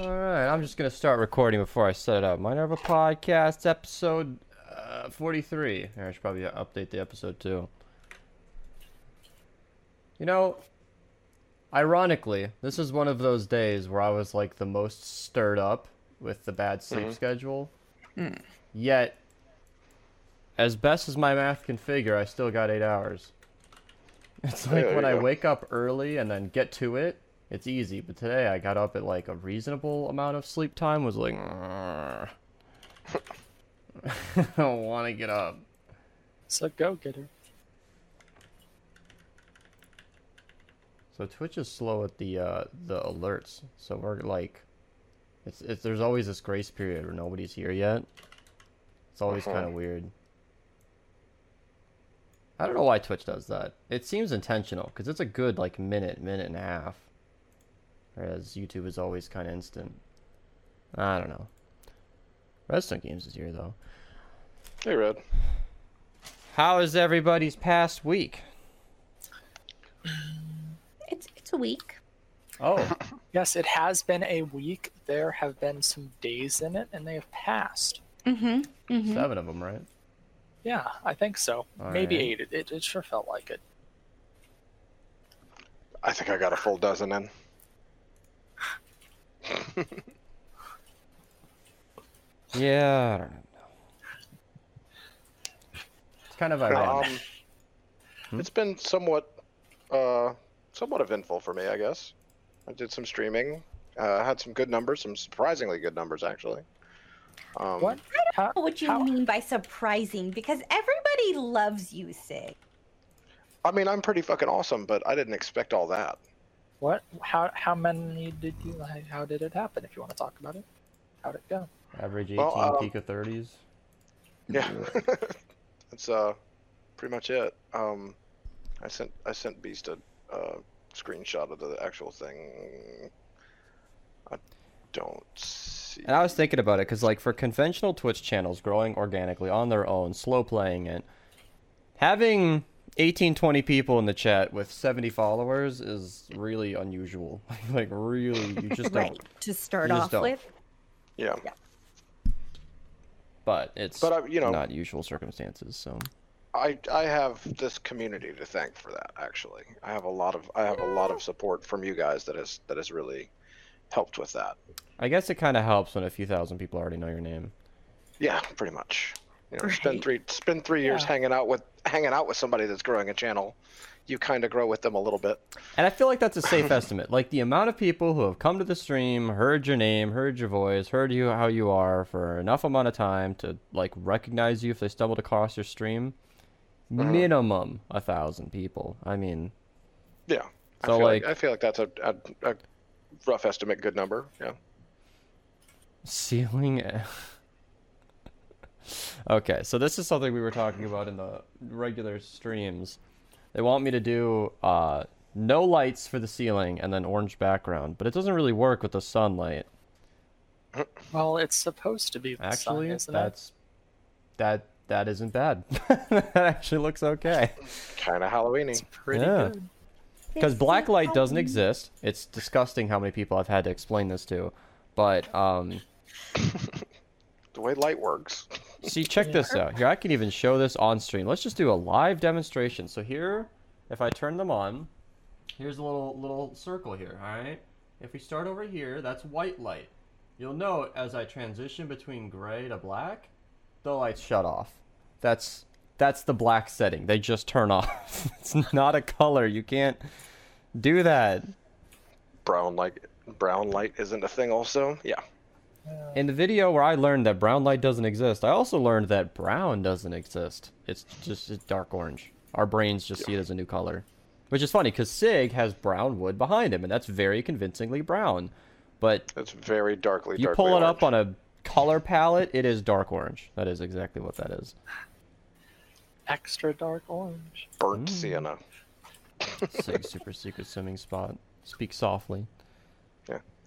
All right, I'm just gonna start recording before I set it up. Minerva Podcast episode uh, 43. I should probably update the episode too. You know, ironically, this is one of those days where I was like the most stirred up with the bad sleep Mm-hmm. schedule. Yet, as best as my math can figure, I still got eight hours. It's like there when I go. wake up early and then get to it, it's easy. But today I got up at like a reasonable amount of sleep time. Was like, I don't want to get up. So go getter. So Twitch is slow at the uh, the alerts. So we're like, it's, it's there's always this grace period where nobody's here yet. It's always Uh-huh. kind of weird. I don't know why Twitch does that. It seems intentional because it's a good like minute, minute and a half. Whereas YouTube is always kind of instant. I don't know. Redstone Games is here though. Hey, Red. How is everybody's past week? It's it's a week. Oh, Yes, it has been a week. There have been some days in it, and they have passed. Mm-hmm. Mm-hmm. seven of them, right? Yeah, I think so. Maybe Alright. eight. It, it, it sure felt like it. I think I got a full dozen in. Yeah, I don't know. It's kind of ironic. Um, Hmm? It's been somewhat, uh, somewhat eventful for me, I guess. I did some streaming. Uh, had some good numbers, some surprisingly good numbers actually. Um, What? How, What you how, mean by surprising? Because everybody loves you, Sig. I mean, I'm pretty fucking awesome, but I didn't expect all that. What? How? How many did you? How did it happen? If you want to talk about it, how'd it go? Average 18, Well, um, peak of 30s. Yeah, that's uh, pretty much it. Um, I sent I sent Beast a uh, screenshot of the actual thing. I don't see. And I was thinking about it because, like, for conventional Twitch channels growing organically on their own, slow playing it, having 18, 20 people in the chat with 70 followers is really unusual. like, really, you just Right. don't. To start off don't. with. Yeah, But it's but I, you know, not usual circumstances, so. I I have this community to thank for that. Actually, I have a lot of I have a lot of support from you guys that has that has really helped with that. I guess it kind of helps when a few thousand people already know your name. Yeah, pretty much. You know, spend three spend three years Yeah. hanging out with hanging out with somebody that's growing a channel. You kind of grow with them a little bit. And I feel like that's a safe estimate. Like the amount of people who have come to the stream, heard your name, heard your voice, heard you how you are for enough amount of time to like recognize you if they stumbled across your stream. Mm-hmm. Minimum a thousand people. I mean, Yeah. I So, feel like- I feel like that's a, a, a rough estimate, good number. Yeah. ceiling. Eh, okay, so this is something we were talking about in the regular streams. They want me to do uh, no lights for the ceiling and then orange background, but it doesn't really work with the sunlight. Well, it's supposed to be the Actually, sun, isn't that's that that isn't bad. that actually looks okay. Kind of Halloweeny. it? It's pretty Yeah. good. Because black light doesn't exist. It's disgusting how many people I've had to explain this to. But um, The way light works. See, check this out. Here, I can even show this on stream. Let's just do a live demonstration. So here, if I turn them on, here's a little little circle here. All right. If we start over here, that's white light. You'll note as I transition between gray to black, the lights shut off. That's that's the black setting. They just turn off. it's not a color. You can't do that. Brown light. Brown light isn't a thing. Also, yeah. In the video where I learned that brown light doesn't exist, I also learned that brown doesn't exist. It's just it's dark orange. Our brains just see it as a new color. Which is funny because Sig has brown wood behind him, and that's very convincingly brown. But It's very darkly. you darkly pull it up orange. on a color palette, it is dark orange. That is exactly what that is. Extra dark orange. burnt Mm. sienna. Sig super secret swimming spot. Speak softly.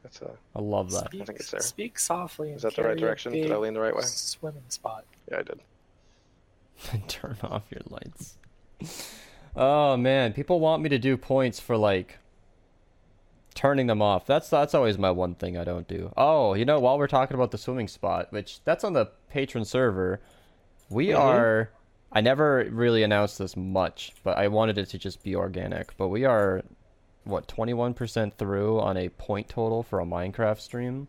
Yeah, that's a. I love that. Speak, think it's there. Speak softly. Is that the right direction? Did I lean the right way? Swimming spot. Yeah, I did. Turn off your lights. Oh man, people want me to do points for like turning them off. That's that's always my one thing I don't do. Oh, you know, while we're talking about the swimming spot, which that's on the Patreon server, we Mhm. are. I never really announced this much, but I wanted it to just be organic. But we are, what, 21% through on a point total for a Minecraft stream,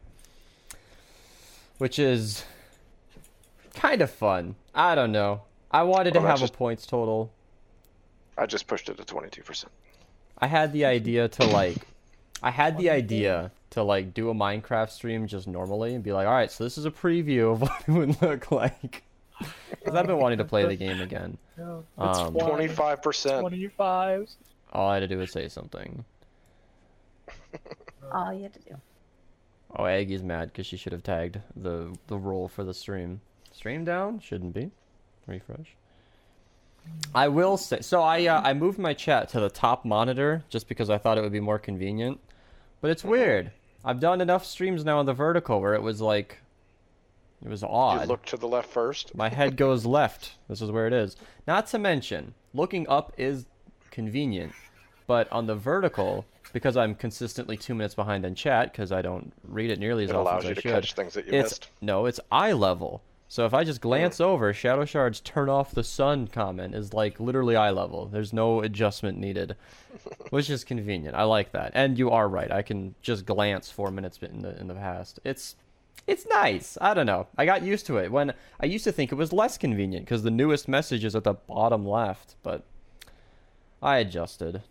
which is kind of fun. I don't know. I wanted to Well, that's have a points total. I just pushed it to 22%. I had the idea to like, I had the idea to like do a Minecraft stream just normally and be like, all right, so this is a preview of what it would look like. Because I've been wanting to play the game again. No, it's Um, 25%. 25. All I had to do was say something. All you had to do. Oh, Aggie's mad because she should have tagged the the role for the stream. Stream down shouldn't be. Refresh. I will say so. I uh, I moved my chat to the top monitor just because I thought it would be more convenient. But it's weird. I've done enough streams now on the vertical where it was like, it was You odd. look to the left first. My head goes left. This is where it is. Not to mention, looking up is convenient, but on the vertical, because I'm consistently two minutes behind on chat because I don't read it nearly as It often allows as you I to should. catch things that you it's missed. no, it's eye level. So if I just hmm. glance over, Shadow Shard's turn off the sun comment is like literally eye level. There's no adjustment needed, which is convenient. I like that. And you are right. I can just glance four minutes in the in the past. It's it's nice. I don't know. I got used to it. When I used to think it was less convenient because the newest message is at the bottom left, but I adjusted.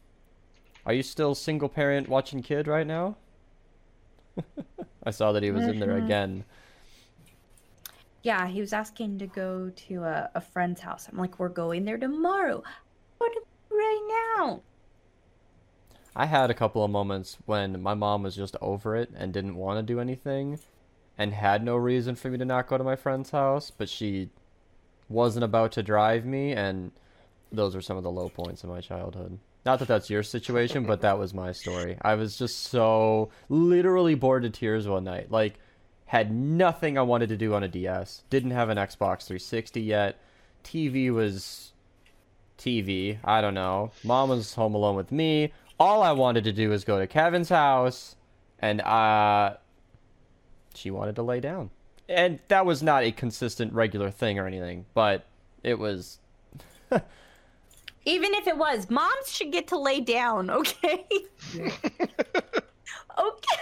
Are you still single parent watching kid right now? I saw that he was in there Mhm. again. Yeah, he was asking to go to a, a friend's house. I'm like, we're going there tomorrow. To right now. I had a couple of moments when my mom was just over it and didn't want to do anything and had no reason for me to not go to my friend's house, but she wasn't about to drive me and those are some of the low points in my childhood. Not that that's your situation, but that was my story. I was just so literally bored to tears one night. Like had nothing I wanted to do on a DS. Didn't have an Xbox 360 yet. TV was TV. I don't know. Mom was home alone with me. All I wanted to do was go to Kevin's house, and uh, she wanted to lay down. And that was not a consistent, regular thing or anything, but it was. Even if it was, moms should get to lay down, okay? okay.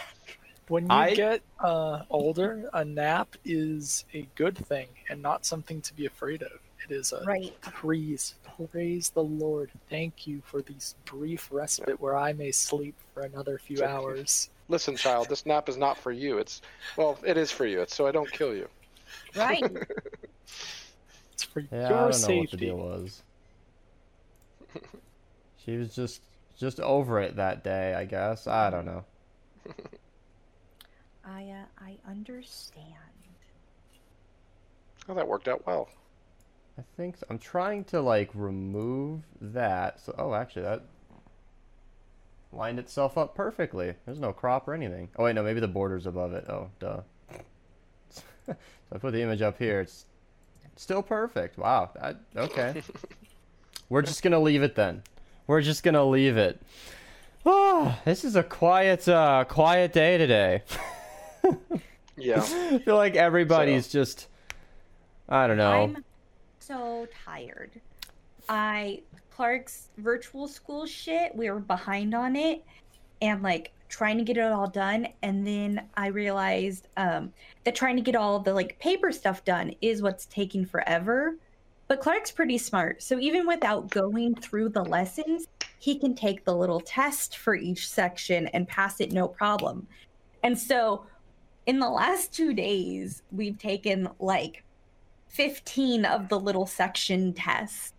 When you I- get uh, older, a nap is a good thing and not something to be afraid of. It is a Right. praise, praise the Lord. Thank you for this brief respite where I may sleep for another few hours. Listen, child, this nap is not for you. It's well, it is for you. It's so I don't kill you. Right. It's for Yeah, I your don't know what the deal was. She was just just over it that day, I guess. I don't know. I uh, I understand. Oh, that worked out well. I think so. I'm trying to like remove that. So, oh, actually, that lined itself up perfectly. There's no crop or anything. Oh wait, no, maybe the border's above it. Oh, duh. so I put the image up here. It's still perfect. Wow. That, okay. We're just gonna leave it then. We're just gonna leave it. Oh, this is a quiet, uh, quiet day today. Yeah. I feel like everybody's just. I don't know. I'm so tired. I Clark's virtual school shit, we were behind on it and like trying to get it all done and then I realized um that trying to get all the like paper stuff done is what's taking forever. But Clark's pretty smart. So even without going through the lessons, he can take the little test for each section and pass it no problem. And so in the last 2 days, we've taken like 15 of the little section tests.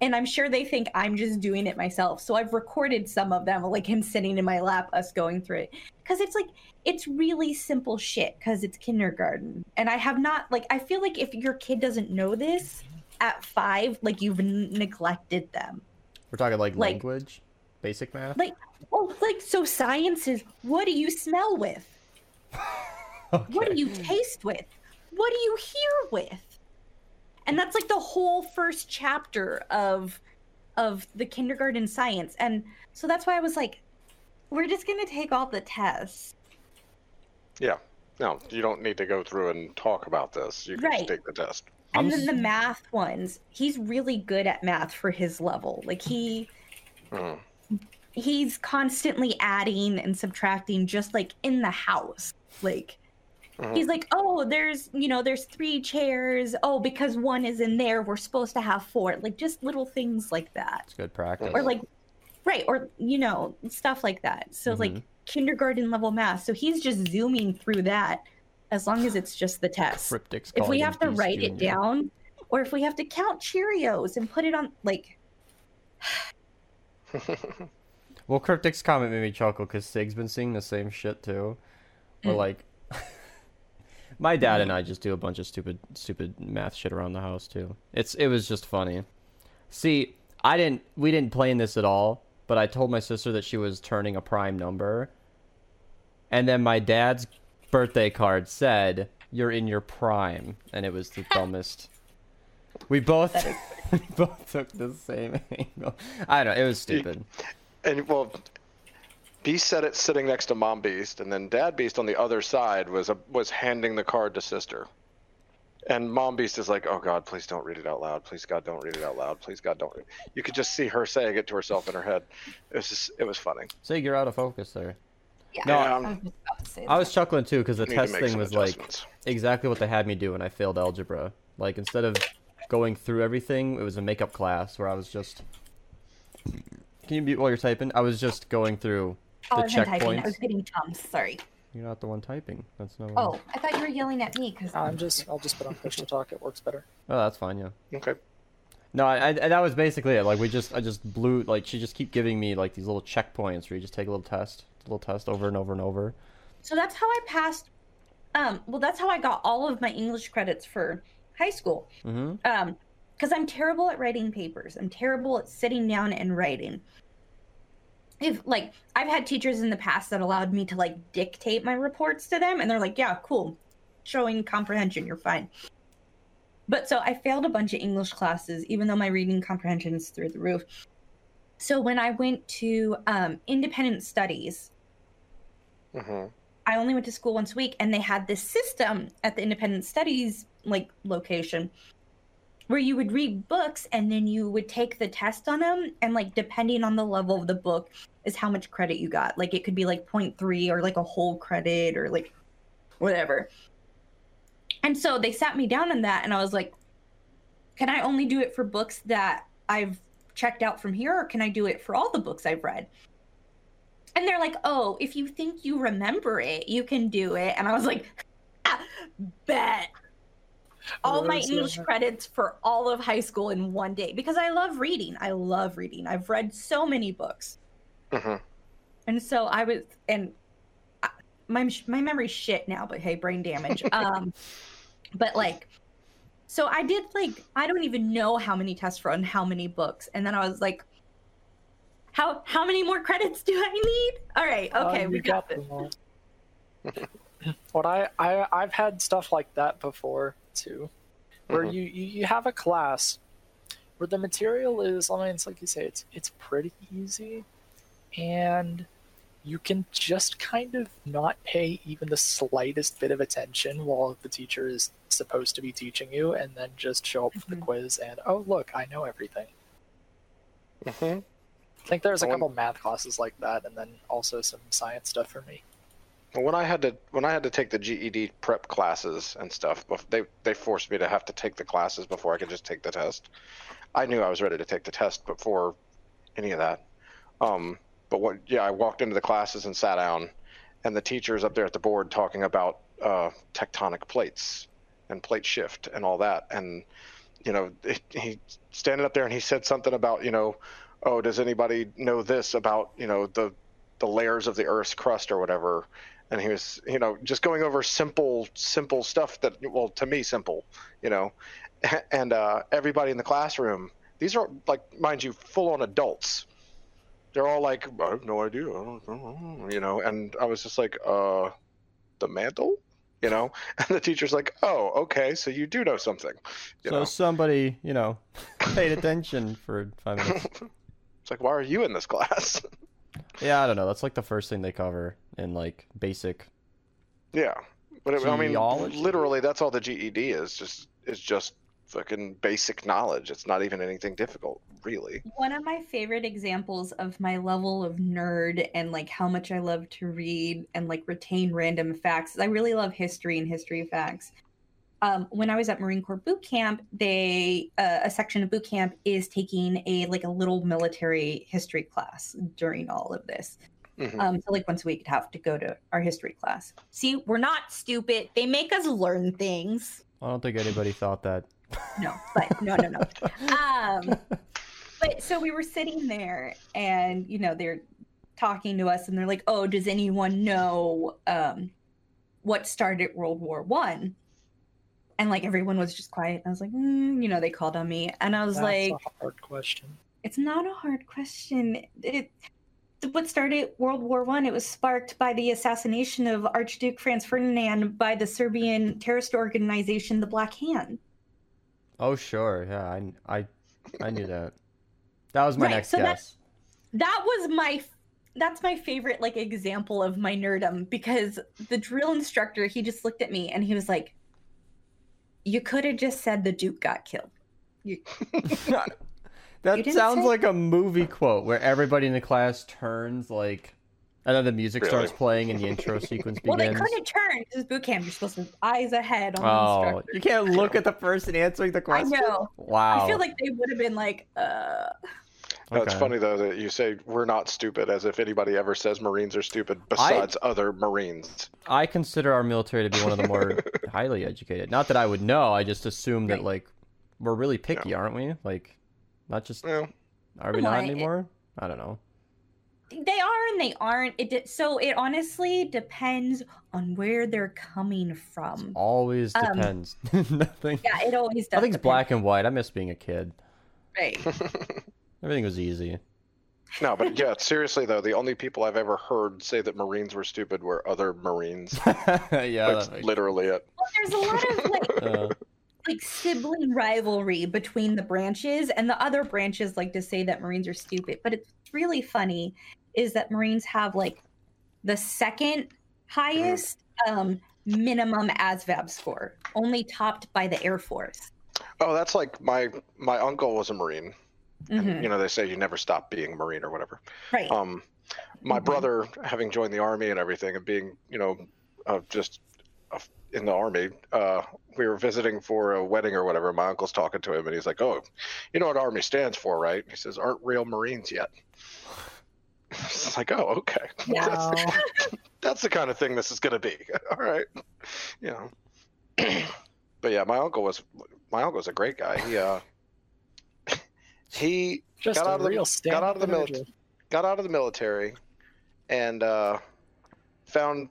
And I'm sure they think I'm just doing it myself. So I've recorded some of them, like him sitting in my lap, us going through it. Because it's like, it's really simple shit because it's kindergarten. And I have not, like, I feel like if your kid doesn't know this at five, like you've n- neglected them. We're talking like, like- language, basic math. Like, well, like, so science is what do you smell with? What do you taste with? What do you hear with? And that's like the whole first chapter of of the kindergarten science. And so that's why I was like we're just gonna take all the tests. Yeah. No, you don't need to go through and talk about this. You can Right. just take the test. And I'm then the math ones, he's really good at math for his level. Like he Mhm. he's constantly adding and subtracting just like in the house. Like Mhm. he's like, "Oh, there's, you know, there's three chairs. Oh, because one is in there, we're supposed to have four. Like just little things like that. It's good practice. Or like right, or you know, stuff like that. So like Mhm. kindergarten level math. So he's just zooming through that as long as it's just the test. Cryptics. if we have to Beast write it down or if we have to count cheerios and put it on like Well, Cryptic's comment made me chuckle because Sig's been seeing the same shit too. Or Mm. like, my dad and I just do a bunch of stupid, stupid math shit around the house too. It's it was just funny. See, I didn't, we didn't plan this at all, but I told my sister that she was turning a prime number, and then my dad's birthday card said, "You're in your prime," and it was the dumbest. We both, we both took the same angle. I don't know. It was stupid. And well, Beast said it sitting next to Mom Beast, and then Dad Beast on the other side was a, was handing the card to Sister. And Mom Beast is like, "Oh God, please don't read it out loud. Please God, don't read it out loud. Please God, don't." Read. You could just see her saying it to herself in her head. It was just, it was funny. Sig, you're out of focus there. Yeah, No, I um, was just about to say I was chuckling too because the need to test thing was like exactly what they had me do when I failed algebra. Like instead of going through everything, it was a makeup class where I was just. Can you mute while you're typing? I was just going through Oh, I the wasn't typing. I was hitting thumbs. Sorry. You're not the one typing. That's no. Oh, I thought you were yelling at me because I'm just I'll just put on push to talk. It works better. Oh, that's fine. Yeah. Okay. No, I, I that was basically it. Like we just, I just blew. Like she just keep giving me like these little checkpoints where you just take a little test, a little test over and over and over. so that's how I passed. Um, well, that's how I got all of my English credits for high school. Mm-hmm. Um, because I'm terrible at writing papers. I'm terrible at sitting down and writing. If like I've had teachers in the past that allowed me to like dictate my reports to them, and they're like, "Yeah, cool, showing comprehension, you're fine." But so I failed a bunch of English classes, even though my reading comprehension is through the roof. So when I went to um, independent studies, hmm I only went to school once a week, and they had this system at the independent studies like location where you would read books and then you would take the test on them, and like depending on the level of the book is how much credit you got. Like it could be like 0.3 or like a whole credit or like whatever. And so they sat me down on that, and I was like, "Can I only do it for books that I've checked out from here, or can I do it for all the books I've read?" And they're like, "Oh, if you think you remember it, you can do it." And I was like, ah, "Bet." All my uh, English credits for all of high school in one day because I love reading. I love reading. I've read so many books. hmm And so I was, and I- my my memory's shit now, but hey, brain damage. Um, but like, so I did like I don't even know how many tests for and how many books, and then I was like, how how many more credits do I need? All right, okay, Uh, we you got them this. what I, I I've had stuff like that before too, where Mhm. you, you you have a class where the material is I mean it's like you say it's it's pretty easy, and you can just kind of not pay even the slightest bit of attention while the teacher is supposed to be teaching you, and then just show up for the Mhm. quiz and oh look I know everything. hmm I think there's a won- couple math classes like that, and then also some science stuff for me. When I had to when I had to take the GED prep classes and stuff, they they forced me to have to take the classes before I could just take the test. I knew I was ready to take the test before any of that. Um, but what? Yeah, I walked into the classes and sat down, and the teacher's up there at the board talking about uh, tectonic plates and plate shift and all that, and you know he standing up there and he said something about you know, oh, does anybody know this about you know the the layers of the Earth's crust or whatever? and he was you know just going over simple simple stuff that well to me simple you know and uh, everybody in the classroom these are like mind you full on adults they're all like i have no idea I don't, I don't you know and i was just like uh the mantle you know and the teacher's like oh okay so you do know something you so know somebody, you know, paid attention for five minutes. it's like why are you in this class Yeah, I don't know. That's like the first thing they cover in like basic. Yeah, but it, I mean, literally, that's all the GED is. Just is just fucking basic knowledge. It's not even anything difficult, really. One of my favorite examples of my level of nerd and like how much I love to read and like retain random facts. I really love history and history facts. Um, when I was at Marine Corps boot camp, they uh, a section of boot camp is taking a like a little military history class during all of this. Mhm. Um, so like once a week, you'd have to go to our history class. See, we're not stupid. They make us learn things. I don't think anybody thought that. No, but no, no, no. Um, but so we were sitting there, and you know they're talking to us, and they're like, "Oh, does anyone know um, what started World War One?" And like everyone was just quiet. And I was like, mm, you know, they called on me, and I was That's like, a hard question. "It's not a hard question. It." What started World War One? It was sparked by the assassination of Archduke Franz Ferdinand by the Serbian terrorist organization, the Black Hand. Oh sure, yeah, I I, I knew that. That was my Right, next so that- guess. that was my that's my favorite like example of my nerdum because the drill instructor he just looked at me and he was like you could have just said the duke got killed You that sounds say- like a movie quote where everybody in the class turns like, and then the music Really? starts playing and the intro sequence begins. well they begins. couldn't turn because boot camp you're supposed to eyes ahead on the oh, instructor you can't look at the person answering the question. i question. know Wow. i feel like they would have been like uh No, It's Okay. funny though that you say we're not stupid, as if anybody ever says Marines are stupid besides other Marines. I consider our military to be one of the more highly educated. Not that I would know. I just assume that like we're really picky, aren't we? Like, not just Well, are we not anymore? I don't know. They are and they aren't it de- so it honestly depends on where they're coming from Always Um, depends. Nothing. yeah it always does Nothing's depend. black and white. I miss being a kid. right Everything was easy. no, but yeah, seriously though, the only people I've ever heard say that Marines were stupid were other Marines. yeah. That's that makes- literally it. well, there's a lot of like uh, like sibling rivalry between the branches and the other branches like to say that marines are stupid but it's really funny is that marines have like the second highest um minimum asvab score only topped by the air force Oh, that's like my my uncle was a Marine. Mhm, And, you know, they say you never stop being a Marine or whatever. right Um, my Mhm. brother, having joined the army and everything, and being, you know, uh, just uh, in the army, uh, we were visiting for a wedding or whatever. My uncle's talking to him, and he's like, "Oh, you know what army stands for, right?" He says, "Aren't real Marines yet." It's like, "Oh, okay. Yeah. That's, that's the kind of thing this is going to be." All right, you know. but yeah, my uncle was my uncle was a great guy. He uh, he Just Got out of the- got out of the military. got out of the military and uh, found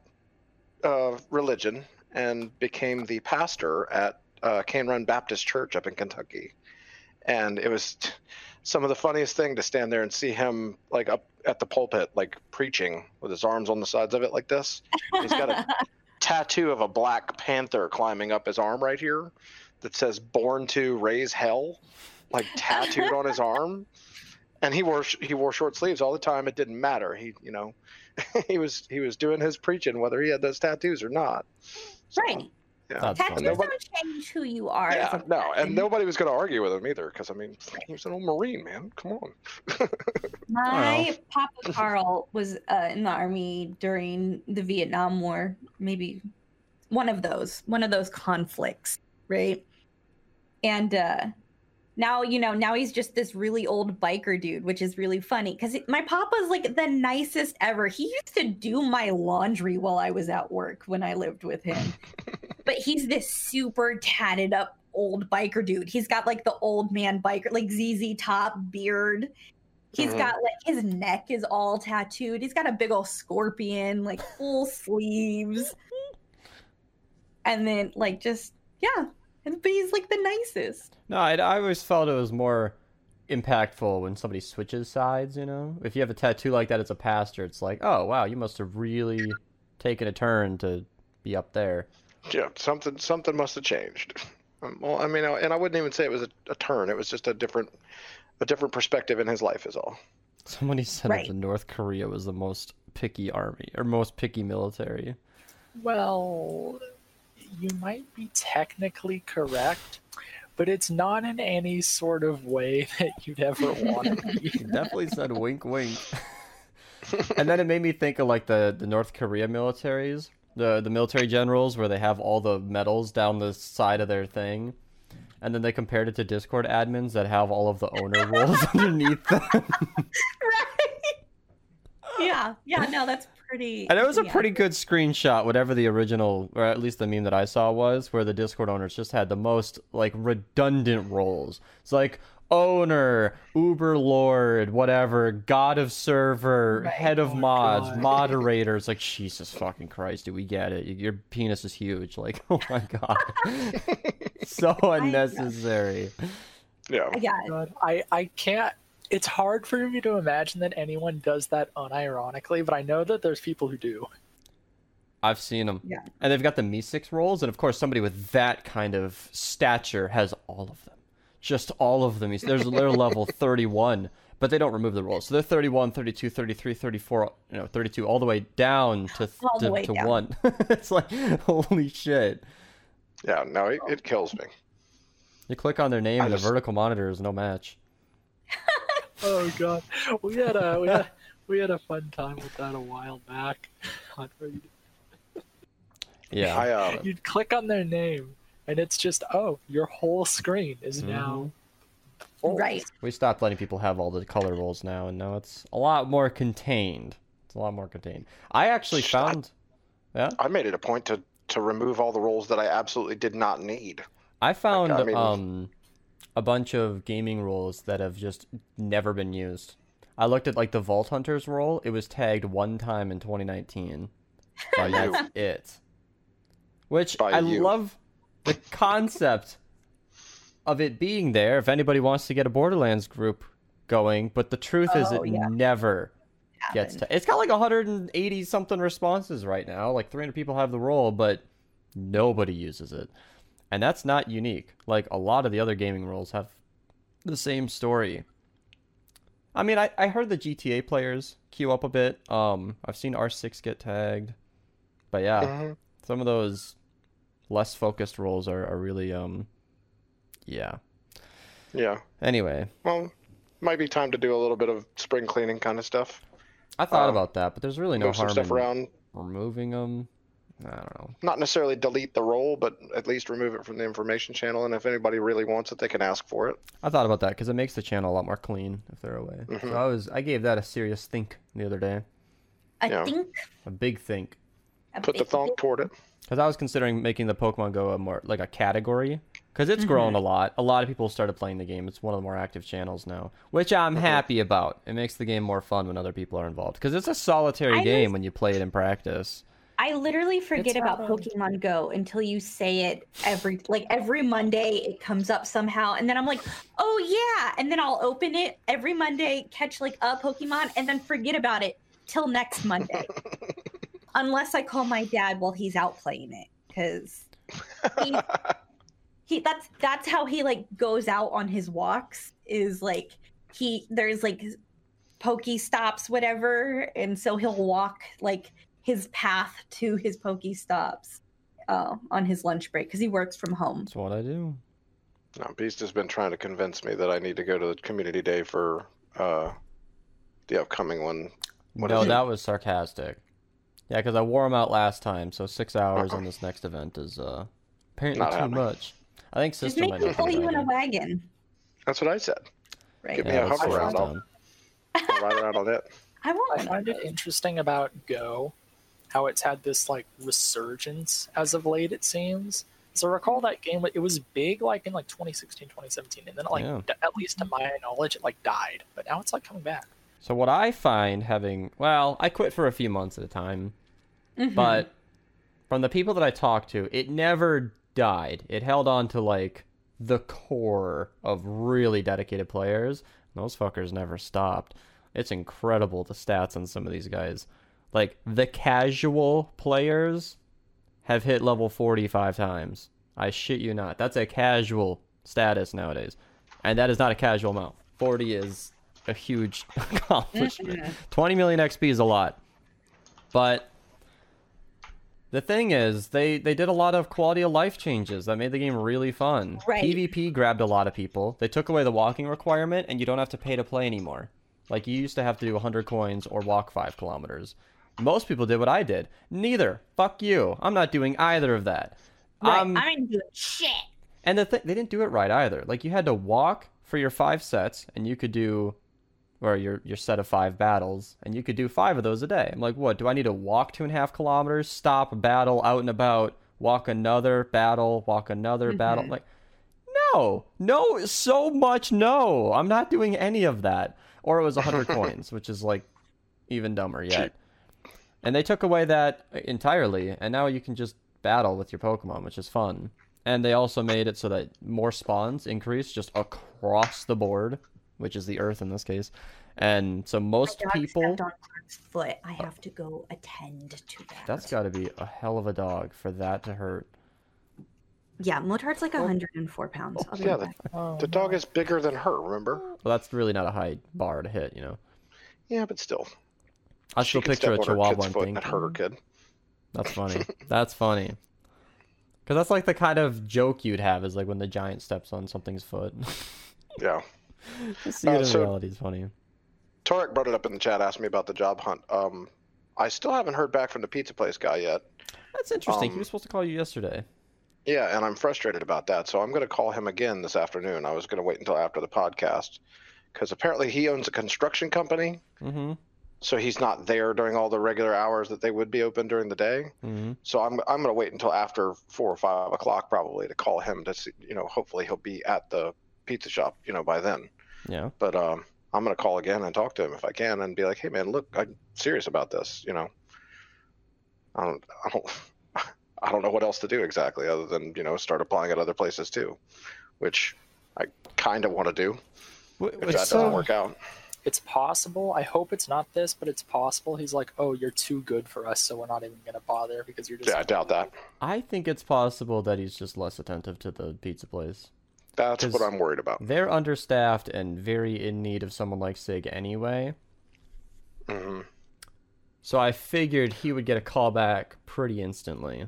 uh, religion and became the pastor at uh, Cane Run Baptist Church up in Kentucky. And it was some of the funniest thing to stand there and see him like up at the pulpit, like preaching with his arms on the sides of it like this. He's got a tattoo of a black panther climbing up his arm right here that says "Born to Raise Hell," like tattooed on his arm. And he wore he wore short sleeves all the time. It didn't matter. He you know he was he was doing his preaching whether he had those tattoos or not. So, right Yeah. Tattoos. Nobody- don't change who you are Yeah, no, and nobody was going to argue with him either because I mean he was an old Marine man. Come on. My Papa Carl was uh, in the army during the Vietnam War, maybe one of those, one of those conflicts, right? And uh, now, you know, now he's just this really old biker dude, which is really funny because my papa's like the nicest ever. He used to do my laundry while I was at work when I lived with him. but he's this super tatted up old biker dude. He's got like the old man biker, like ZZ top beard. He's Mhm. got like his neck is all tattooed. He's got a big old scorpion, like full sleeves. And then like just yeah, and- but he's like the nicest. No, I, I always felt it was more impactful when somebody switches sides. You know, if you have a tattoo like that as a pastor, it's like, oh wow, you must have really taken a turn to be up there. Yeah, something something must have changed. Um, well, I mean, and I wouldn't even say it was a, a turn. It was just a different a different perspective in his life is all. Somebody said Right. that North Korea was the most picky army or most picky military. Well, you might be technically correct, but it's not in any sort of way that you'd ever want to be. Definitely said wink wink. and then it made me think of like the, the North Korea militaries, the the military generals where they have all the medals down the side of their thing. And then they compared it to Discord admins that have all of the owner roles underneath them. right. Yeah, yeah, no, that's pretty. And it was a yeah. pretty good screenshot, whatever the original, or at least the meme that I saw was, where the Discord owners just had the most like redundant roles. It's like owner, Uber Lord, whatever, God of server, Right. head of Oh, mods, God. moderator. It's like Jesus fucking Christ, do we get it? Your penis is huge. Like, oh my god, so unnecessary. Yeah. Yeah, God, I, I can't. It's hard for me to imagine that anyone does that unironically, but I know that there's people who do. I've seen them. Yeah. And they've got the MEE6 roles, and of course, somebody with that kind of stature has all of them. Just all of them. There's they're level 31, but they don't remove the roles. So they're 31, 32, 33, 34, you know, 32, all the way down to All the to, way to down. one. it's like holy shit. Yeah. No, it, it kills me. You click on their name, I and the vertical monitor is no match. Oh god, we had a we had, we had a fun time with that a while back. on where you'd, Yeah. I uh, you'd click on their name, and it's just oh, your whole screen is now full. right. We stopped letting people have all the color roles now, and now it's a lot more contained. It's a lot more contained. I actually Shut- found. Yeah. I made it a point to to remove all the roles that I absolutely did not need. I found I mean- um a bunch of gaming rules that have just never been used. I looked at like the Vault Hunters role. It was tagged one time in 2019. And you. that's it. Which By I you. love the concept of it being there if anybody wants to get a Borderlands group going, but the truth is Oh, it yeah. never gets Happened. to it's got like 180 something responses right now like 300 people have the role but nobody uses it and that's not unique like a lot of the other gaming roles have the same story i mean i, I heard the gta players queue up a bit um i've seen r6 get tagged but yeah Mhm. some of those less focused roles are, are really um yeah Yeah. anyway Well, might be time to do a little bit of spring cleaning kind of stuff. i thought Um, about that but there's really no some harm stuff in around. removing them i don't know Not necessarily delete the role, but at least remove it from the information channel. And if anybody really wants it, they can ask for it. I thought about that because it makes the channel a lot more clean if they're away. Mhm. So I was I gave that a serious think the other day, I Yeah. think. a big think, a Put the big- thump toward it. because I was considering making the Pokemon Go a more like a category because it's grown a lot. A lot of people started playing the game. It's one of the more active channels now, which I'm happy about. It makes the game more fun when other people are involved because it's a solitary I game was- when you play it in practice. I literally forget It's about Pokemon Go until you say it every like every Monday it comes up somehow and then I'm like, "Oh yeah." And then I'll open it every Monday, catch like a Pokemon and then forget about it till next Monday. Unless I call my dad while he's out playing it cuz he, he that's that's how he like goes out on his walks is like he there's like PokeStops whatever and so he'll walk like his path to his PokeStops uh, on his lunch break because he works from home That's what I do. No, Beast has been trying to convince me that I need to go to the community day for uh, the upcoming one. What no, that was sarcastic. Yeah, because I wore them out last time, so six hours Uh-uh. on this next event is uh apparently Not too happening. much. I think just system make might pull you in a wagon That's what I said. right Give me a that's hover around. I've I'll. I'll ride around on it. i want I one find it interesting about Go, how it's had this like resurgence as of late. It seems. So I recall that game. It was big like in like 2016, 2017, and then it, like Yeah. d- at least to my knowledge, it like died. But now it's like coming back. So what I find having well, I quit for a few months at a time, Mhm. but from the people that I talked to, it never died. It held on to like the core of really dedicated players. Those fuckers never stopped. It's incredible the stats on some of these guys. Like the casual players have hit level 45 times. I shit you not. That's a casual status nowadays. And that is not a casual amount. 40 is a huge accomplishment. Mm-hmm. 20 million XP is a lot. But the thing is, they they did a lot of quality of life changes that made the game really fun. Right. PvP grabbed a lot of people. They took away the walking requirement, and you don't have to pay to play anymore. Like you used to have to do 100 coins or walk five kilometers. Most people did what I did. Neither. Fuck you. I'm not doing either of that. Right. Um, I ain't doing shit. and the thing, they didn't do it right either. Like you had to walk for your five sets, and you could do, or your your set of five battles, and you could do five of those a day. I'm like, what? Do I need to walk two and a half kilometers, stop, battle, out and about, walk another battle, walk another battle? Like, no, no, so much no. I'm not doing any of that. Or it was 100 coins, which is like even dumber yet. And they took away that entirely, and now you can just battle with your Pokemon, which is fun. And they also made it so that more spawns increase just across the board, which is the Earth in this case. And so most My dog people, stepped on Clark's foot. I have to go attend to that. that's got to be a hell of a dog for that to hurt. Yeah, Motart's like 104 pounds. I'll Yeah, the. Oh, the dog is bigger than her. Remember? Well, that's really not a high bar to hit, you know. Yeah, but still. I still picture a Chihuahua and think, hurt her kid. That's funny. That's funny. Because that's like the kind of joke you'd have is like when the giant steps on something's foot. Yeah. See Uh, it in so- reality is funny. Torek brought it up in the chat, asked me about the job hunt. Um, I still haven't heard back from the pizza place guy yet. That's interesting. he um, was supposed to call you yesterday. Yeah, and I'm frustrated about that. So I'm going to call him again this afternoon. I was going to wait until after the podcast because apparently he owns a construction company. Mm-hmm. So he's not there during all the regular hours that they would be open during the day. Mm-hmm. So I'm I'm going to wait until after four or five o'clock probably to call him to see. You know, hopefully he'll be at the pizza shop. You know, by then. Yeah. But um, I'm going to call again and talk to him if I can and be like, hey man, look, I'm serious about this. You know, I don't I don't I don't know what else to do exactly other than you know start applying at other places too, which I kind of want to do if that doesn't work out. It's possible. I hope it's not this, but it's possible. He's like, "Oh, you're too good for us, so we're not even gonna bother because you're just." Yeah, I doubt that. I think it's possible that he's just less attentive to the pizza place. That's what I'm worried about. They're understaffed and very in need of someone like Sig anyway. hmm So I figured he would get a call back pretty instantly.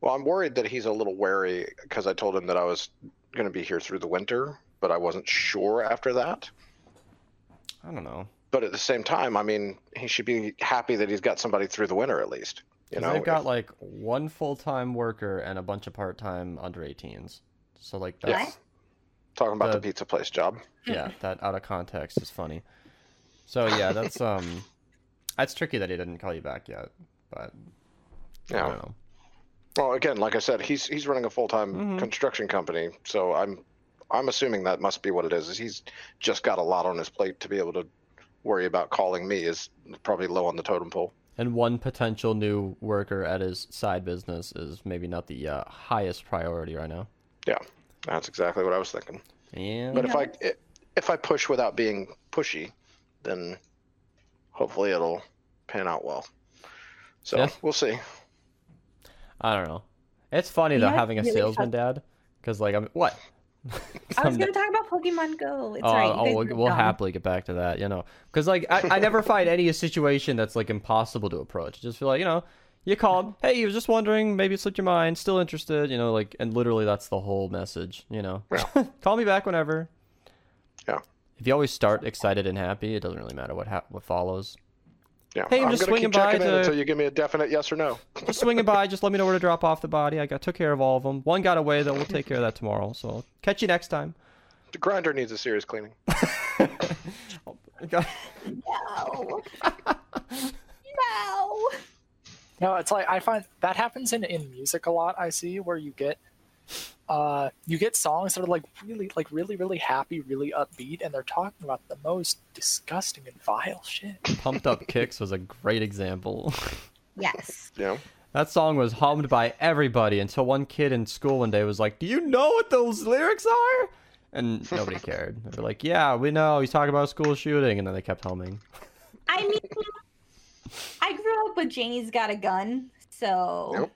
Well, I'm worried that he's a little wary because I told him that I was going to be here through the winter, but I wasn't sure after that. I don't know. But at the same time, I mean, he should be happy that he's got somebody through the winter at least. You know, they've got if- like one full time worker and a bunch of part time under 18s. So like Yeah. talking about the, the- pizza place job. yeah, that out of context is funny. So yeah, that's um, that's tricky that he didn't call you back yet, but I Yeah. don't know. Well, again, like I said, he's he's running a full time Mhm. construction company, so I'm I'm assuming that must be what it is. Is he's just got a lot on his plate to be able to worry about calling me is probably low on the totem pole. And one potential new worker at his side business is maybe not the uh, highest priority right now. Yeah, that's exactly what I was thinking. And But if I if I push without being pushy, then hopefully it'll pan out well. So Yeah. we'll see. I don't know. It's funny You though having a really salesman dad, because like I'm what. I was gonna talk about Pokemon Go. It's Oh, right. oh, we'll, we'll happily get back to that, you know, because like I, I never find any situation that's like impossible to approach. I just feel like you know, you called, hey, you was just wondering, maybe it slipped your mind, still interested, you know, like, and literally that's the whole message, you know. Yeah. Call me back whenever. Yeah. If you always start excited and happy, it doesn't really matter what ha- what follows. Yeah. Hey, I'm just gonna swinging keep checking by in to- until you give me a definite yes or no. Just swinging by, just let me know where to drop off the body. I got took care of all of them. One got away, though. We'll take care of that tomorrow. So catch you next time. The grinder needs a serious cleaning. No. no. No, it's like I find that happens in in music a lot. I see where you get uh you get songs that are like really like really really happy, really upbeat, and they're talking about the most disgusting and vile shit. Pumped Up Kicks was a great example. Yes. You know? That song was hummed by everybody until one kid in school one day was like, "Do you know what those lyrics are?" And nobody cared. They were like, "Yeah, we know. He's talking about a school shooting," and then they kept humming. I mean, I grew up with Janie's Got a Gun, so Yep.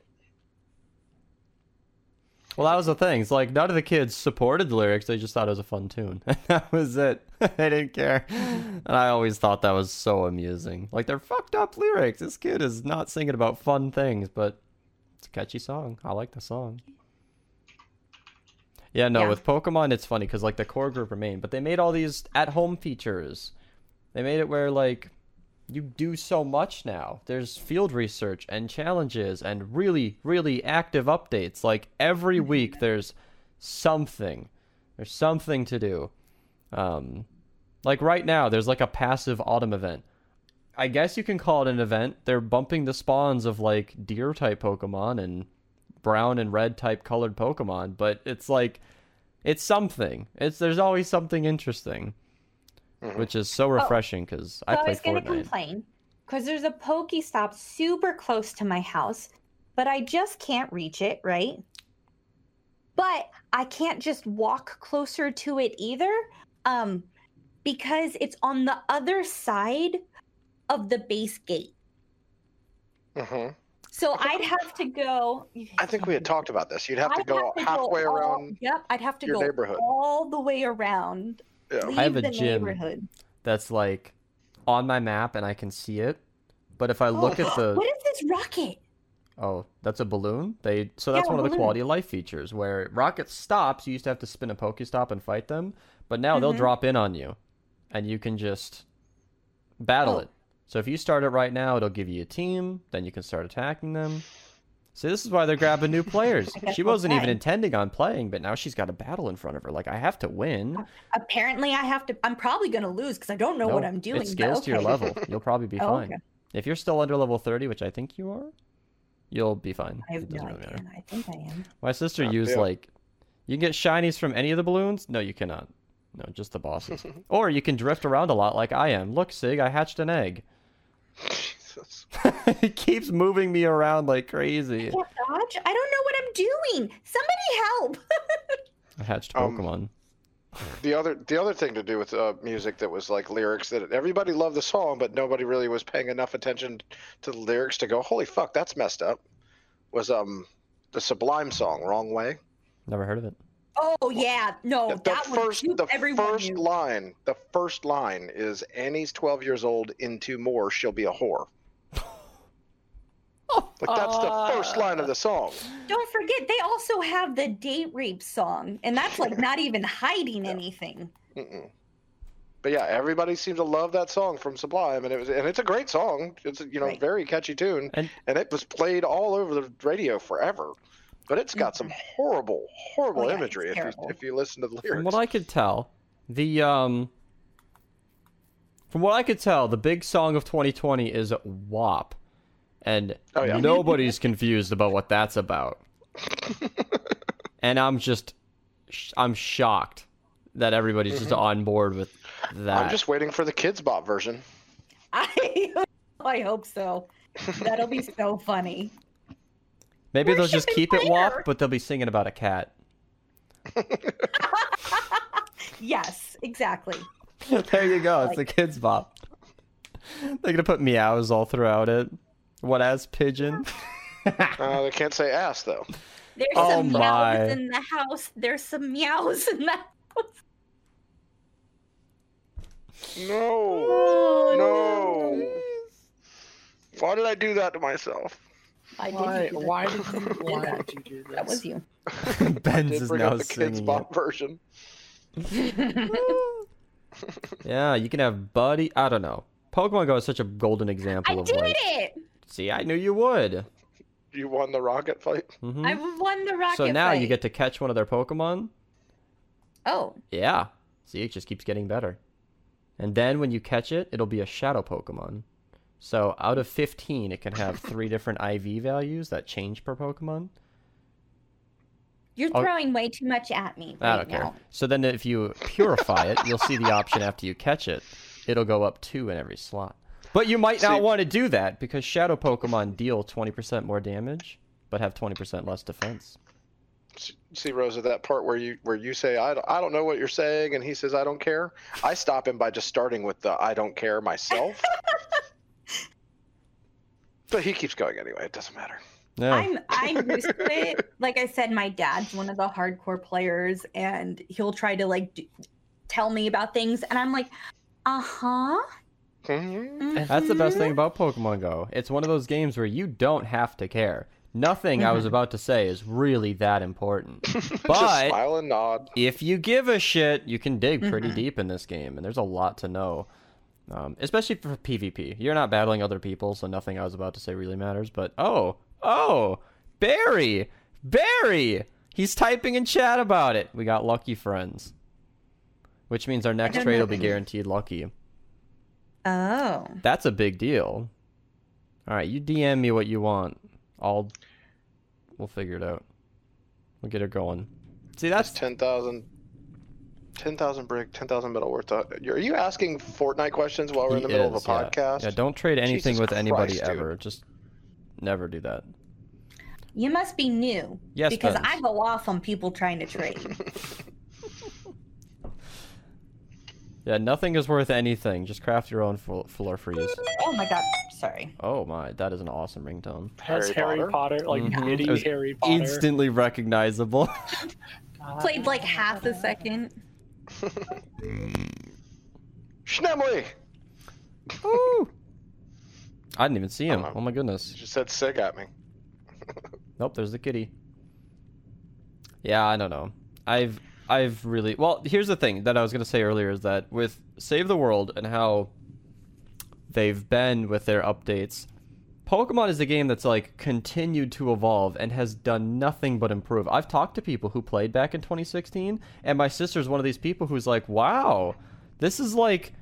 Well, that was the thing. It's like none of the kids supported the lyrics; they just thought it was a fun tune. that was it. they didn't care, and I always thought that was so amusing. Like they're fucked up lyrics. This kid is not singing about fun things, but it's a catchy song. I like the song. Yeah, no, Yeah. with Pokemon, it's funny because like the core group remained, but they made all these at-home features. They made it where like you do so much now. There's field research and challenges and really, really active updates. Like every week, there's something. There's something to do. Um, like right now, there's like a passive autumn event. I guess you can call it an event. They're bumping the spawns of like deer type Pokemon and brown and red type colored Pokemon, but it's like it's something. It's there's always something interesting, Mhm. which is so refreshing because I so I was going to complain because there's a PokeStop super close to my house, but I just can't reach it, right? But I can't just walk closer to it either, um, because it's on the other side of the base gate. hmm So I'd have to go. I think we had talked about this. You'd have to I'd go halfway all- around. Yep, I'd have to your go neighborhood. all the way around. Yeah. I have a the gym. that's like on my map and I can see it. But if I look at the What is this rocket? oh, that's a balloon. They so that's Yeah, one of the quality of life features where rocket stops. You used to have to spin a PokeStop and fight them, but now they'll Mhm. drop in on you, and you can just battle Oh. it. So if you start it right now, it'll give you a team. Then you can start attacking them. See, this is why they're grabbing new players. She wasn't even intending on playing, but now she's got a battle in front of her. Like I have to win. Uh, apparently, I have to. I'm probably going to lose because I don't know what I'm doing. It but scales to your level. You'll probably be Oh, fine. okay. If you're still under level 30, which I think you are, you'll be fine. I have It no doesn't really idea. matter. I think I am. My sister Yeah, used yeah. like, you can get shinies from any of the balloons. No, you cannot. No, just the bosses. or you can drift around a lot like I am. Look, Sig, I hatched an egg. Jesus. it keeps moving me around like crazy. I can't dodge. I don't know what I'm doing. Somebody help! I hatched Um, Pokemon. The other the other thing to do with uh, music that was like lyrics that everybody loved the song, but nobody really was paying enough attention to the lyrics to go, holy fuck, that's messed up. Was um the Sublime song, Wrong Way. Never heard of it. Oh yeah, no, the the that one first shoot, the everyone first knew. line the first line is Annie's twelve years old into more she'll be a whore. Like that's the first line of the song. Don't forget, they also have the date rape song, and that's like not even hiding anything. Mm-mm. But yeah, everybody seemed to love that song from Sublime, and it was and it's a great song. It's you know Right. very catchy tune, And- and, it was played all over the radio forever. But it's got some horrible, horrible Oh, yeah, imagery if you if you listen to the lyrics. From what I could tell, the um From what I could tell, the big song of 2020 is WAP. And Oh, yeah. nobody's confused about what that's about. and I'm just I'm shocked that everybody's just on board with that. Mm-hmm. I'm just waiting for the Kidz Bop version. I I hope so. That'll be so funny. Maybe We're they'll just shipping keep it WAP, but they'll be singing about a cat. Yes, exactly. there you go. It's the kidz bop. They're gonna put meows all throughout it. What as pigeon? Uh, they can't say ass though. There's Oh some meows my. in the house. There's some meows in the house. No, Oh, no. Why did I do that to myself? I did Why? do. Why did you? Why did you do this? That was you. Ben's Did is bring now up the Kids singing it. Bop version. Yeah, you can have Buddy. I don't know. Pokemon Go is such a golden example of. I of did like. it. See, I knew you would. You won the rocket fight. hmm I won the rocket. So now you get to catch one of their Pokemon. Oh, Yeah. See, it just keeps getting better. And then when you catch it, it'll be a shadow Pokemon. So out of 15, it can have three different IV values that change per Pokemon. you're Oh. throwing way too much at me I right don't care. now. So then if you purify it, you'll see the option after you catch it. It'll go up two in every slot. But you might not See- want to do that because shadow Pokemon deal 20% more damage, but have 20% less defense. S- See, Rosa, that part where you where you say I don't, I don't know what you're saying, and he says I don't care. I stop him by just starting with the I don't care myself. but he keeps going anyway. It doesn't matter. Yeah. I'm I'm used to it. Like I said, my dad's one of the hardcore players, and he'll try to like d- tell me about things, and I'm like, uh huh. Mhm. That's the best thing about Pokemon Go. It's one of those games where you don't have to care. Nothing I was Mhm. about to say is really that important. Just But- smile and nod. if you give a shit, you can dig pretty Mhm. deep in this game, and there's a lot to know. Um, especially for PvP. You're not battling other people, so nothing I was about to say really matters. But oh, oh, Barry, Barry, he's typing in chat about it. We got lucky friends, which means our next trade will be guaranteed lucky. Oh. That's a big deal. All right, you DM me what you want. I'll we'll figure it out. We'll get it going. See, that's That's 10,000 10,000 brick, 10,000 metal worth. Of, are you asking Fortnite questions while we're in the He middle is, of a yeah. podcast? Yeah, don't trade anything Jesus with anybody dude. ever. Just never do that. You must be new. Yes, Because Benz. I go off on people trying to trade. Yeah, nothing is worth anything. Just craft your own full floor freeze. oh my god. Sorry. Oh my, that is an awesome ringtone. That's Harry Harry Potter, like Mhm. giddy It was Harry Potter. Instantly recognizable. Played like half a second. Schnemley! Ooh. I didn't even see him. Oh my goodness. Just said sig at me. Nope, there's the kitty. Yeah, I don't know. I've I've really well. Here's the thing that I was gonna say earlier is that with Save the World and how they've been with their updates, Pokemon is a game that's like continued to evolve and has done nothing but improve. I've talked to people who played back in 2016, and my sister's one of these people who's like, "Wow, this is like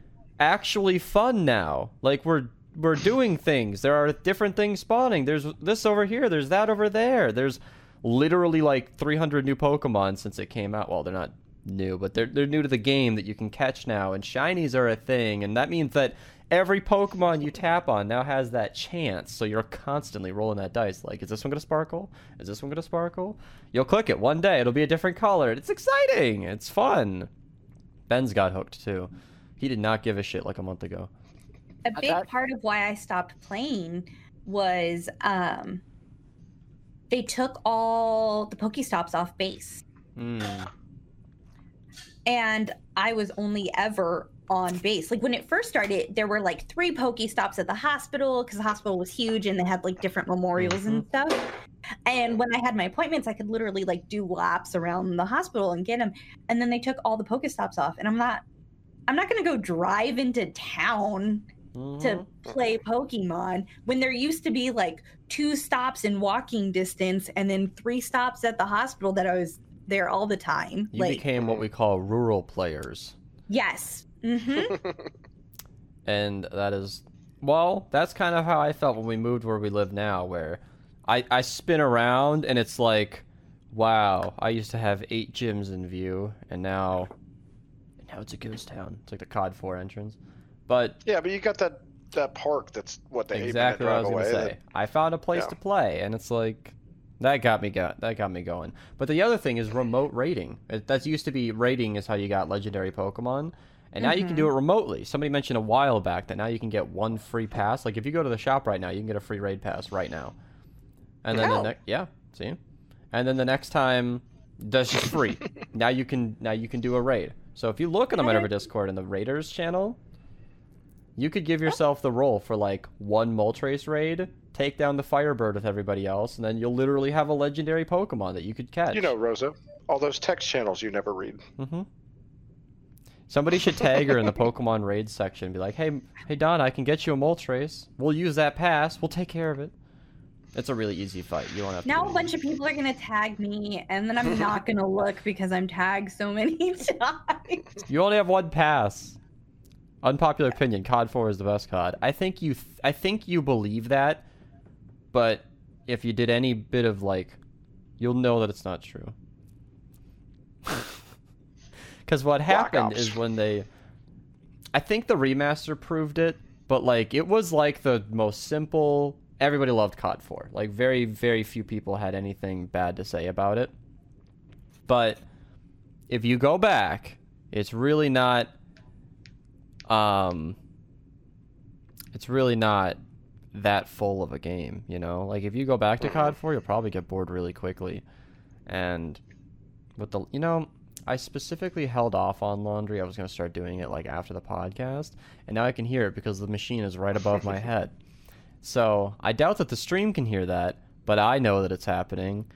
actually fun now. Like we're we're doing things. There are different things spawning. There's this over here. There's that over there. There's literally like 300 new Pokemon since it came out. Well, they're not new, but they're they're new to the game that you can catch now. And shinies are a thing, and that means that every Pokemon you tap on now has that chance. So you're constantly rolling that dice. Like, is this one gonna sparkle? Is this one gonna sparkle? You'll click it one day. It'll be a different color. It's exciting. It's fun. Ben's got hooked too. He did not give a shit like a month ago. A big part of why I stopped playing was um they took all the PokeStops off base. Mm. and I was only ever on base. Like when it first started, there were like three PokeStops at the hospital because the hospital was huge and they had like different memorials and stuff. And when I had my appointments, I could literally like do laps around the hospital and get them. And then they took all the PokeStops off, and I'm not, I'm not gonna go drive into town Mhm. to play Pokemon when there used to be like two stops in walking distance and then three stops at the hospital that I was there all the time. You like became what we call rural players. yes. hmm and that is well that's kind of how i felt when we moved where we live now where i i spin around and it's like wow i used to have eight gyms in view and now now it's a ghost town it's like the cod 4 entrance but yeah, but you got that that park that's what they exactly what i was gonna away. say i found a place Yeah. to play and it's like that got me go- that got me going but the other thing is remote raiding that used to be raiding is how you got legendary pokemon and now you can do mm-hmm. it remotely. Somebody mentioned a while back that now you can get one free pass. Like if you go to the shop right now, you can get a free raid pass right now. And then the next, yeah, see, and then the next time, that's just free. now you can now you can do a raid. So if you look in the. Minerva Discord in the Raiders channel, you could give yourself the role for like one Moltres raid, take down the Firebird with everybody else, and then you'll literally have a legendary Pokemon that you could catch. You know, Rosa, all those text channels you never read. Mm-hmm. Somebody should tag her in the Pokemon raid section. Be like, hey, hey, Donna, I can get you a Moltres. We'll use that pass. We'll take care of it. It's a really easy fight. You don't have to. Now do a bunch of people are gonna tag me, and then I'm not gonna look because I'm tagged so many times. You only have one pass. Unpopular opinion: COD 4 is the best COD. I think you. Th- I think you believe that, but if you did any bit of like, you'll know that it's not true. Because what happened is when they, I think the remaster proved it, but like it was like the most simple. Everybody loved COD 4. Like very, very few people had anything bad to say about it. But if you go back, it's really not. Um, it's really not that full of a game, you know? Like if you go back to Mhm. COD 4, you'll probably get bored really quickly. And with the you know, I specifically held off on laundry. I was going to start doing it like after the podcast, and now I can hear it because the machine is right above my head. So, I doubt that the stream can hear that, but I know that it's happening.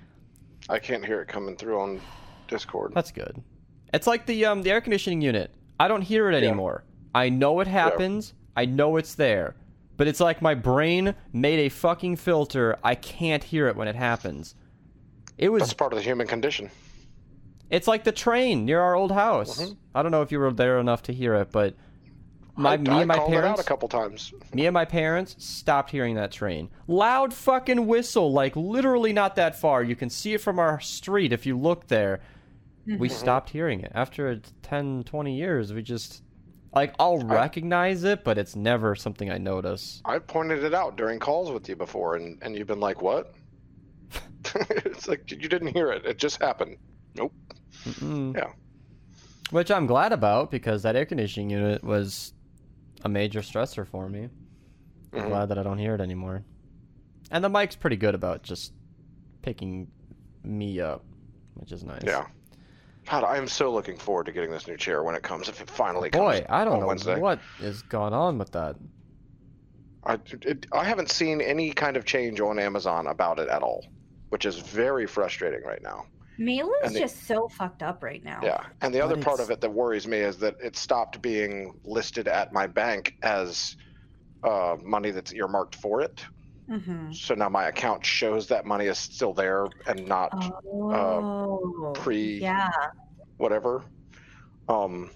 I can't hear it coming through on Discord. That's good. It's like the um the air conditioning unit. I don't hear it Yeah. Anymore. I know it happens. I know it's there. But it's like my brain made a fucking filter. I can't hear it when it happens. It was That's part of the human condition. it's like the train near our old house. Mhm. I don't know if you were there enough to hear it, but my I, me I and my called out parents a couple times. me and my parents stopped hearing that train. Loud fucking whistle, like literally not that far. You can see it from our street if you look there. We Mhm. stopped hearing it. After 10, 20 years, we just like I'll recognize it, but it's never something I notice. I pointed it out during calls with you before, and, and you've been like, "What?" it's like you didn't hear it. It just happened. Nope. Mm-mm. Yeah. Which I'm glad about because that air conditioning unit was a major stressor for me. I'm Mhm. glad that I don't hear it anymore. And the mic's pretty good about just picking me up, which is nice. Yeah. God, I am so looking forward to getting this new chair when it comes. If it finally comes Boy, I don't on know Wednesday. what is going on with that. I, it, I haven't seen any kind of change on Amazon about it at all, which is very frustrating right now. Mail is the- just so fucked up right now. Yeah, and the But other part of it that worries me is that it stopped being listed at my bank as uh, money that's earmarked for it. Mm-hmm. So now my account shows that money is still there and not Oh. pre- Yeah. whatever. Um,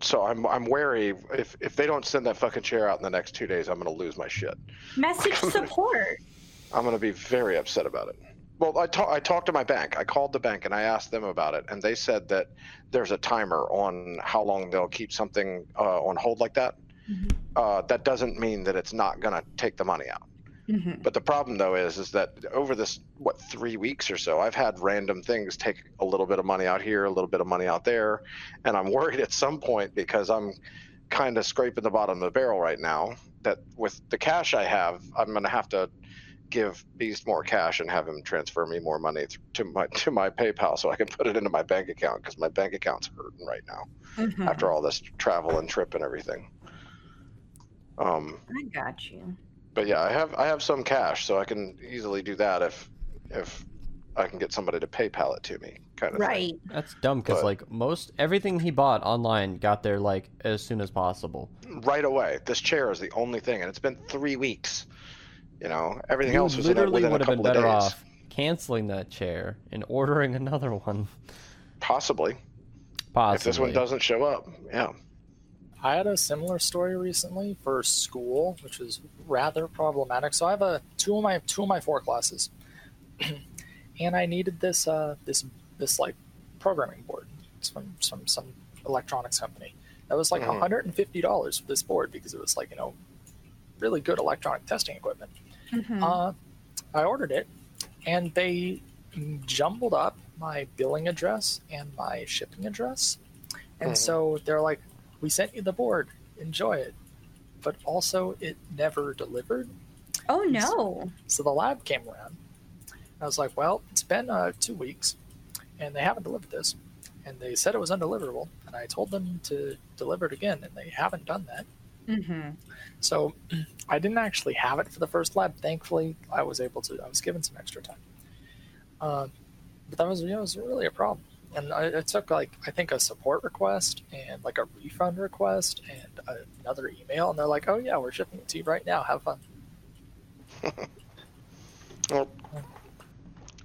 so I'm I'm wary if if they don't send that fucking chair out in the next two days, I'm gonna lose my shit. Message support. I'm gonna be very upset about it. Well, I ta- I talked to my bank. I called the bank and I asked them about it, and they said that there's a timer on how long they'll keep something uh, on hold like that. Mhm. Uh, that doesn't mean that it's not gonna take the money out. Mhm. But the problem though is is that over this what three weeks or so, I've had random things take a little bit of money out here, a little bit of money out there, and I'm worried at some point because I'm kind of scraping the bottom of the barrel right now. That with the cash I have, I'm gonna have to give Beast more cash and have him transfer me more money to my to my PayPal so I can put it into my bank account because my bank account's hurting right now Mhm. after all this travel and trip and everything. Um, I got you. But yeah, I have I have some cash, so I can easily do that if if I can get somebody to PayPal it to me, kind of thing. Right. That's dumb because like most everything he bought online got there like as soon as possible. Right away. This chair is the only thing, and it's been three weeks. You know, everything You else was in a, literally within a would have been couple of better off canceling that chair and ordering another one. Possibly, Possibly. if this one doesn't show up. Yeah. I had a similar story recently for school, which was rather problematic. So I have a two of my two of my four classes, and I needed this uh, this this like programming board It's from some some electronics company. That was like Mhm. one hundred and fifty dollars for this board because it was like you know really good electronic testing equipment. Mhm. Uh, I ordered it, and they jumbled up my billing address and my shipping address. And Mhm. so they're like, "We sent you the board. Enjoy it." But also, it never delivered. oh no. So the lab came around. I was like, "Well, it's been uh, two weeks, and they haven't delivered this." And they said it was undeliverable, and I told them to deliver it again, and they haven't done that. Mm-hmm. So I didn't actually have it for the first lab. Thankfully, I was able to. I was given some extra time. Uh, but that was, you know, it was really a problem. And I, it took like I think a support request and like a refund request and another email, and they're like, "Oh yeah, we're shipping it to you right now. Have fun." Well,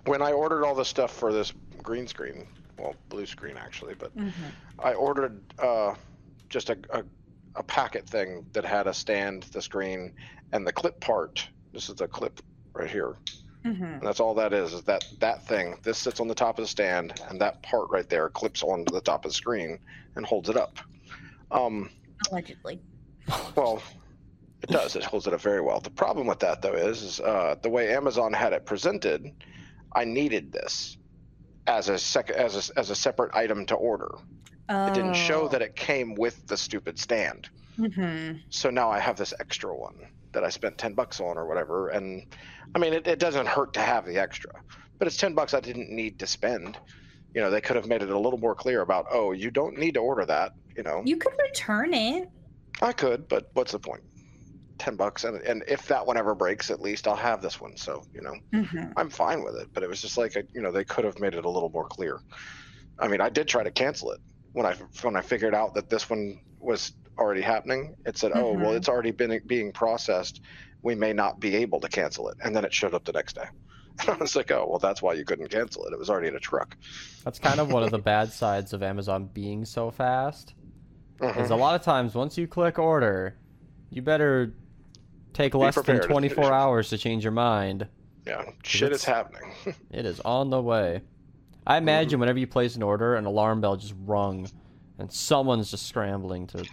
when I ordered all the stuff for this green screen, well, blue screen actually, but Mm-hmm. I ordered uh, just a, a, a packet thing that had a stand, the screen, and the clip part. This is the clip right here. Mm-hmm. And that's all that is, is that that thing. This sits on the top of the stand, and that part right there clips onto the top of the screen and holds it up. Um, Allegedly. well, it does. It holds it up very well. The problem with that, though, is, is uh, the way Amazon had it presented. I needed this as a sec- as a, as a separate item to order. It didn't show that it came with the stupid stand. Mm-hmm. So now I have this extra one. That I spent ten bucks on or whatever. And I mean, it, it doesn't hurt to have the extra, but it's ten bucks I didn't need to spend. You know, they could have made it a little more clear about, oh, you don't need to order that. You know, You could return it. I could, but what's the point? Ten bucks, and and if that one ever breaks, at least I'll have this one. So you know, Mhm. I'm fine with it. But it was just like, you know, they could have made it a little more clear. I mean, I did try to cancel it when I when I figured out that this one was already happening. It said, "Oh, well, Mhm. it's already been being processed. We may not be able to cancel it." And then it showed up the next day. I was like, "Oh, well, that's why you couldn't cancel it. It was already in a truck." That's kind of one of the bad sides of Amazon being so fast. Is Mhm. a lot of times once you click order, you better take less than 24 hours to change your mind. Yeah, shit is happening. It is on the way. I imagine whenever you place an order, an alarm bell just rung, and someone's just scrambling to.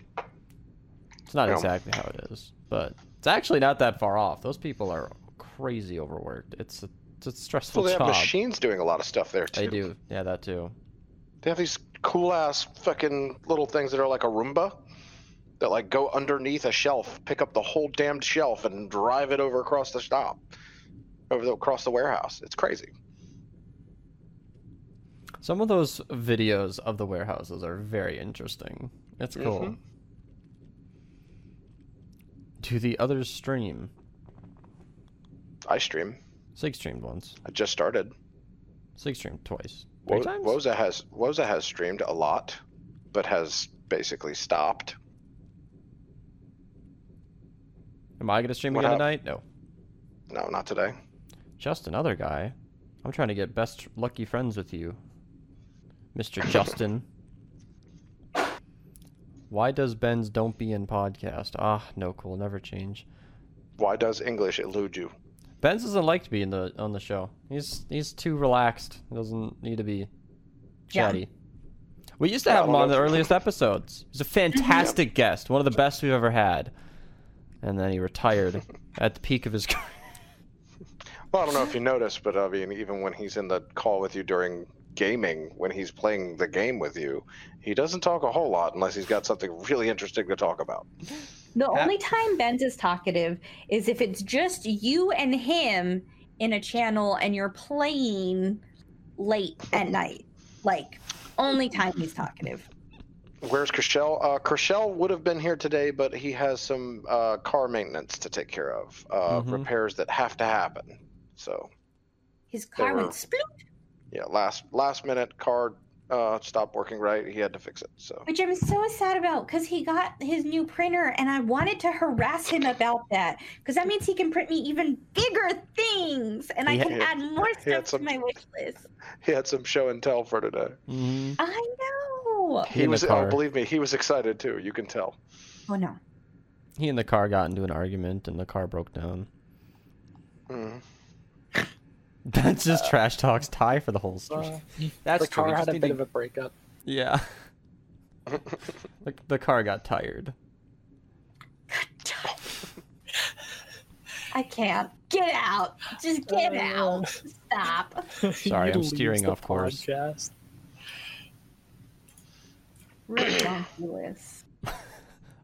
It's not Yeah. exactly how it is, but it's actually not that far off. Those people are crazy overworked. It's a, it's a stressful well, they have machines doing a lot of stuff there too. They do, yeah, that too. They have these cool ass fucking little things that are like a Roomba that like go underneath a shelf, pick up the whole damned shelf and drive it over across the shop, over the, across the warehouse. It's crazy. Some of those videos of the warehouses are very interesting. It's cool. Mhm. Do the others stream? I stream. Sig streamed once. I just started. Sig streamed twice. Three Wo- times? Woza has Woza has streamed a lot, but has basically stopped. Am I gonna stream What again tonight? No. No, not today. Just another guy. I'm trying to get best lucky friends with you, Mr. Justin. Why does Ben's Don't Be in podcast? Ah, no cool, never change. Why does English elude you? Ben's doesn't like to be in the on the show. He's he's too relaxed. He doesn't need to be Yeah. chatty. We used to have him on the earliest episodes. He's a fantastic guest, one of the best we've ever had. And then he retired at the peak of his career. Well, I don't know if you noticed, but I mean, even when he's in the call with you during gaming, when he's playing the game with you, he doesn't talk a whole lot unless he's got something really interesting to talk about. The Yeah. only time Ben's is talkative is if it's just you and him in a channel and you're playing late at night. Like, only time he's talkative. Where's Chriselle? Uh, Chriselle would have been here today, but he has some uh, car maintenance to take care of, uh, Mhm. repairs that have to happen. So, His car were- went sploot, yeah, last last minute car uh, stopped working right. He had to fix it. So, which I'm so sad about because he got his new printer and I wanted to harass him about that because that means he can print me even bigger things and I He can had- add more he had stuff to my wish list. he had some show and tell for today. hmm I know. He He was, oh, believe me, he was excited too. You can tell. Oh no. He and the car got into an argument, and the car broke down. Mm. That's just trash talks tie for the whole story. Uh, That's the car true. we had a need bit to- of a breakup. Yeah. the, the car got tired. I can't. Get out. Just get Uh, out. Stop. Sorry, I'm steering off course. podcast. Ridiculous. Uh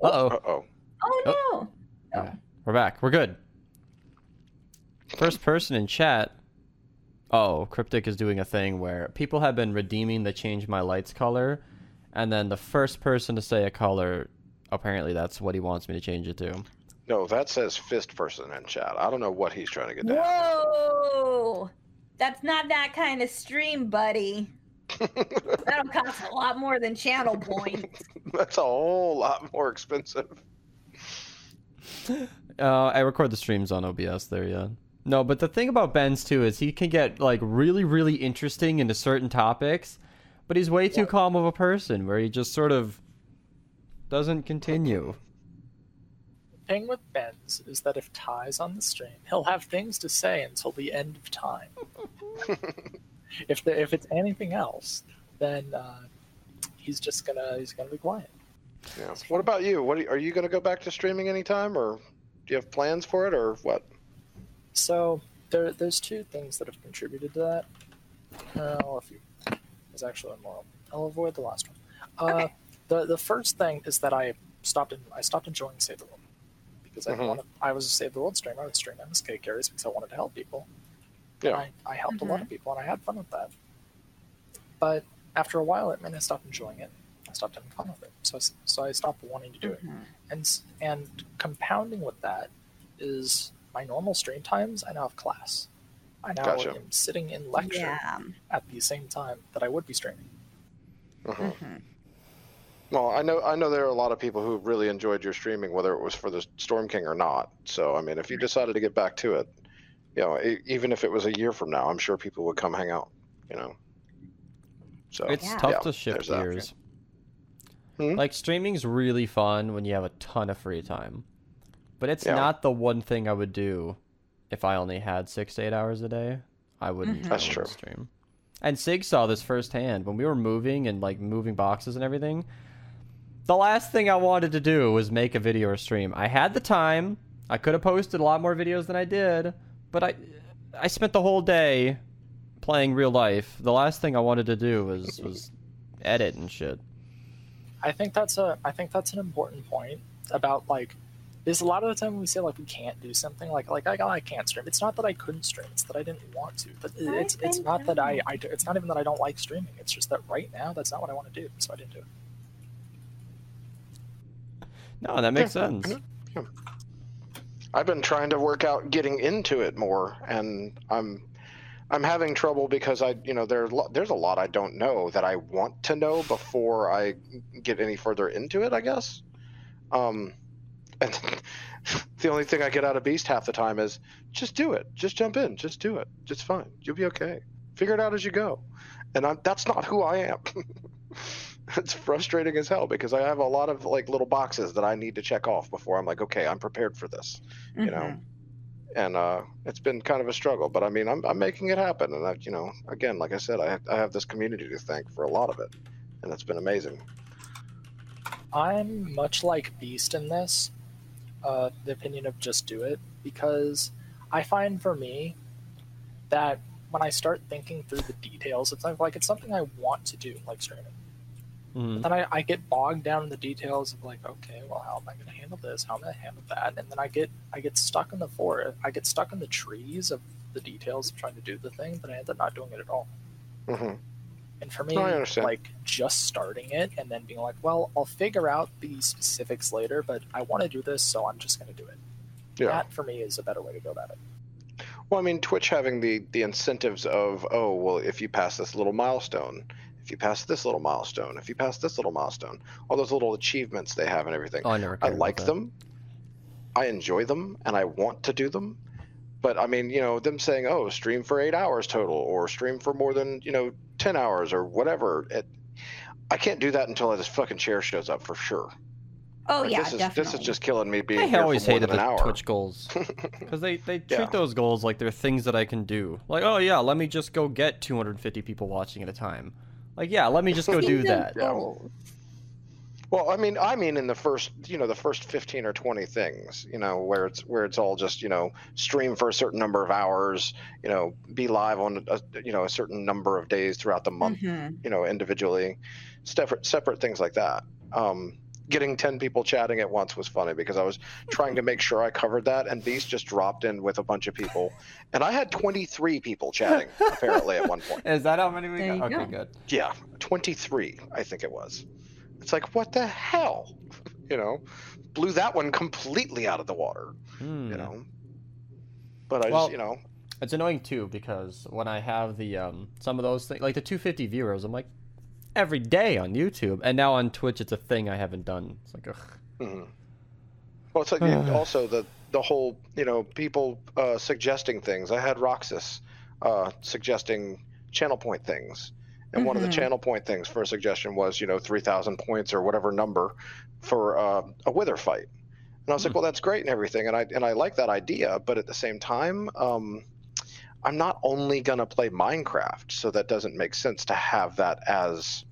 oh. Uh oh. Oh no. Yeah. We're back. We're good. First person in chat. Oh, Cryptic is doing a thing where people have been redeeming the change my lights color, and then the first person to say a color, apparently that's what he wants me to change it to. No, that says fist person in chat. I don't know what he's trying to get down. Whoa. That's not that kind of stream, buddy. That'll cost a lot more than channel points. That's a whole lot more expensive. Uh, I record the streams on OBS there, yeah. No, but the thing about Ben's too is he can get like really, really interesting into certain topics, but he's way too calm of a person where he just sort of doesn't continue. The thing with Ben's is that if Ty's on the stream, he'll have things to say until the end of time. if the, if it's anything else, then uh, he's just gonna he's gonna be quiet. Yeah. What about you? What are you, are you going to go back to streaming anytime, or do you have plans for it, or what? So there there's two things that have contributed to that. Uh, well, a few. There's actually more. I'll avoid the last one. Uh, Okay. The the first thing is that I stopped in, I stopped enjoying Save the World because I Mhm. wanted. I was a Save the World streamer. I would stream MSK carries because I wanted to help people. Yeah. I, I helped a lot of people and I had fun with that. But after a while, it meant I stopped enjoying it. I stopped having fun with it. So I, so I stopped wanting to do it. Mhm. And and compounding with that is my normal stream times. I now have class. I now Gotcha. am sitting in lecture Yeah. at the same time that I would be streaming. Mhm. Mhm. Well, I know I know there are a lot of people who really enjoyed your streaming, whether it was for the Storm King or not. So I mean, if you decided to get back to it, you know, e- even if it was a year from now, I'm sure people would come hang out. You know. So It's Yeah. tough Yeah, to shift there's that. gears. Hmm? Like streaming's really fun when you have a ton of free time, but it's Yeah. not the one thing I would do if I only had six to eight hours a day. I wouldn't. Mhm. That's true. Stream. And Sig saw this firsthand when we were moving and like moving boxes and everything. The last thing I wanted to do was make a video or stream. I had the time. I could have posted a lot more videos than I did, but I I spent the whole day playing real life. The last thing I wanted to do was was edit and shit. I think that's a I think that's an important point about like there's a lot of the time when we say like we can't do something like like I, I can't stream. It's not that I couldn't stream. It's that I didn't want to. But it's it's I not that I. I do- it's not even that I don't like streaming. It's just that right now that's not what I want to do. So I didn't do it. No, that makes Yeah, sense. yeah. I've been trying to work out getting into it more, and I'm I'm having trouble because I you know there lo- there's a lot I don't know that I want to know before I get any further into it. I guess. Um, and the only thing I get out of Beast half the time is just do it, just jump in, just do it, it's fine, you'll be okay. Figure it out as you go, and I'm, that's not who I am. it's frustrating as hell because I have a lot of like little boxes that I need to check off before I'm like, okay, I'm prepared for this, you know. Mhm. And uh, it's been kind of a struggle, but I mean, I'm, I'm making it happen, and I, you know, again, like I said, I have, I have this community to thank for a lot of it, and it's been amazing. I'm much like Beast in this, uh, the opinion of just do it, because I find for me that when I start thinking through the details, it's like, like it's something I want to do, like streaming. Mhm. But then I, I get bogged down in the details of like, okay, well, how am I going to handle this? How am I going to handle that? And then I get I get stuck in the forest. I get stuck in the trees of the details of trying to do the thing, but I end up not doing it at all. hmm And for me, No, I understand. like just starting it and then being like, well, I'll figure out the specifics later, but I want to do this, so I'm just going to do it. Yeah. That for me is a better way to go about it. Well, I mean, Twitch having the the incentives of, oh, well, if you pass this little milestone, if you pass this little milestone, if you pass this little milestone, all those little achievements they have and everything. Oh, I never. I like them. I enjoy them, and I want to do them. But I mean, you know, them saying, "Oh, stream for eight hours total," or stream for more than you know ten hours, or whatever. It, I can't do that until this fucking chair shows up for sure. Oh Like, yeah, this is definitely. this is just killing me being I here always for more hated than the hour. Twitch goals because they they treat Yeah. those goals like they're things that I can do. Like, oh yeah, let me just go get 250 people watching at a time. Like, yeah, let me just go do that. Yeah. Goals. Well, I mean, I mean, in the first, you know, the first fifteen or twenty things, you know, where it's where it's all just, you know, stream for a certain number of hours, you know, be live on, a, you know, a certain number of days throughout the month, Mhm. you know, individually, separate separate things like that. Um, getting ten people chatting at once was funny because I was trying to make sure I covered that, and Beast just dropped in with a bunch of people, and I had twenty three people chatting apparently at one point. Is that how many we There got? you Okay, go. good. Yeah, 23, I think it was. It's like, what the hell? You know, blew that one completely out of the water, Hmm. you know. But I Well- just, you know, It's annoying too because when I have the um some of those things like the 250 viewers, I'm like every day on YouTube, and now on Twitch it's a thing I haven't done. It's like, ugh. mhm. well, it's like also the the whole, you know, people uh, suggesting things. I had Roxas uh, suggesting channel point things. And one of the Mhm. channel point things for a suggestion was, you know, 3,000 points or whatever number for uh, a wither fight. And I was like, Hmm. well, that's great and everything, and I and I like that idea, but at the same time, um, I'm not only gonna play Minecraft, so that doesn't make sense to have that as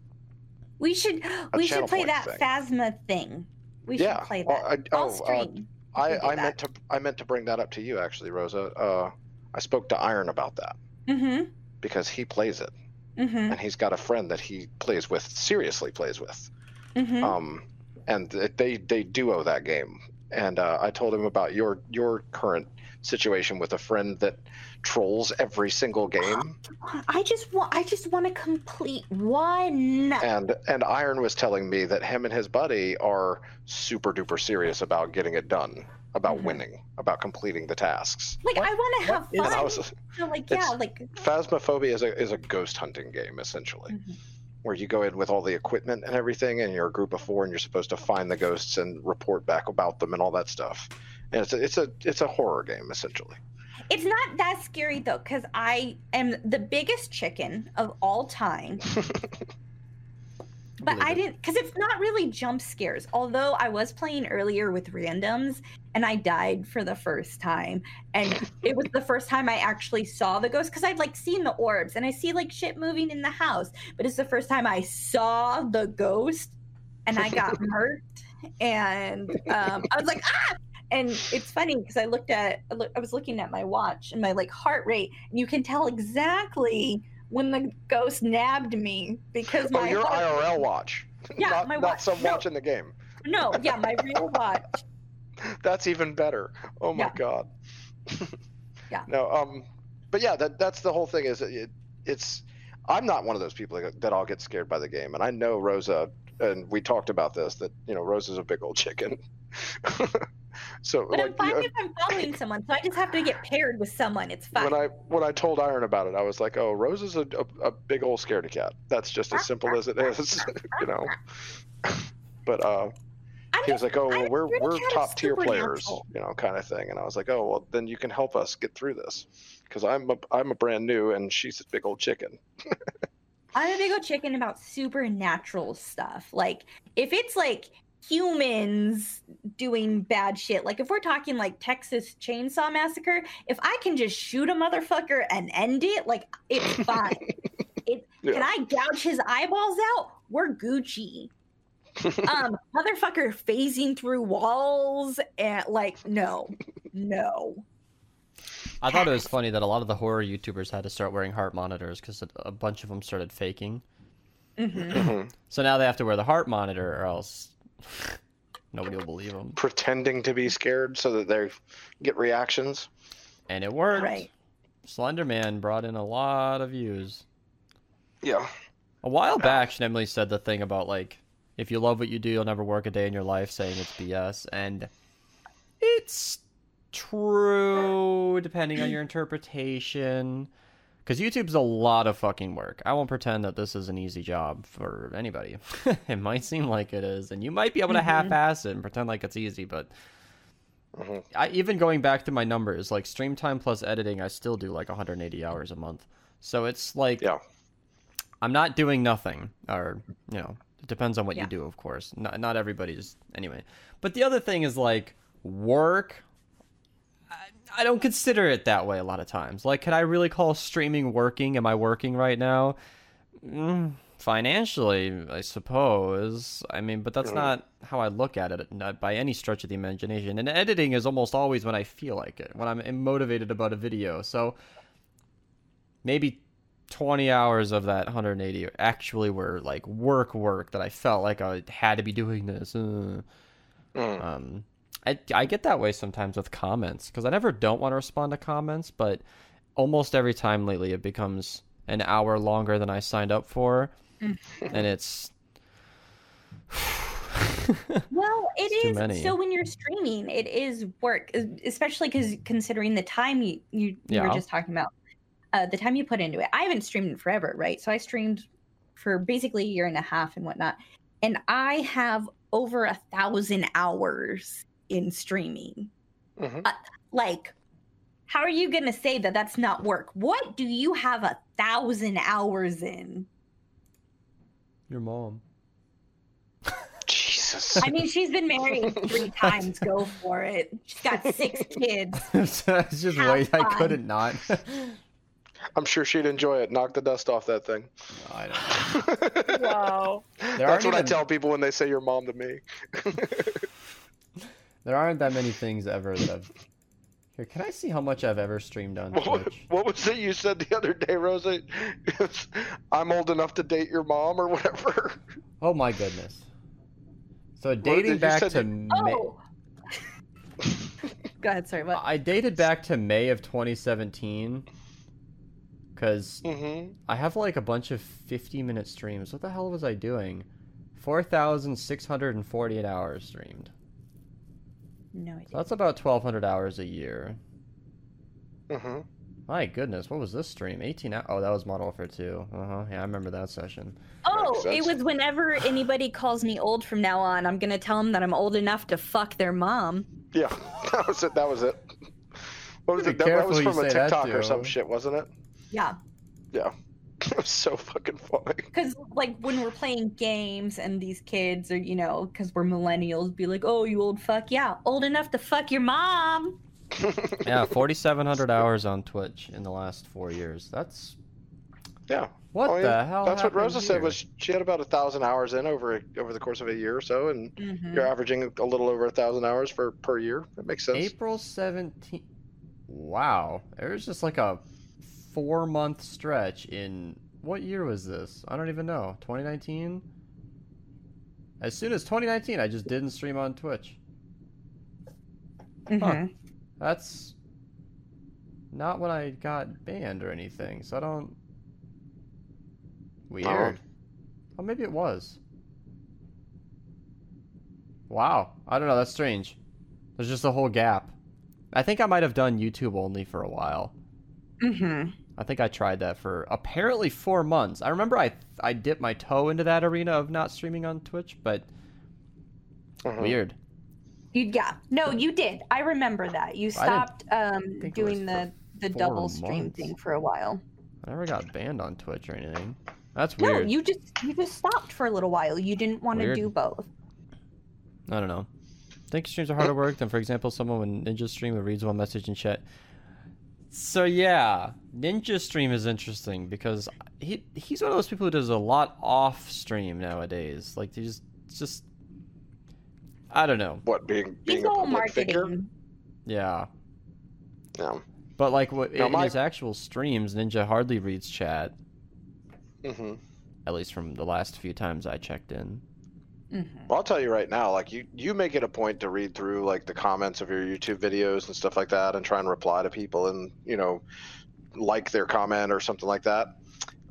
We should we should play that thing. Phasma thing. We Yeah, should play that. I- I'll oh, uh, stream. I, I that. meant to I meant to bring that up to you actually, Rosa. Uh, I spoke to Iron about that Mm-hmm. because he plays it, Mm-hmm. and he's got a friend that he plays with, seriously plays with. Mm-hmm. Um, and they they duo that game and uh, I told him about your your current situation with a friend that trolls every single game. I just want I just want to complete one. And and Iron was telling me that him and his buddy are super duper serious about getting it done, about Mhm. winning, about completing the tasks. Like I want to what have is- And I fun. was So like yeah, like Phasmophobia is a is a ghost hunting game essentially. Mhm. Where you go in with all the equipment and everything, and you're a group of four, and you're supposed to find the ghosts and report back about them and all that stuff. And it's a it's a it's a horror game essentially. it's not that scary though, because I am the biggest chicken of all time. But I didn't, because it's not really jump scares. Although I was playing earlier with randoms and I died for the first time. And it was the first time I actually saw the ghost because I'd like seen the orbs and I see like shit moving in the house. But it's the first time I saw the ghost and I got murked. And um, I was like, ah! And it's funny because I looked at, I was looking at my watch and my like heart rate, and you can tell exactly when the ghost nabbed me because my Oh, my your heart- IRL watch, Yeah, not my not some No. watch in the game. No, yeah, my real watch. That's even better. Oh my Yeah. god. Yeah. No, um, but yeah, that that's the whole thing. Is it, it's I'm not one of those people that, that I'll get scared by the game, and I know Rosa, and we talked about this that you know Rosa's a big old chicken. so But I'm fine you- if I'm following someone, so I just have to get paired with someone. It's fine. when I when I told Iron about it, I was like, "Oh, Rosa's a, a, a big old scaredy cat. That's just as simple as it is, you know." But uh, I'm he was like, "Oh, well, I'm we're we're top tier players, you know, kind of thing." And I was like, "Oh, well, then you can help us get through this, because I'm a I'm a brand new, and she's a big old chicken." I'm a big old chicken about supernatural stuff. Like if it's like humans doing bad shit, like if we're talking like Texas Chainsaw Massacre, if I can just shoot a motherfucker and end it, like it's fine. it, Yeah. Can I gouge his eyeballs out? We're Gucci. um, motherfucker phasing through walls and like no, no. I thought it was funny that a lot of the horror YouTubers had to start wearing heart monitors because a, a bunch of them started faking. hmm Mhm. So now they have to wear the heart monitor, or else nobody will believe them. Pretending to be scared so that they get reactions. And it worked. Right. Slenderman brought in a lot of views. Yeah. A while back, Schnemley said the thing about like, if you love what you do, you'll never work a day in your life, saying it's BS, and it's true depending on your interpretation. Because YouTube's a lot of fucking work. I won't pretend that this is an easy job for anybody. it might seem like it is, and you might be able to Mhm. half-ass it and pretend like it's easy, but Mhm. I even going back to my numbers, like stream time plus editing, I still do like 180 hours a month. So it's like Yeah. I'm not doing nothing, or you know, it depends on what Yeah. you do, of course. Not not everybody's anyway. But the other thing is like work. I, don't consider it that way a lot of times. Like, can I really call streaming working? Am I working right now? Mm, financially, I suppose. I mean, but that's not how I look at it not by any stretch of the imagination. And editing is almost always when I feel like it, when I'm motivated about a video. So maybe 20 hours of that 180 actually were like work work that I felt like I had to be doing this. Uh, Mm. um, I, I get that way sometimes with comments because I never don't want to respond to comments, but almost every time lately it becomes an hour longer than I signed up for, Mm. and it's. Well, it many. So when you're streaming, it is work, especially because considering the time you you, you were just talking about, uh, the time you put into it. I haven't streamed in forever, right? So I streamed for basically a year and a half and whatnot, and I have over a thousand hours in streaming. Mhm. Like, how are you gonna say that that's not work? What do you have a thousand hours in? Your mom. Jesus. I mean, she's been married three times. Go for it. She's got six kids. it's just Have wait, I couldn't not. I'm sure she'd enjoy it. Knock the dust off that thing. I don't know. Wow. That's aren't what I tell people when they say your mom to me. There aren't that many things ever that I've. Here, can I see how much I've ever streamed on What, Twitch? what was it you said the other day, Rosa? I'm old enough to date your mom or whatever. Oh my goodness. So dating you back to you- May, Oh, Go ahead, sorry. What? I dated back to May of 2017 because Mm-hmm. I have like a bunch of 50 minute streams. What the hell was I doing? 4,648 hours streamed. No So that's about 1,200 hours a year. Mm-hmm. My goodness, what was this stream? 18 hours. Oh, that was Modern Warfare 2. Uh huh. Yeah, I remember that session. Oh, Makes it was whenever anybody calls me old from now on, I'm gonna tell them that I'm old enough to fuck their mom. Yeah, that was it. That was it. What was Be it? That, that was from a TikTok or some shit, wasn't it? Yeah, Yeah. it was so fucking funny. because like when we're playing games and these kids are, you know, because we're millennials, be like, "Oh, you old fuck." Yeah, old enough to fuck your mom. Yeah, 4,700 hours on Twitch in the last four years. That's. Yeah. What Oh, the yeah. hell? That's what happened Rosa said was she had about a thousand hours in over over the course of a year or so, and Mhm. you're averaging a little over a thousand hours for per year. That makes sense. April 17th. Wow. It was just like a four month stretch in. What year was this? I don't even know. 2019? As soon as 2019, I just didn't stream on Twitch. Mhm. That's not when I got banned or anything, so I don't. Weird. Oh, maybe it was. Wow. I don't know. That's strange. There's just a whole gap. I think I might have done YouTube only for a while. Mhm. I think I tried that for apparently four months. I remember I I dipped my toe into that arena of not streaming on Twitch, but Mhm. weird. You, yeah. No, you did. I remember that. You stopped um, doing the the four double stream thing for a while. I never got banned on Twitch or anything. That's weird. No, you just you just stopped for a little while. You didn't want to do both. I don't know. I think streams are harder work than, for example, someone when Ninja Stream who reads one message in chat. So yeah, Ninja Stream is interesting because he he's one of those people who does a lot off stream nowadays. Like they just just I don't know. What being being He's a all public marketing. figure? Yeah, Yeah. but like what Now, in my- his actual streams, Ninja hardly reads chat. hmm At least from the last few times I checked in. Mhm. Well, I'll tell you right now, like you, you make it a point to read through like the comments of your YouTube videos and stuff like that, and try and reply to people, and you know, like their comment or something like that.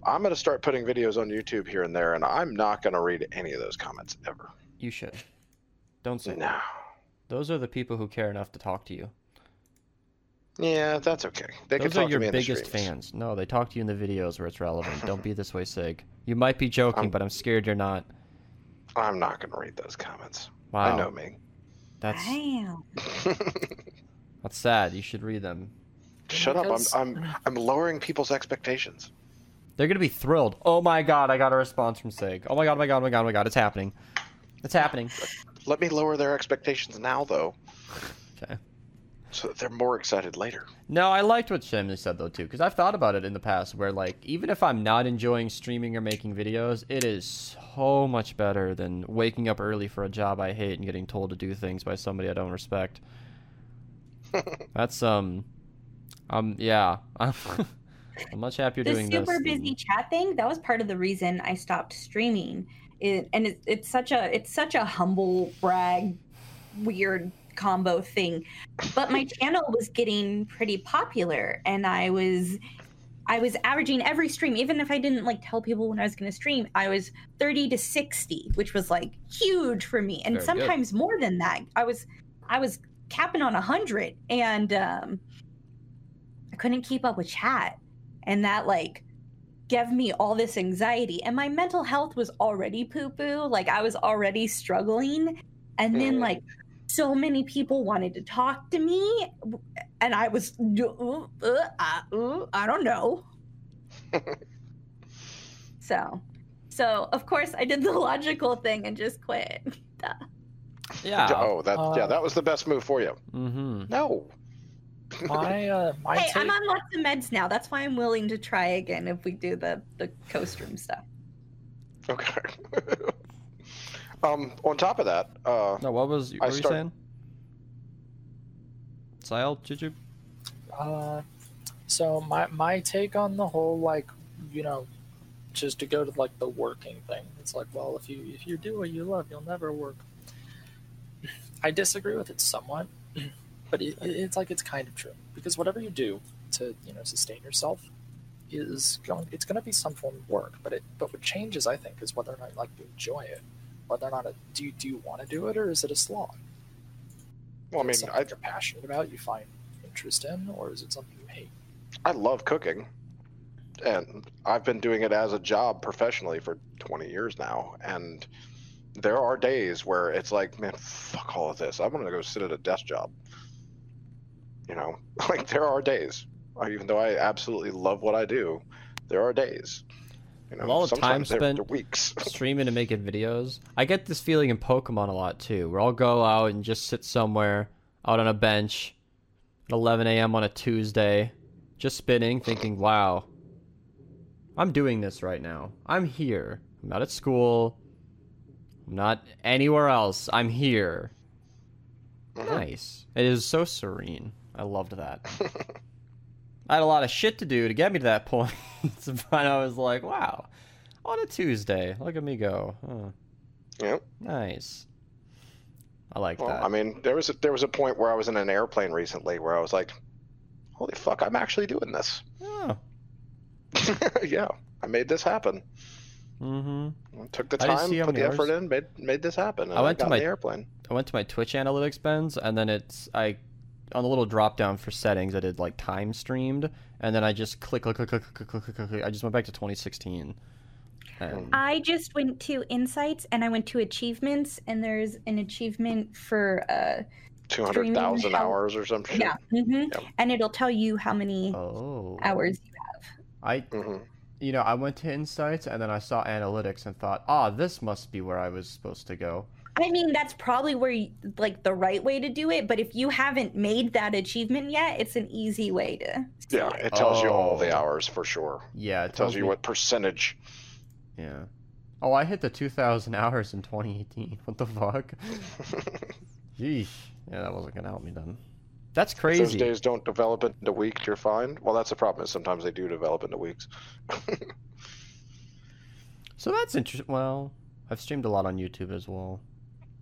I'm gonna start putting videos on YouTube here and there, and I'm not gonna read any of those comments ever. You should. Don't say that. Those are the people who care enough to talk to you. Yeah, that's okay. They can Those are talk your to me in the biggest fans. No, they talk to you in the videos where it's relevant. Don't be this way, Sig. You might be joking, I'm- but I'm scared you're not. I'm not gonna read those comments. Wow, I know me. that's Damn. that's sad. You should read them. Shut up! I'm I'm I'm lowering people's expectations. They're gonna be thrilled. Oh my god, I got a response from Sig. Oh my god, oh my god, oh my god, oh my god, it's happening. It's happening. Let me lower their expectations now, though, Okay. so that they're more excited later. No, I liked what Shemley said though too, because I've thought about it in the past, where like even if I'm not enjoying streaming or making videos, it is so much better than waking up early for a job I hate and getting told to do things by somebody I don't respect. That's um, um, yeah, I'm, much happier the doing super this. busy than- chat thing that was part of the reason i stopped streaming. It, and it, it's such a it's such a humble brag weird combo thing. But my channel was getting pretty popular and i was i was averaging every stream. Even if i didn't like tell people when i was going to stream i was 30 to 60 which was like huge for me. And Very good. sometimes more than that. I was i was capping on 100 and um couldn't keep up with chat and that like gave me all this anxiety and my mental health was already poo poo like i was already struggling and then Mm. like so many people wanted to talk to me and i was uh, uh, uh, i don't know so so of course i did the logical thing and just quit Duh. Yeah. Oh, that yeah, Uh, that was the best move for you. Mm-hmm. No. My uh, my hey take. i'm on lots of meds now that's why i'm willing to try again if we do the the co-stream stuff Okay. um. On top of that, uh, No, what was what I were you start- saying? Sile, Juju? Uh, so my my take on the whole like you know, just to go to like the working thing. It's like, well, if you if you do what you love, you'll never work. I disagree with it somewhat but it, it- it's like it's kind of true because whatever you do to you know sustain yourself is going it's going to be some form of work but it but what changes i think is whether or not like you enjoy it whether or not it, do you do you want to do it or is it a slog Well, I mean, I you're passionate about you find interest in or is it something you hate I love cooking, and I've been doing it as a job professionally for 20 years now. And there are days where it's like, man, fuck all of this. I'm gonna go sit at a desk job. You know, like there are days. Even though I absolutely love what I do, there are days. You know, With all the time spent weeks. streaming and making videos. I get this feeling in Pokemon a lot too, where I'll go out and just sit somewhere out on a bench at 11 a.m. on a Tuesday, just spinning, thinking, wow, I'm doing this right now. I'm here. I'm not at school. I'm not anywhere else. I'm here. Mhm. Nice. It is so serene. I loved that. I had a lot of shit to do to get me to that point. but I was like, wow, on a Tuesday, look at me go. Huh. Yep. Nice. I like Well, that. I mean, there was a, there was a point where I was in an airplane recently where I was like, "Holy fuck, I'm actually doing this." oh. yeah, I made this happen. Mm hmm Took the time, put the effort in, made made this happen. I went to got in my- airplane. I went to my Twitch analytics bends, and then it's I on the little drop down for settings, I did like time streamed, and then I just click, click, click, click, click, click, click, click. I just went back to 2016. And... I just went to insights and I went to achievements, and there's an achievement for uh, two hundred thousand hours or something. Yeah. Mm-hmm. Yep. And it'll tell you how many oh. hours you have. I. Mm-hmm. You know, I went to insights and then I saw analytics and thought, ah, this must be where I was supposed to go. I mean, that's probably where you, like the right way to do it. But if you haven't made that achievement yet, it's an easy way to. Yeah, it. it tells you all the Oh. hours for sure. Yeah, it It tells tells you me what percentage. Yeah. Oh, I hit the 2,000 hours in 2018. What the fuck? Yeesh. Yeah, that wasn't gonna help me then. That's If those crazy. days don't develop into weeks, you're fine. Well, that's the problem. Is sometimes they do develop into weeks. So that's interesting. Well, I've streamed a lot on YouTube as well.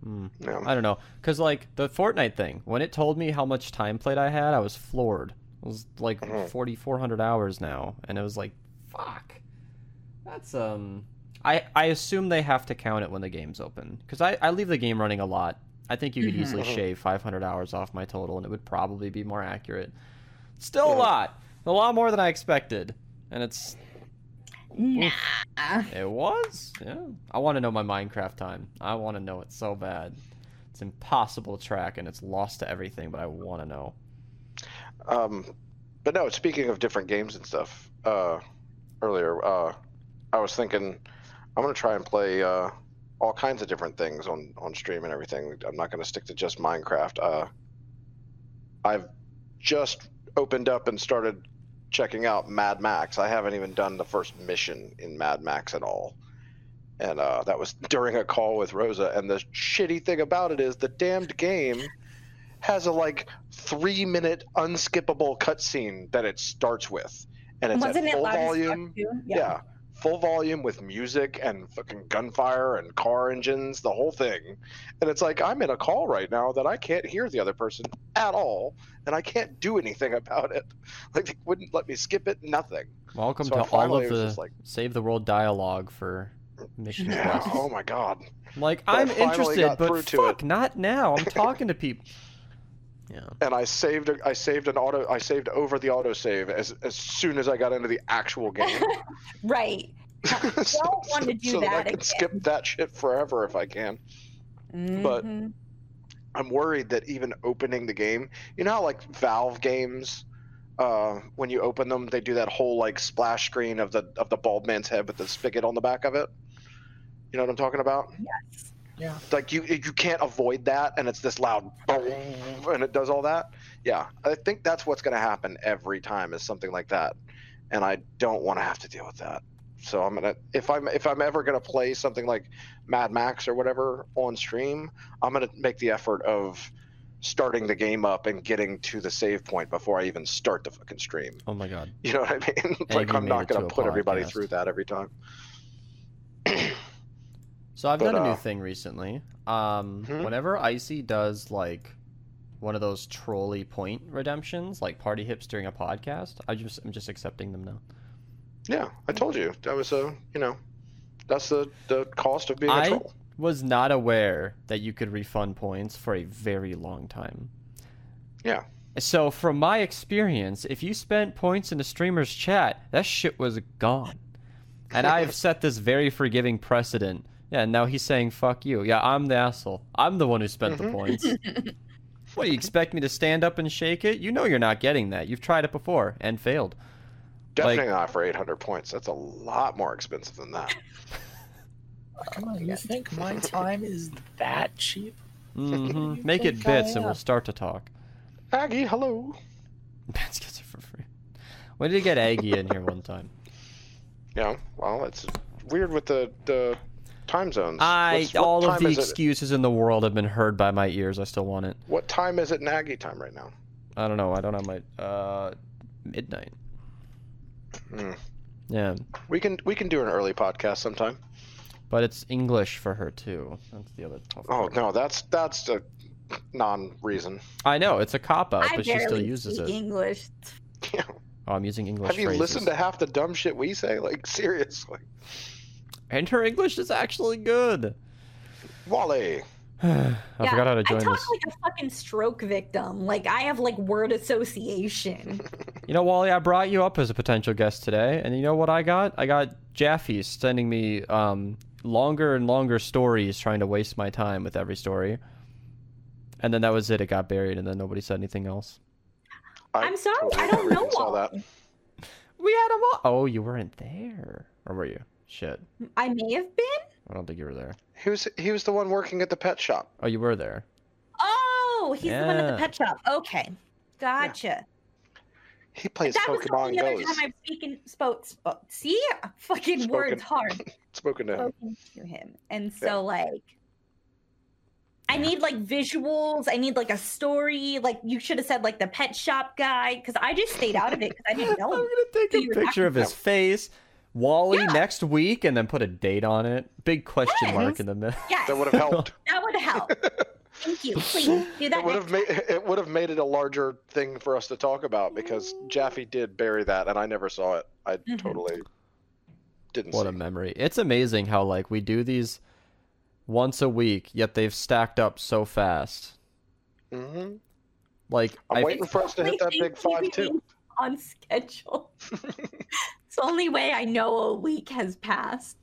Yeah. I don't know, cause like the Fortnite thing, when it told me how much time played I had, I was floored. It was like Mhm. 4,400 hours now, and it was like, fuck. That's um. I I assume they have to count it when the game's open, cause I I leave the game running a lot. I think you could Mhm. easily Mhm. shave 500 hours off my total, and it would probably be more accurate. Still a Mhm. lot, a lot more than I expected, and it's Nah. it was? Yeah. I want to know my Minecraft time. I want to know it so bad. It's impossible to track and it's lost to everything, but I want to know. Um, but no, speaking of different games and stuff, uh, earlier, uh, I was thinking I'm gonna try and play uh, all kinds of different things on on stream and everything. I'm not gonna stick to just Minecraft. Uh, I've just opened up and started checking out Mad Max. I haven't even done the first mission in Mad Max at all. And uh, that was during a call with Rosa. And the shitty thing about it is the damned game has a like three minute unskippable cutscene that it starts with. And it's Wasn't at full fuck, volume. too? Yeah. Full volume with music and fucking gunfire and car engines, the whole thing. And it's like, I'm in a call right now that I can't hear the other person at all, and I can't do anything about it. Like, they wouldn't let me skip it, nothing. Welcome So to all of the like- Save the World dialogue for mission Yeah. Oh my god. Like, But I'm interested, but fuck, not now. I'm talking to people. Yeah. And I saved, I saved an auto, I saved over the autosave as as soon as I got into the actual game. Right. so, don't wanna do so that I can again. skip that shit forever if I can. But- Mhm. I'm worried that even opening the game, you know how like Valve games, uh, when you open them, they do that whole like splash screen of the of the bald man's head with the spigot on the back of it. You know what I'm talking about? Yes. Yeah. Like you you can't avoid that, and it's this loud boom, and it does all that. Yeah, I think that's what's going to happen every time is something like that, and I don't want to have to deal with that. So I'm gonna if I'm if I'm ever gonna play something like Mad Max or whatever on stream, I'm gonna make the effort of starting the game up and getting to the save point before I even start the fucking stream. Oh my god. You know what I mean? like I'm not it to gonna a put everybody through that every time. So I've But, done a new uh, thing recently. Um, Hmm? whenever Icy does like one of those trolley point redemptions, like party hips during a podcast. I just I'm just accepting them now. Yeah, I told you that was a you know, that's the the cost of being a I troll. was not aware that you could refund points for a very long time. Yeah. So from my experience, if you spent points in the streamer's chat, that shit was gone. And I've set this very forgiving precedent. Yeah, and now he's saying fuck you. Yeah, I'm the asshole. I'm the one who spent the Mhm. points. what do you expect me to stand up and shake it? You know you're not getting that. You've tried it before and failed. Definitely not for 800 points. That's a lot more expensive than that. Come on, you think my time is that cheap? hmm Make it think I bits and we'll start to talk. Aggie, hello. Bats gets it for free. When did you get Aggie in here one time? Yeah, well, it's weird with the the time zones. I What's- what all of the is it- excuses in the world have been heard by my ears. I still want it. What time is it in Aggie time right now? I don't know. I don't have my uh midnight. Hmm. Yeah, We can we can do an early podcast sometime. but it's English for her too. That's the other tough. Oh part. no, that's that's a non-reason. I know it's a cop out, but she still uses speak it. English. Yeah. Oh, I'm using English Have you phrases. listened to half the dumb shit we say? Like seriously, And her English is actually good. Wally. I Yeah, forgot how to join I talk this. like a fucking stroke victim. Like I have like word association. You know, Wally, I brought you up as a potential guest today, and you know what I got? I got Jaffe sending me um, longer and longer stories, trying to waste my time with every story. And then that was it. It got buried, and then nobody said anything else. I I'm sorry, totally I don't know even saw that. Wally. We had him all. Oh, you weren't there, or were you? Shit, I may have been. I don't think you were there. He was he was the one working at the pet shop. Oh, you were there. Oh, he's the one at the pet shop. Okay, gotcha. He plays that was the Pokemon only other time I've speaking spoke. spoke. See, fucking Spoken. words hard. Spoken to him. spoken to him. And so Yeah. like I need like visuals. I need like a story. Like you should have said like the pet shop guy because I just stayed out of it because I didn't know. I'm gonna take a picture of his face, Wally Yeah. next week, and then put a date on it. Big question mark in the middle. Yes, That would have helped. that would help. Thank you. Please do that. it would have made it would have made it a larger thing for us to talk about because Jaffe did bury that and I never saw it. I Mhm. totally didn't What see. a memory. It's amazing how like we do these once a week, yet they've stacked up so fast. hmm Like I'm I waiting for us to hit that big five too. on schedule. it's the only way I know a week has passed.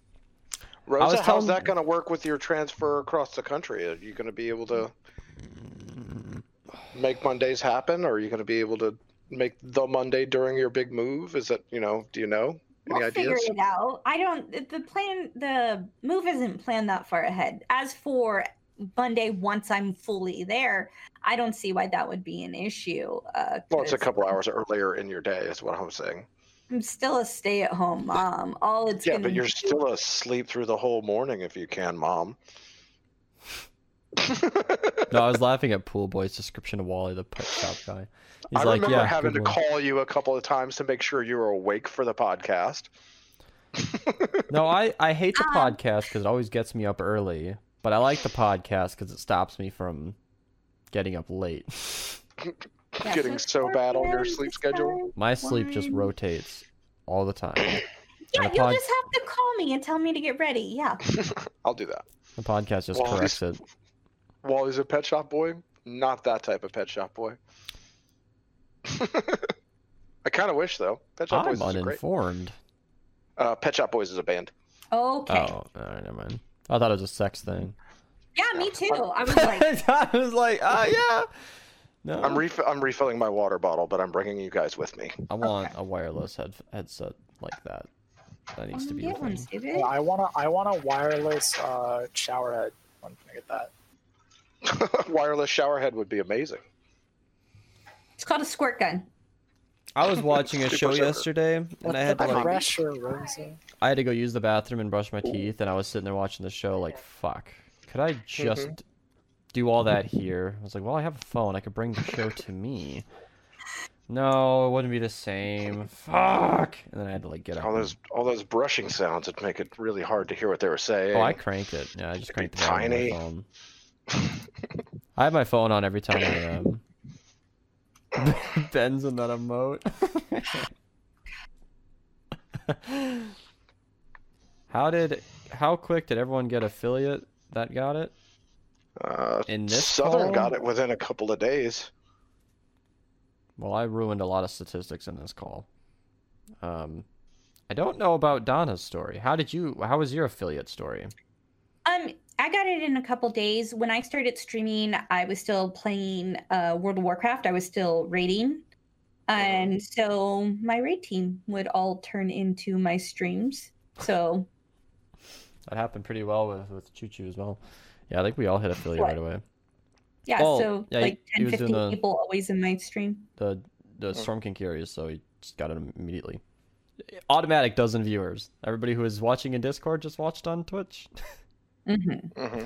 Rosa, how's telling- that going to work with your transfer across the country? Are you going to be able to make Mondays happen, or are you going to be able to make the Monday during your big move? Is it, you know? Do you know any We'll figure ideas? it out. I don't. The plan, the move isn't planned that far ahead. As for Monday, once I'm fully there, I don't see why that would be an issue. Uh, Well, it's a couple hours earlier in your day, is what I'm saying. I'm still a stay-at-home mom. All it's Yeah, but you're do- still asleep through the whole morning if you can, Mom. no, I was laughing at Pool Boy's description of Wally, the pet shop guy. He's I like, remember yeah, having to one." call you a couple of times to make sure you were awake for the podcast. No, I I hate the Um, podcast because it always gets me up early, but I like the podcast because it stops me from getting up late. Yeah, Getting so so bad on your sleep schedule. My sleep just rotates all the time. Yeah, the you'll pod- just have to call me and tell me to get ready. Yeah. I'll do that. The podcast just Well, corrects it. Wally's a pet shop boy, not that type of pet shop boy. I kind of wish though. Pet shop I'm boys is great. uninformed. Uh, pet shop boys is a band. Okay. Oh, all right, never mind. I thought it was a sex thing. Yeah, me too. I was like, I was like, ah, yeah. No, I'm ref- I'm refilling my water bottle, but I'm bringing you guys with me. I want a wireless head headset like that. That needs to be a get one, stupid. Yeah, I wanna I want a wireless uh, shower head. When can I get that? Wireless shower head would be amazing. It's called a squirt gun. I was watching a show soaker. yesterday, and What's I had to like, pressure, Rosa? I had to go use the bathroom and brush my teeth, and I was sitting there watching the show, like, fuck. Could I just do all that here? I was like, well, I have a phone. I could bring the show to me. No, it wouldn't be the same. Fuck. And then I had to like get up. All and- those all those brushing sounds would make it really hard to hear what they were saying. Oh, I cranked it. Yeah, I just It'd cranked my tiny. phone. I have my phone on every time I um, Ben's in that emote. how did how quick did everyone get affiliate that got it? Uh, In this Southern call- got it within a couple of days. Well, I ruined a lot of statistics in this call. Um, I don't know about Donna's story. How did you? How was your affiliate story? Um, I got it in a couple days. When I started streaming, I was still playing uh, World of Warcraft. I was still raiding, and so my raid team would all turn into my streams. So That happened pretty well with with Choo Choo as well. Yeah, I think we all hit affiliate What? right away. yeah, Oh, so yeah, like he 10, was doing 15 the- people always in my stream. The the Oh. Storm King curious, so he just got it immediately. Automatic dozen viewers. Everybody who is watching in Discord just watched on Twitch. hmm hmm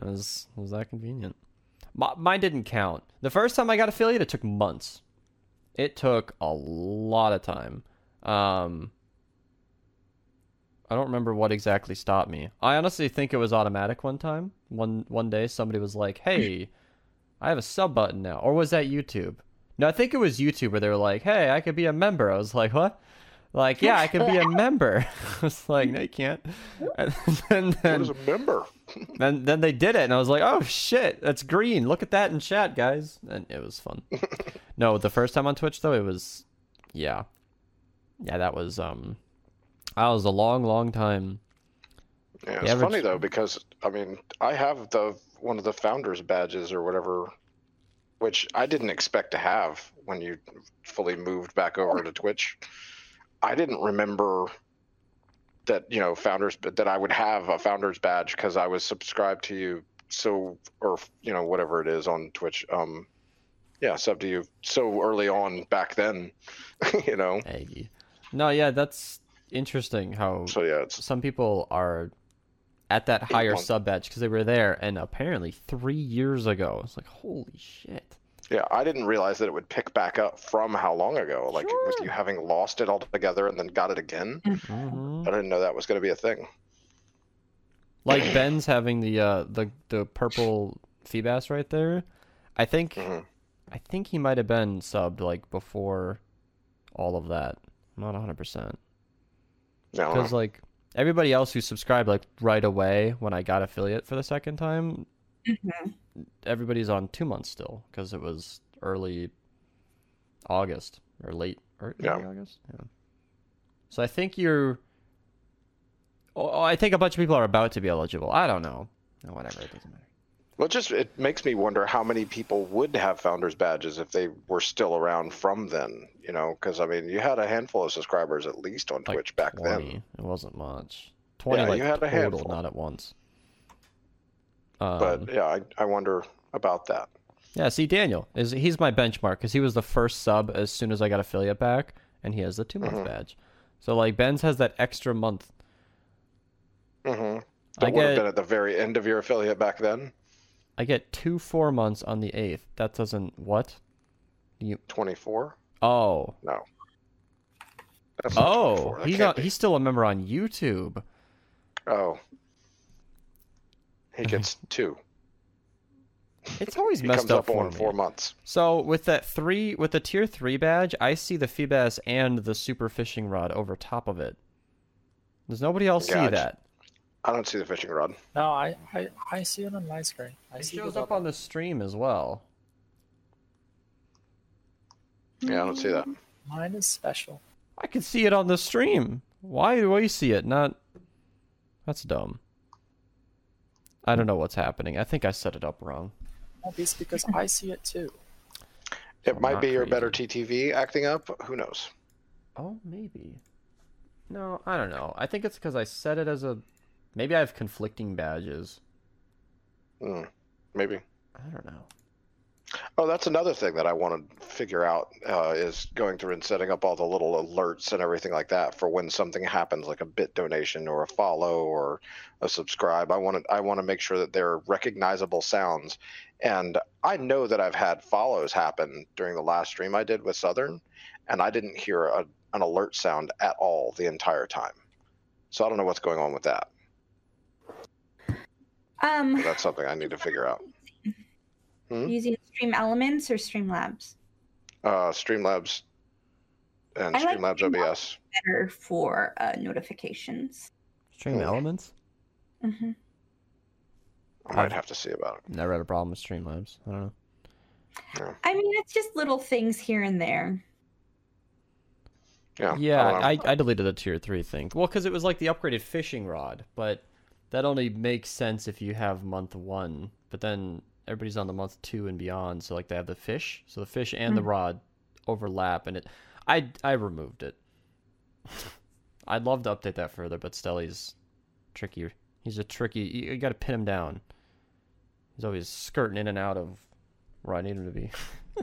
It was, was that convenient. My, mine didn't count. The first time I got affiliate, it took months. It took a lot of time. Um, I don't remember what exactly stopped me. I honestly think it was automatic one time. One one day, somebody was like, "Hey, I have a sub button now," or was that YouTube? No, I think it was YouTube where they were like, "Hey, I could be a member." I was like, "What?" Like, yeah, I could be a member. I was like, "No, you can't." And then, then is a member? then then they did it, and I was like, "Oh shit, that's green! Look at that in chat, guys!" And it was fun. no, the first time on Twitch though, it was, yeah, yeah, that was um, that was a long, long time. Yeah, it's average- funny though because I mean I have the one of the founders badges or whatever, which I didn't expect to have when you fully moved back over to Twitch. I didn't remember that you know founders that I would have a founders badge because I was subscribed to you so or you know whatever it is on Twitch. Um, yeah, sub to you so early on back then, you know. Aggie. No, yeah, that's interesting. How So yeah, it's some people are at that higher months. sub badge because they were there, and apparently three years ago. It's like holy shit. Yeah, I didn't realize that it would pick back up from how long ago. Like with Sure. you having lost it altogether and then got it again. hmm I didn't know that was going to be a thing. Like Ben's having the uh the the purple Feebas right there. I think Mhm. I think he might have been subbed like before all of that. I'm not 100 percent No, because like everybody else who subscribed like right away when I got affiliate for the second time, hmm everybody's on two months still because it was early August or late or Yeah. early August. Yeah. So I think you're. Oh, I think a bunch of people are about to be eligible. I don't know. No, whatever. It doesn't matter. Well, just it makes me wonder how many people would have founders badges if they were still around from then. You know, because I mean, you had a handful of subscribers at least on Like Twitch back 20. then. It wasn't much. Twenty Yeah, like you had a total, handful. not at once. Um, But yeah, I, I wonder about that. yeah, see, Daniel is he's my benchmark because he was the first sub as soon as I got affiliate back, and he has the two month Mhm. badge. So like Ben's has that extra month. Mm-hmm. I That would have been at the very end of your affiliate back then. I get two four months on the eighth. That doesn't what? You Twenty four. oh No. That's oh he's be. he's still a member on YouTube. Oh. He gets two. It's always He messed comes up up for me. four months. So with that three, with the tier three badge, I see the Feebas and the super fishing rod over top of it. Does nobody else see that? I don't see the fishing rod. No, I, I I see it on my screen. I It see shows up on the stream as well. Yeah, I don't see that. Mine is special. I can see it on the stream. Why do I see it? Not. That's dumb. I don't know what's happening. I think I set it up wrong. Maybe it's because I see it too. It I'm might not be your better crazy. TTV acting up. Who knows? Oh, maybe. No, I don't know. I think it's because I set it as a. Maybe I have conflicting badges. Hmm, maybe. I don't know. Oh, that's another thing that I want to figure out uh, is going through and setting up all the little alerts and everything like that for when something happens, like a bit donation or a follow or a subscribe. I want to I want to make sure that they're recognizable sounds. And I know that I've had follows happen during the last stream I did with Southern, and I didn't hear a, an alert sound at all the entire time. So I don't know what's going on with that. Um, That's something I need to figure out. Hmm? using Stream Elements or Streamlabs. uh, Streamlabs and I like Streamlabs Streamlabs. OBS. Better for uh, notifications. Stream Hmm. Elements? hmm I might I've- to see about it. Never had a problem with Streamlabs. I don't know. I mean, it's just little things here and there. Yeah. Yeah, don't. I, I deleted the tier three thing. Well, because it was like the upgraded fishing rod, but that only makes sense if you have month one. But then everybody's on the month two and beyond, so like they have the fish, so the fish and the Mhm. rod overlap, and it. I I removed it. I'd love to update that further, but Stelly's tricky. He's a tricky. You, you got to pin him down. He's always skirting in and out of where I need him to be.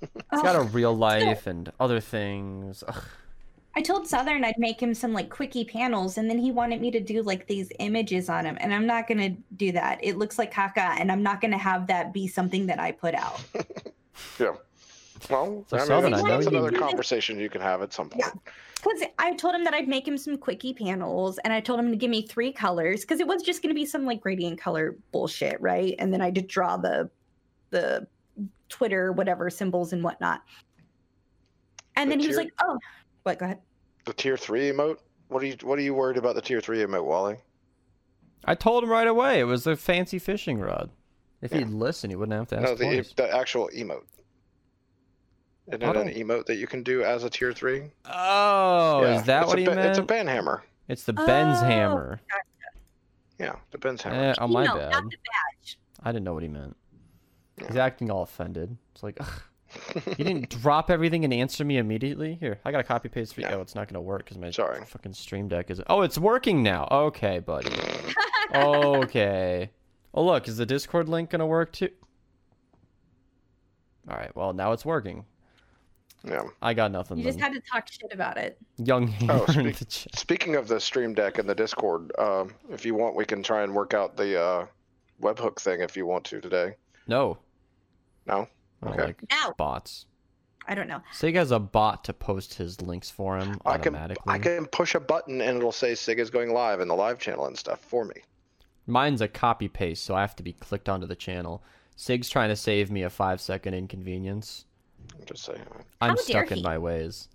He's got a real life and other things. Ugh. I told Southern I'd make him some like quickie panels, and then he wanted me to do like these images on him, and I'm not gonna do that. It looks like caca, and I'm not gonna have that be something that I put out. Yeah. Well, So I mean, Southern, that's, I know that's you- another conversation you can have at some point. Yeah. Because I told him that I'd make him some quickie panels, and I told him to give me three colors because it was just going to be some like gradient color bullshit, right? And then I did draw the the Twitter whatever symbols and whatnot. And The then he was like, "Oh, what? Go ahead." The tier three emote. What are you What are you worried about the tier three emote, Wally? I told him right away it was a fancy fishing rod. If Yeah. he'd listen, he wouldn't have to ask No, the twice. the actual emote. Isn't I it an emote that you can do as a tier three? Oh, Yeah, is that it's what a he ba- meant? It's a ban hammer. It's the Ben's Oh. hammer. Yeah, the Ben's hammer. Eh, oh, my No, bad. not the badge. I didn't know what he meant. He's acting all offended. It's like, ugh, you didn't drop everything and answer me immediately. Here, I got a copy paste for you. Yeah. Oh, it's not gonna work because my Sorry. fucking stream deck is. Oh, it's working now. Okay, buddy. okay. Oh, look, is the Discord link gonna work too? All right. Well, now it's working. yeah. I got nothing. You just then. had to talk shit about it. Young Oh, Hamer in speak- Speaking of the Stream Deck and the Discord, um, if you want, we can try and work out the uh, webhook thing if you want to today. No. No? I don't Okay. like No, bots. I don't know. Sig has a bot to post his links for him I can automatically. I can push a button and it'll say Sig is going live in the live channel and stuff for me. Mine's a copy paste, so I have to be clicked onto the channel. Sig's trying to save me a five second inconvenience. I'm just saying. I'm How dare stuck in my ways.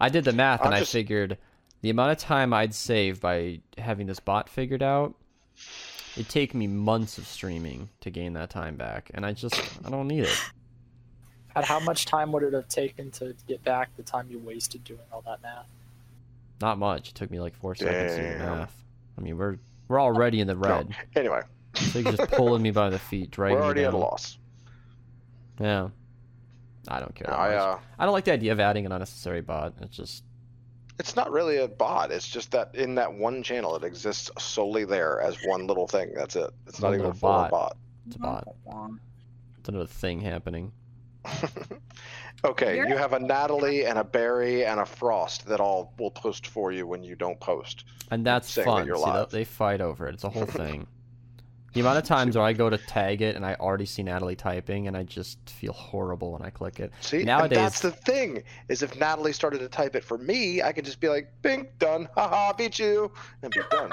I did the math I'm and just- I figured the amount of time I'd save by having this bot figured out, it'd take me months of streaming to gain that time back, and I just I don't need it. And how much time would it have taken to get back the time you wasted doing all that math? Not much. It took me like four seconds to do the math. I mean, we're we're already in the No. red. Anyway, Sig's just pulling me by the feet, dragging we're me already at a loss. Yeah. I don't care. that I uh, I don't like the idea of adding an unnecessary bot. It's just it's not really a bot. It's just that in that one channel, it exists solely there as one little thing. That's it. It's not One even a little full bot. bot. it's a bot. It's another thing happening. okay, You're- you have a Natalie and a Barry and a Frost that all will post for you when you don't post. And that's saying that fun. See, they fight over it. It's a whole thing. The amount of times where I go to tag it and I already see Natalie typing and I just feel horrible when I click it. See, and Nowadays- that's the thing is if Natalie started to type it for me, I could just be like, "Bing, done, haha, beat you," and be done.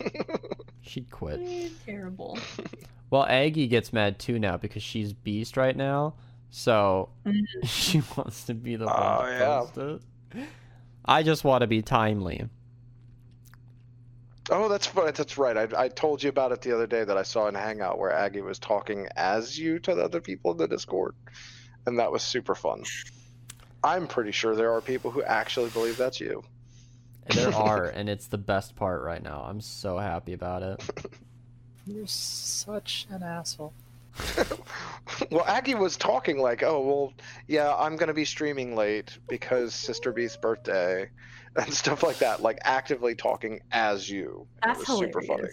She'd quit. Terrible. Well, Aggie gets mad too now because she's beast right now. So Mhm. she wants to be the one Oh, to yeah. post it. I just want to be timely. Oh, that's fun. That's right. I, I told you about it the other day that I saw in Hangout where Aggie was talking as you to the other people in the Discord, and that was super fun. I'm pretty sure there are people who actually believe that's you. There are, and it's the best part right now. I'm so happy about it. You're such an asshole. well, Aggie was talking like, "Oh, well, yeah, I'm gonna be streaming late because Sister Beast's birthday." And stuff like that, like actively talking as you. That's it was super funny.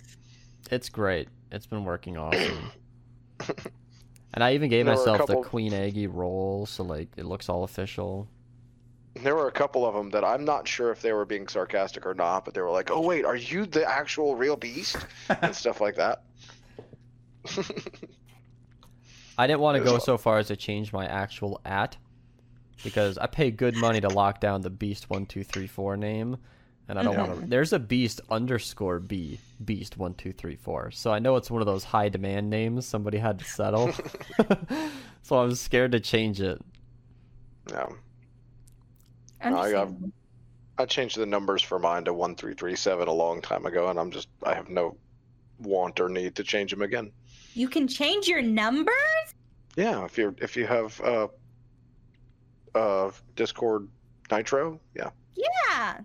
It's great. It's been working awesome. and I even gave There myself couple- the Queen Aggie role, so like it looks all official. There were a couple of them that I'm not sure if they were being sarcastic or not, but they were like, "Oh wait, are you the actual real beast?" and stuff like that. I didn't want to go fun. so far as to change my actual at because I pay good money to lock down the Beast one two three four name, and I don't want to. There's a Beast underscore B Beast one two three four, so I know it's one of those high demand names somebody had to settle. so I'm scared to change it Yeah. I'm No, I got- I changed the numbers for mine to one three three seven a long time ago, and I'm just I have no want or need to change them again. You can change your numbers. Yeah, if you're if you have uh uh Discord Nitro, yeah. Yeah.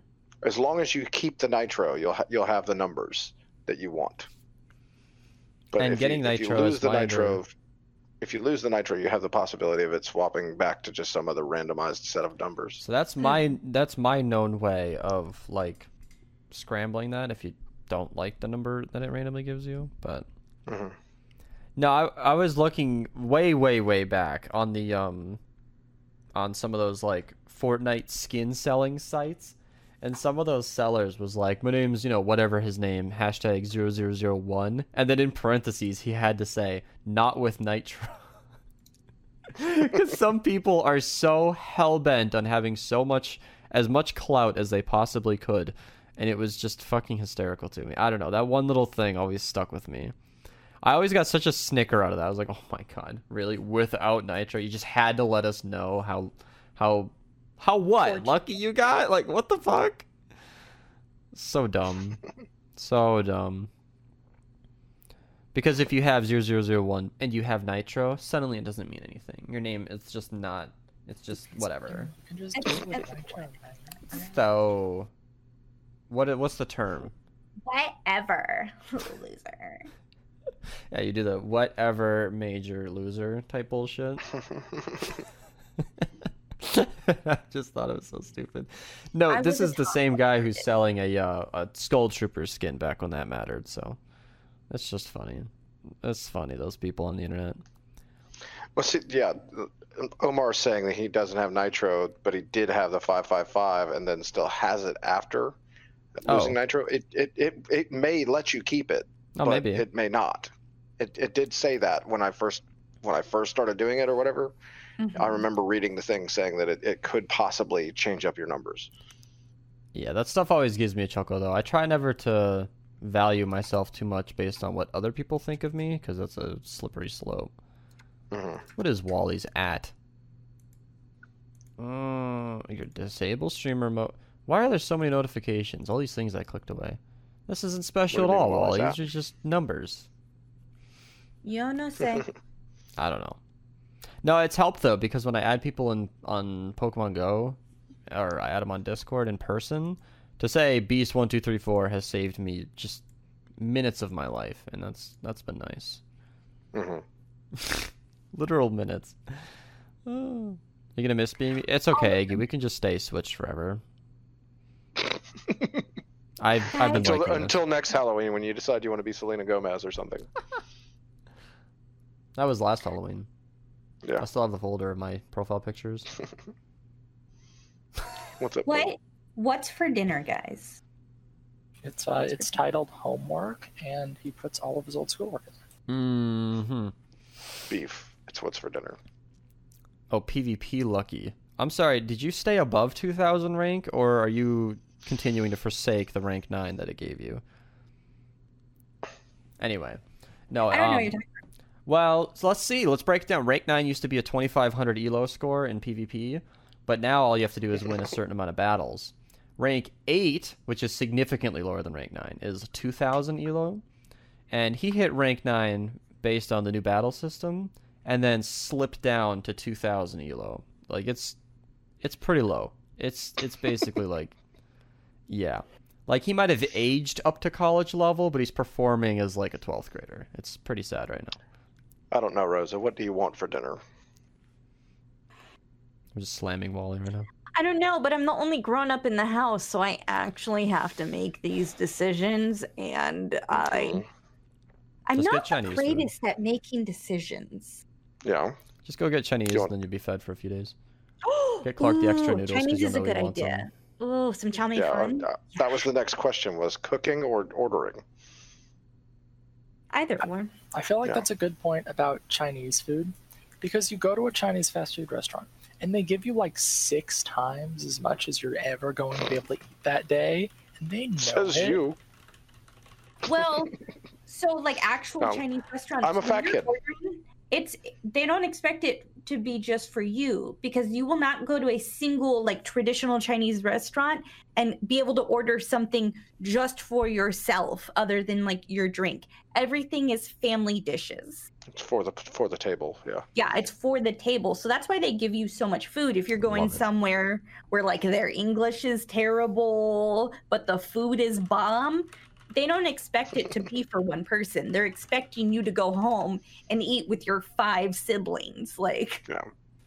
As long as you keep the Nitro, you'll ha- you'll have the numbers that you want. But And if getting you, if Nitro you lose is the minor. Nitro, if you lose the Nitro, you have the possibility of it swapping back to just some other randomized set of numbers. So that's my that's my known way of like scrambling that if you don't like the number that it randomly gives you. But hmm no, I I was looking way way way back on the um on some of those like Fortnite skin selling sites. And some of those sellers was like, my name's, you know, whatever his name, hashtag 0001. And then in parentheses, he had to say, not with Nitro. Because some people are so hell bent on having so much, as much clout as they possibly could. And it was just fucking hysterical to me. I don't know. That one little thing always stuck with me. I always got such a snicker out of that. I was like, oh my god, really? Without Nitro, you just had to let us know how, how, how what? Fortunate. Lucky you got? Like, what the fuck? So dumb. so dumb. Because if you have 0001 and you have Nitro, suddenly it doesn't mean anything. Your name is just not. It's just whatever. Just It's- do it with it's- Nitro, man. So, what? What's the term? Whatever. Loser. Yeah, you do the whatever major loser type bullshit. I just thought it was so stupid. No, I this is the same guy who's selling a uh, a Skull Trooper skin back when that mattered. So that's just funny. That's funny. Those people on the internet. Well, see, yeah, Omar's saying that he doesn't have Nitro, but he did have the 555 and then still has it after losing Oh. Nitro. It, it, it, it may let you keep it, Oh, but maybe. it may not. It, it did say that when I first when I first started doing it or whatever. I Mhm. remember reading the thing saying that it, it could possibly change up your numbers. Yeah, that stuff always gives me a chuckle though. I try never to value myself too much based on what other people think of me because that's a slippery slope. hmm What is Wally's at? Uh, your disable streamer mode. Why are there so many notifications? All these things I clicked away. This isn't special at you all, mean, These are just numbers. Yo no sé. I don't know. No, it's helped though because when I add people in on Pokemon Go, or I add them on Discord in person, to say Beast one two three four has saved me just minutes of my life, and that's that's been nice. hmm Literal minutes. Oh. You gonna miss being? It's okay, Iggy. We can just stay switched forever. I've I've been Until, until next Halloween when you decide you want to be Selena Gomez or something. That was last Halloween. Yeah. I still have the folder of my profile pictures. What's up? What? What's for dinner, guys? It's uh, it's titled homework, and he puts all of his old schoolwork in there. Mm-hmm. Beef. It's what's for dinner. Oh, PvP lucky. I'm sorry, did you stay above 2000 rank, or are you continuing to forsake the rank 9 that it gave you? Anyway. No, I don't know um, what you're talking Well, so let's see. Let's break it down. Rank 9 used to be a 2500 elo score in PvP, but now all you have to do is win a certain amount of battles. Rank 8, which is significantly lower than rank 9, is 2000 elo. And he hit rank 9 based on the new battle system and then slipped down to 2000 elo. Like it's it's pretty low. It's it's basically like yeah. Like he might have aged up to college level, but he's performing as like a 12th grader. It's pretty sad right now. I don't know, Rosa. What do you want for dinner? I'm just slamming Wally right now. I don't know, but I'm the only grown up in the house, so I actually have to make these decisions, and I Mhm. I'm Just not the Chinese food. at making decisions. Yeah. Just go get Chinese, you and want- then you'll be fed for a few days. Get Clark the extra Ooh, noodles 'cause Chinese you'll is a know he good wants some. Idea. Oh, some chow mein Yeah. fun. uh, that was the next question: was cooking or ordering? Either one. I feel like Yeah. that's a good point about Chinese food because you go to a Chinese fast food restaurant and they give you like six times as much as you're ever going to be able to eat that day, and they know Says it. you. Well, so like actual No, Chinese restaurants. I'm a fat kid. ordering- it's they don't expect it to be just for you because you will not go to a single like traditional Chinese restaurant and be able to order something just for yourself other than like your drink. Everything is family dishes. It's for the for the table. Yeah. Yeah, it's for the table. So that's why they give you so much food. If you're going somewhere where like their English is terrible, but the food is bomb, they don't expect it to be for one person. They're expecting you to go home and eat with your five siblings. Like,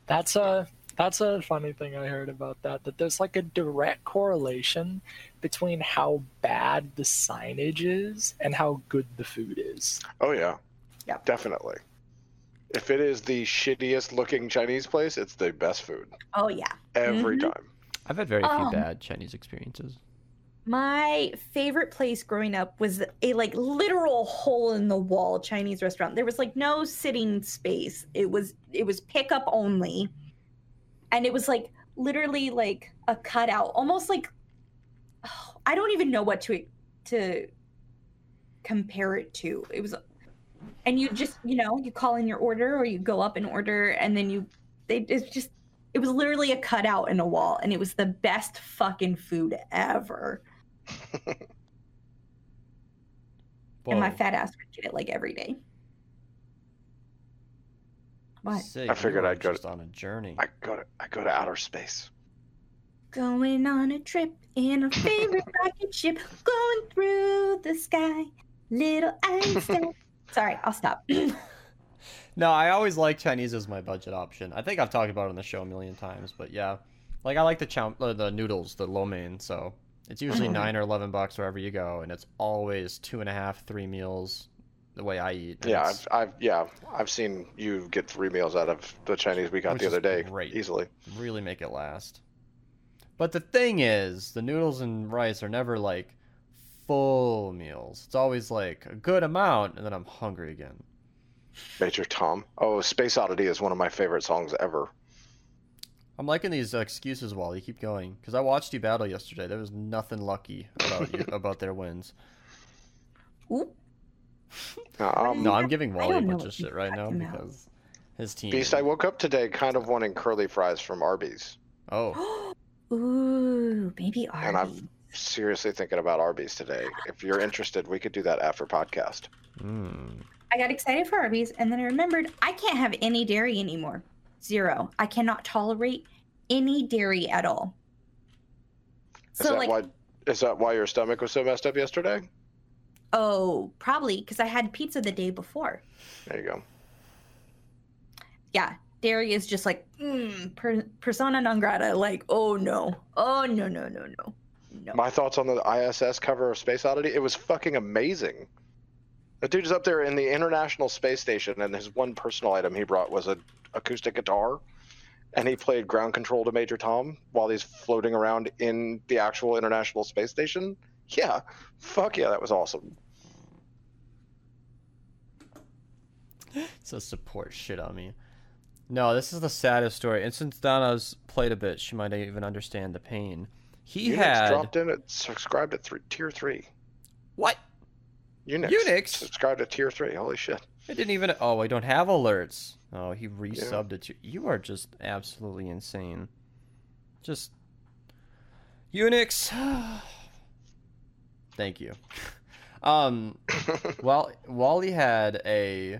That's a that's a funny thing I heard about that. That there's like a direct correlation between how bad the signage is and how good the food is. Oh yeah. yeah, Definitely. If it is the shittiest looking Chinese place, it's the best food oh yeah. every Mhm. time. I've had very few Um, bad Chinese experiences. My favorite place growing up was a like literal hole in the wall Chinese restaurant. There was like no sitting space. It was it was pickup only. And it was like literally like a cutout, almost like oh, I don't even know what to to compare it to. It was and you just, you know, you call in your order or you go up and order and then you they it's just it was literally a cutout in a wall and it was the best fucking food ever. And my fat ass would get it like every day. What? Sig, I figured I'd go to- on a journey. I go to I go to outer space. Going on a trip in a favorite rocket ship, going through the sky. Little Einstein. Sorry, I'll stop. No, I always like Chinese as my budget option. I think I've talked about it on the show a million times, but yeah, like I like the chow, uh, the noodles, the lo mein. So it's usually nine or eleven bucks wherever you go, and it's always two and a half, three meals. The way I eat. Yeah, I've, I've yeah, I've seen you get three meals out of the Chinese we got the other day great. easily. really make it last. But the thing is, the noodles and rice are never like full meals. It's always like a good amount, and then I'm hungry again. Major Tom. Oh, Space Oddity is one of my favorite songs ever. I'm liking these excuses, Wally. Keep going, because I watched you battle yesterday. There was nothing lucky about you, about their wins. Oop. Uh, um, No, I'm giving Wally a bunch of shit right now talking about. because his team. Beast, I woke up today kind of wanting curly fries from Arby's. Oh, Ooh, maybe Arby's. And I'm Seriously thinking about Arby's today. If you're interested, we could do that after podcast. mm. I got excited for Arby's and then I remembered I can't have any dairy anymore. Zero. I cannot tolerate any dairy at all. Is So that like why? Is that why your stomach was so messed up yesterday? oh, probably because I had pizza the day before. There you go. Yeah, dairy is just like mm, per, persona non grata. Like, oh no, oh no, no, no, no, no. My thoughts on the ISS cover of Space Oddity. It was fucking amazing. The dude is up there in the International Space Station, and his one personal item he brought was a acoustic guitar, and he played ground control to Major Tom while he's floating around in the actual International Space Station. Yeah, fuck yeah, that was awesome. So support shit on me. No, this is the saddest story. And since Donna's played a bit, she might even understand the pain. He Unix had dropped in at subscribed at three, tier three. what? Unix, Unix? subscribed at tier three. Holy shit! I didn't even. Oh, I don't have alerts. Oh, he resubbed it to you. Are just absolutely insane. Just Unix. Thank you. Um, well, Wally had a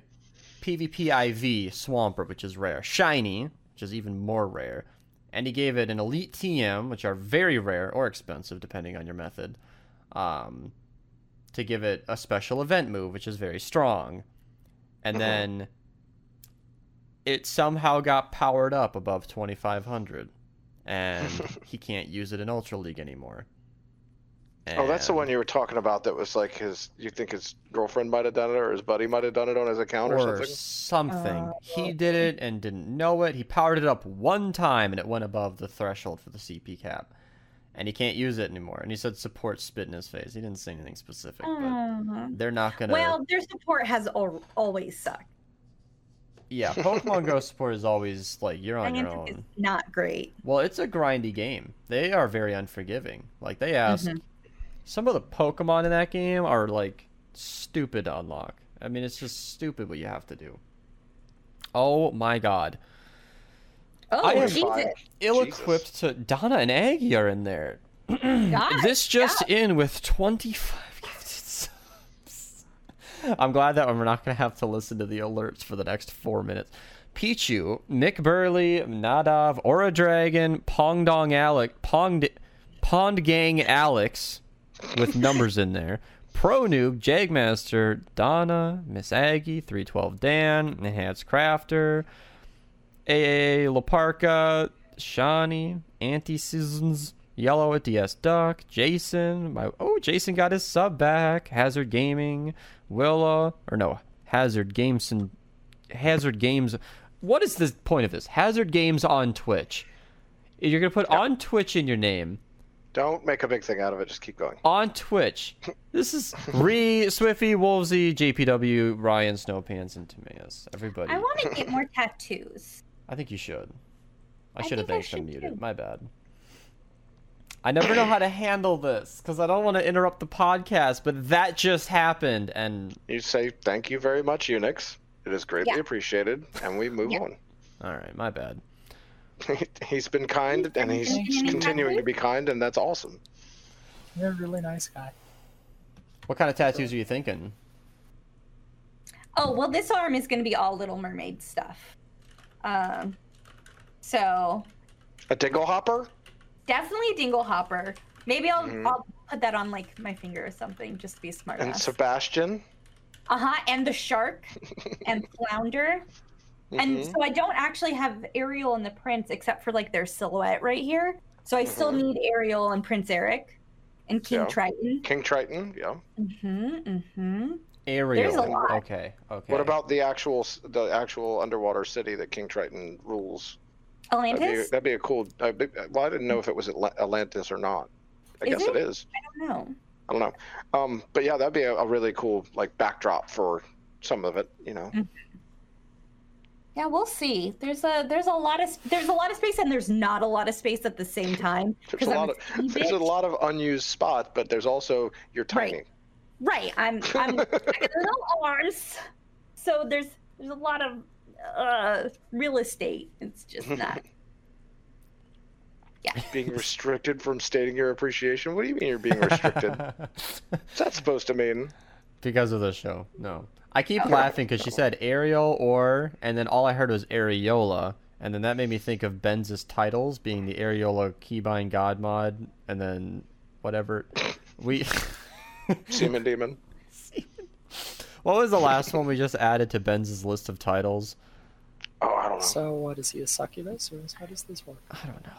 PvP IV Swampert, which is rare, shiny, which is even more rare, and he gave it an Elite TM, which are very rare or expensive depending on your method. Um, to give it a special event move, which is very strong, and Mhm. then it somehow got powered up above 2500 and he can't use it in ultra league anymore Oh, that's the one you were talking about. That was like his. You think his girlfriend might have done it, or his buddy might have done it on his account, or, or something. something. Oh. he did it and didn't know it. He powered it up one time and it went above the threshold for the CP cap. And he can't use it anymore. And he said support spit in his face. He didn't say anything specific, but Aw. they're not gonna. Well, their support has al- always sucked. yeah, Pokemon Go support is always like you're on your is own. not great. Well, it's a grindy game. They are very unforgiving. Like they ask, Mhm. some of the Pokemon in that game are like stupid to unlock. I mean, it's just stupid what you have to do. Oh my god. Oh, I am Jesus. fine. Ill-equipped to Donna and Aggie are in there. God, this just in with 25 gifted subs. I'm glad that we're not going to have to listen to the alerts for the next four minutes. Pichu, Mick Burley, Nadav, Aura Dragon, Pong Dong Alec, Pong, Pond Gang Alex, with numbers in there. Pro Noob, Jagmaster, Donna, Miss Aggie, 312 Dan, Enhanced Crafter, AA Laparca, Shawnee, Anti Seasons, Yellow at DS Duck, Jason, my oh Jason got his sub back, Hazard Gaming, Willa, or no, Hazard Games and Hazard Games. What is the point of this? Hazard Games on Twitch. You're gonna put on Twitch in your name. Don't make a big thing out of it. Just keep going. On Twitch. This is Re, Swiffy, Wolvesy, JPW, Ryan, Snowpants, and Timaeus. Everybody. I want to get more tattoos. I think you should. I I should have think I thanked them muted. too. My bad. I never know how to handle this because I don't want to interrupt the podcast, but that just happened, and You say thank you very much, Unix. It is greatly Yeah. appreciated, and we move Yeah. on. all right, my bad. he's been kind, and he's He's continuing to be kind, and that's awesome. You're a really nice guy. What kind of tattoos are you thinking? Oh well, this arm is going to be all Little Mermaid stuff. Um, so A dingle hopper? definitely a dingle hopper. Maybe I'll Mhm. I'll put that on like my finger or something, just to be smart. And Sebastian? Uh huh. And the shark and flounder. And Mhm. so I don't actually have Ariel and the prince except for like their silhouette right here. So I still Mhm. need Ariel and Prince Eric and King Yeah. Triton. King Triton, yeah. Mm-hmm. Mm-hmm. Ariel. a lot. Okay, okay. What about the actual the actual underwater city that King Triton rules? That'd be, Atlantis? that'd be a cool. Uh, big- well, I didn't know if it was Atla- Atlantis or not. I Is guess it it? is. I don't know. I don't know. Um, but yeah, that'd be a, a really cool like backdrop for some of it. You know. Yeah, we'll see. There's a there's a lot of there's a lot of space and there's not a lot of space at the same time. There's 'cause a I'm lot of teeny there's a lot of unused spots, but there's also you're tiny. Right. I'm I'm I little arms. So there's there's a lot of uh real estate. It's just not. Yeah. Being restricted from stating your appreciation. What do you mean you're being restricted? What's that supposed to mean? because of the show. No, I keep laughing because she said Ariel or, and then all I heard was Areola, and then that made me think of Benz's titles being the Areola Keybind God mod, and then whatever we. Semen demon. what was the last one we just added to Benz's list of titles? Oh, I don't know. So, what is he a succubus, or how does this work? I don't know.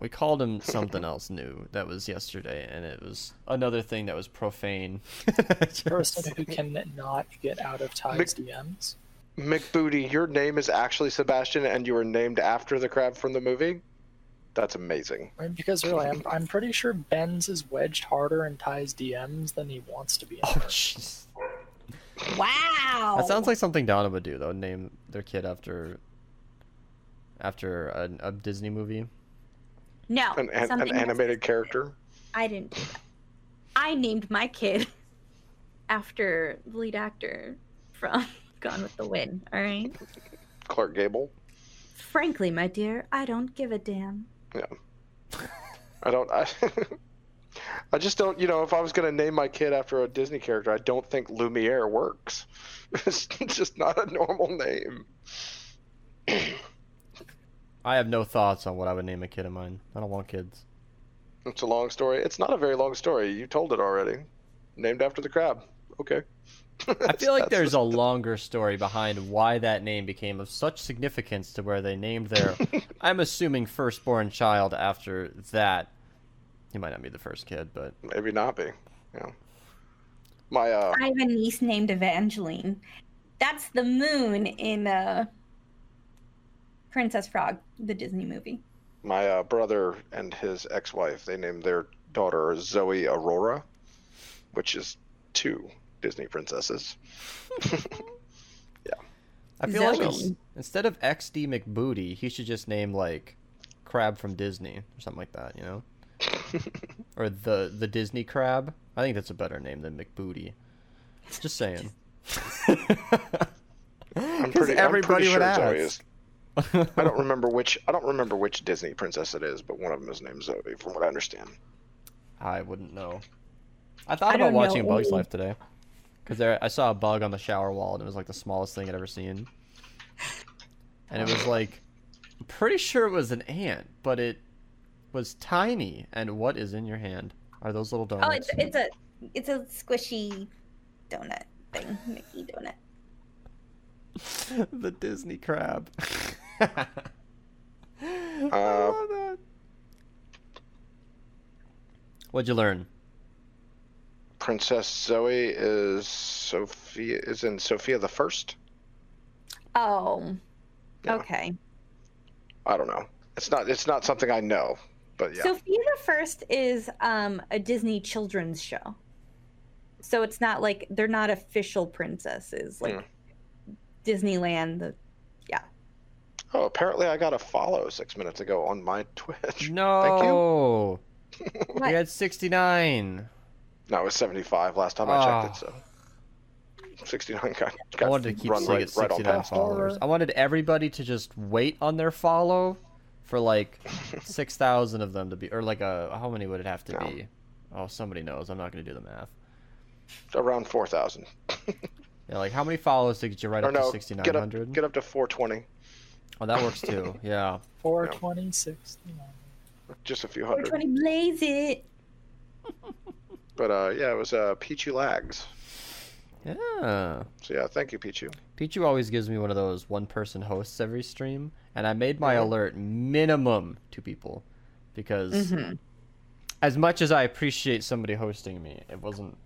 We called him something else new. That was yesterday, and it was another thing that was profane. Person who cannot get out of ties DMs. McBooty, your name is actually Sebastian, and you were named after the crab from the movie. That's amazing. I mean, because really, I'm, I'm pretty sure Ben's is wedged harder in ties DMs than he wants to be. In Oh, there. jeez. Wow. That sounds like something Donna would do, though. Name their kid after after a, a Disney movie. no An, an, an animated character. I didn't. do that. I named my kid after the lead actor from Gone with the Wind. All right. Clark Gable. Frankly, my dear, I don't give a damn. I don't. I, I just don't. You know, if I was gonna name my kid after a Disney character, I don't think Lumiere works. It's just not a normal name. I have no thoughts on what I would name a kid of mine. I don't want kids. It's a long story. It's not a very long story. You told it already. Named after the crab. Okay. I feel like there's a longer story behind why that name became of such significance to where they named their, I'm assuming, firstborn child after that. He might not be the first kid, but maybe not be. Yeah. My uh, I have a niece named Evangeline. That's the moon in uh, Princess Frog, the Disney movie. my uh, brother and his ex-wife they named their daughter Zoe Aurora, which is two Disney princesses. Yeah. I feel like Zoe. ins- instead of XD McBooty, he should just name like Crab from Disney or something like that, you know? or the the Disney Crab. I think that's a better name than McBooty. Just saying. I'm Because because pretty, I'm pretty everybody would sure Zoe ask. is. I don't remember which. I don't remember which Disney princess it is, but one of them is named Zoe, from what I understand. I wouldn't know. I thought I about watching know. Bug's Life today. Because there, I saw a bug on the shower wall, and it was like the smallest thing I'd ever seen. And it was like, I'm pretty sure it was an ant, but it was tiny. And what is in your hand? Are those little donuts? Oh, it's it's a it's a squishy donut thing, Mickey donut. the Disney crab. I Uh, love that. What'd you learn? Princess Zoe is Sofia is in Sofia the First. Oh, Yeah. okay. I don't know. It's not. It's not something I know, but yeah. Sofia the First is um a Disney children's show, so it's not like they're not official princesses like Disneyland. The yeah. oh, apparently I got a follow six minutes ago on my Twitch. No. What? We had 69. No, it was 75 last time I ah. checked it. So 69 got, I wanted to keep run saying right, it right on 69 past. followers. I wanted everybody to just wait on their follow for like 6,000 of them to be, or like a, how many would it have to No. be? Oh, somebody knows. I'm not going to do the math. Around 4,000. Yeah, like how many follows to get you right Or up no, to get 6,900? get up to 420. Oh, that works too. Yeah. Four twenty six. Just a few hundred. 420 blaze it. But uh, yeah, it was uh, Pichu Lags. Yeah. So yeah, thank you, Pichu. Pichu always gives me one of those one person hosts every stream, and I made my Mhm. alert minimum two people because Mm-hmm. as much as I appreciate somebody hosting me, it wasn't.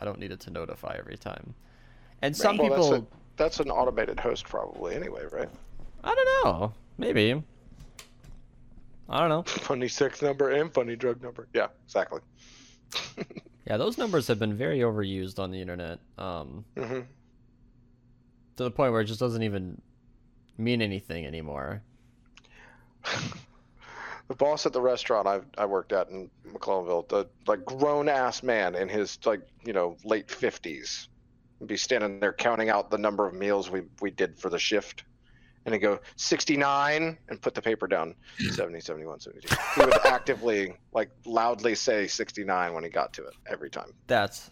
I don't need it to notify every time. And some Well, people, that's, a, that's an automated host probably anyway, right? I don't know, maybe. I don't know. Funny sex number and funny drug number. Yeah, exactly. Yeah, those numbers have been very overused on the internet. Um, hmm to the point where it just doesn't even mean anything anymore. the boss at the restaurant I I worked at in McClellanville, the like grown ass man in his like you know late fifties, would be standing there counting out the number of meals we we did for the shift, and he'd go sixty nine and put the paper down 70, 71, 72. He would actively like loudly say sixty nine when he got to it every time. That's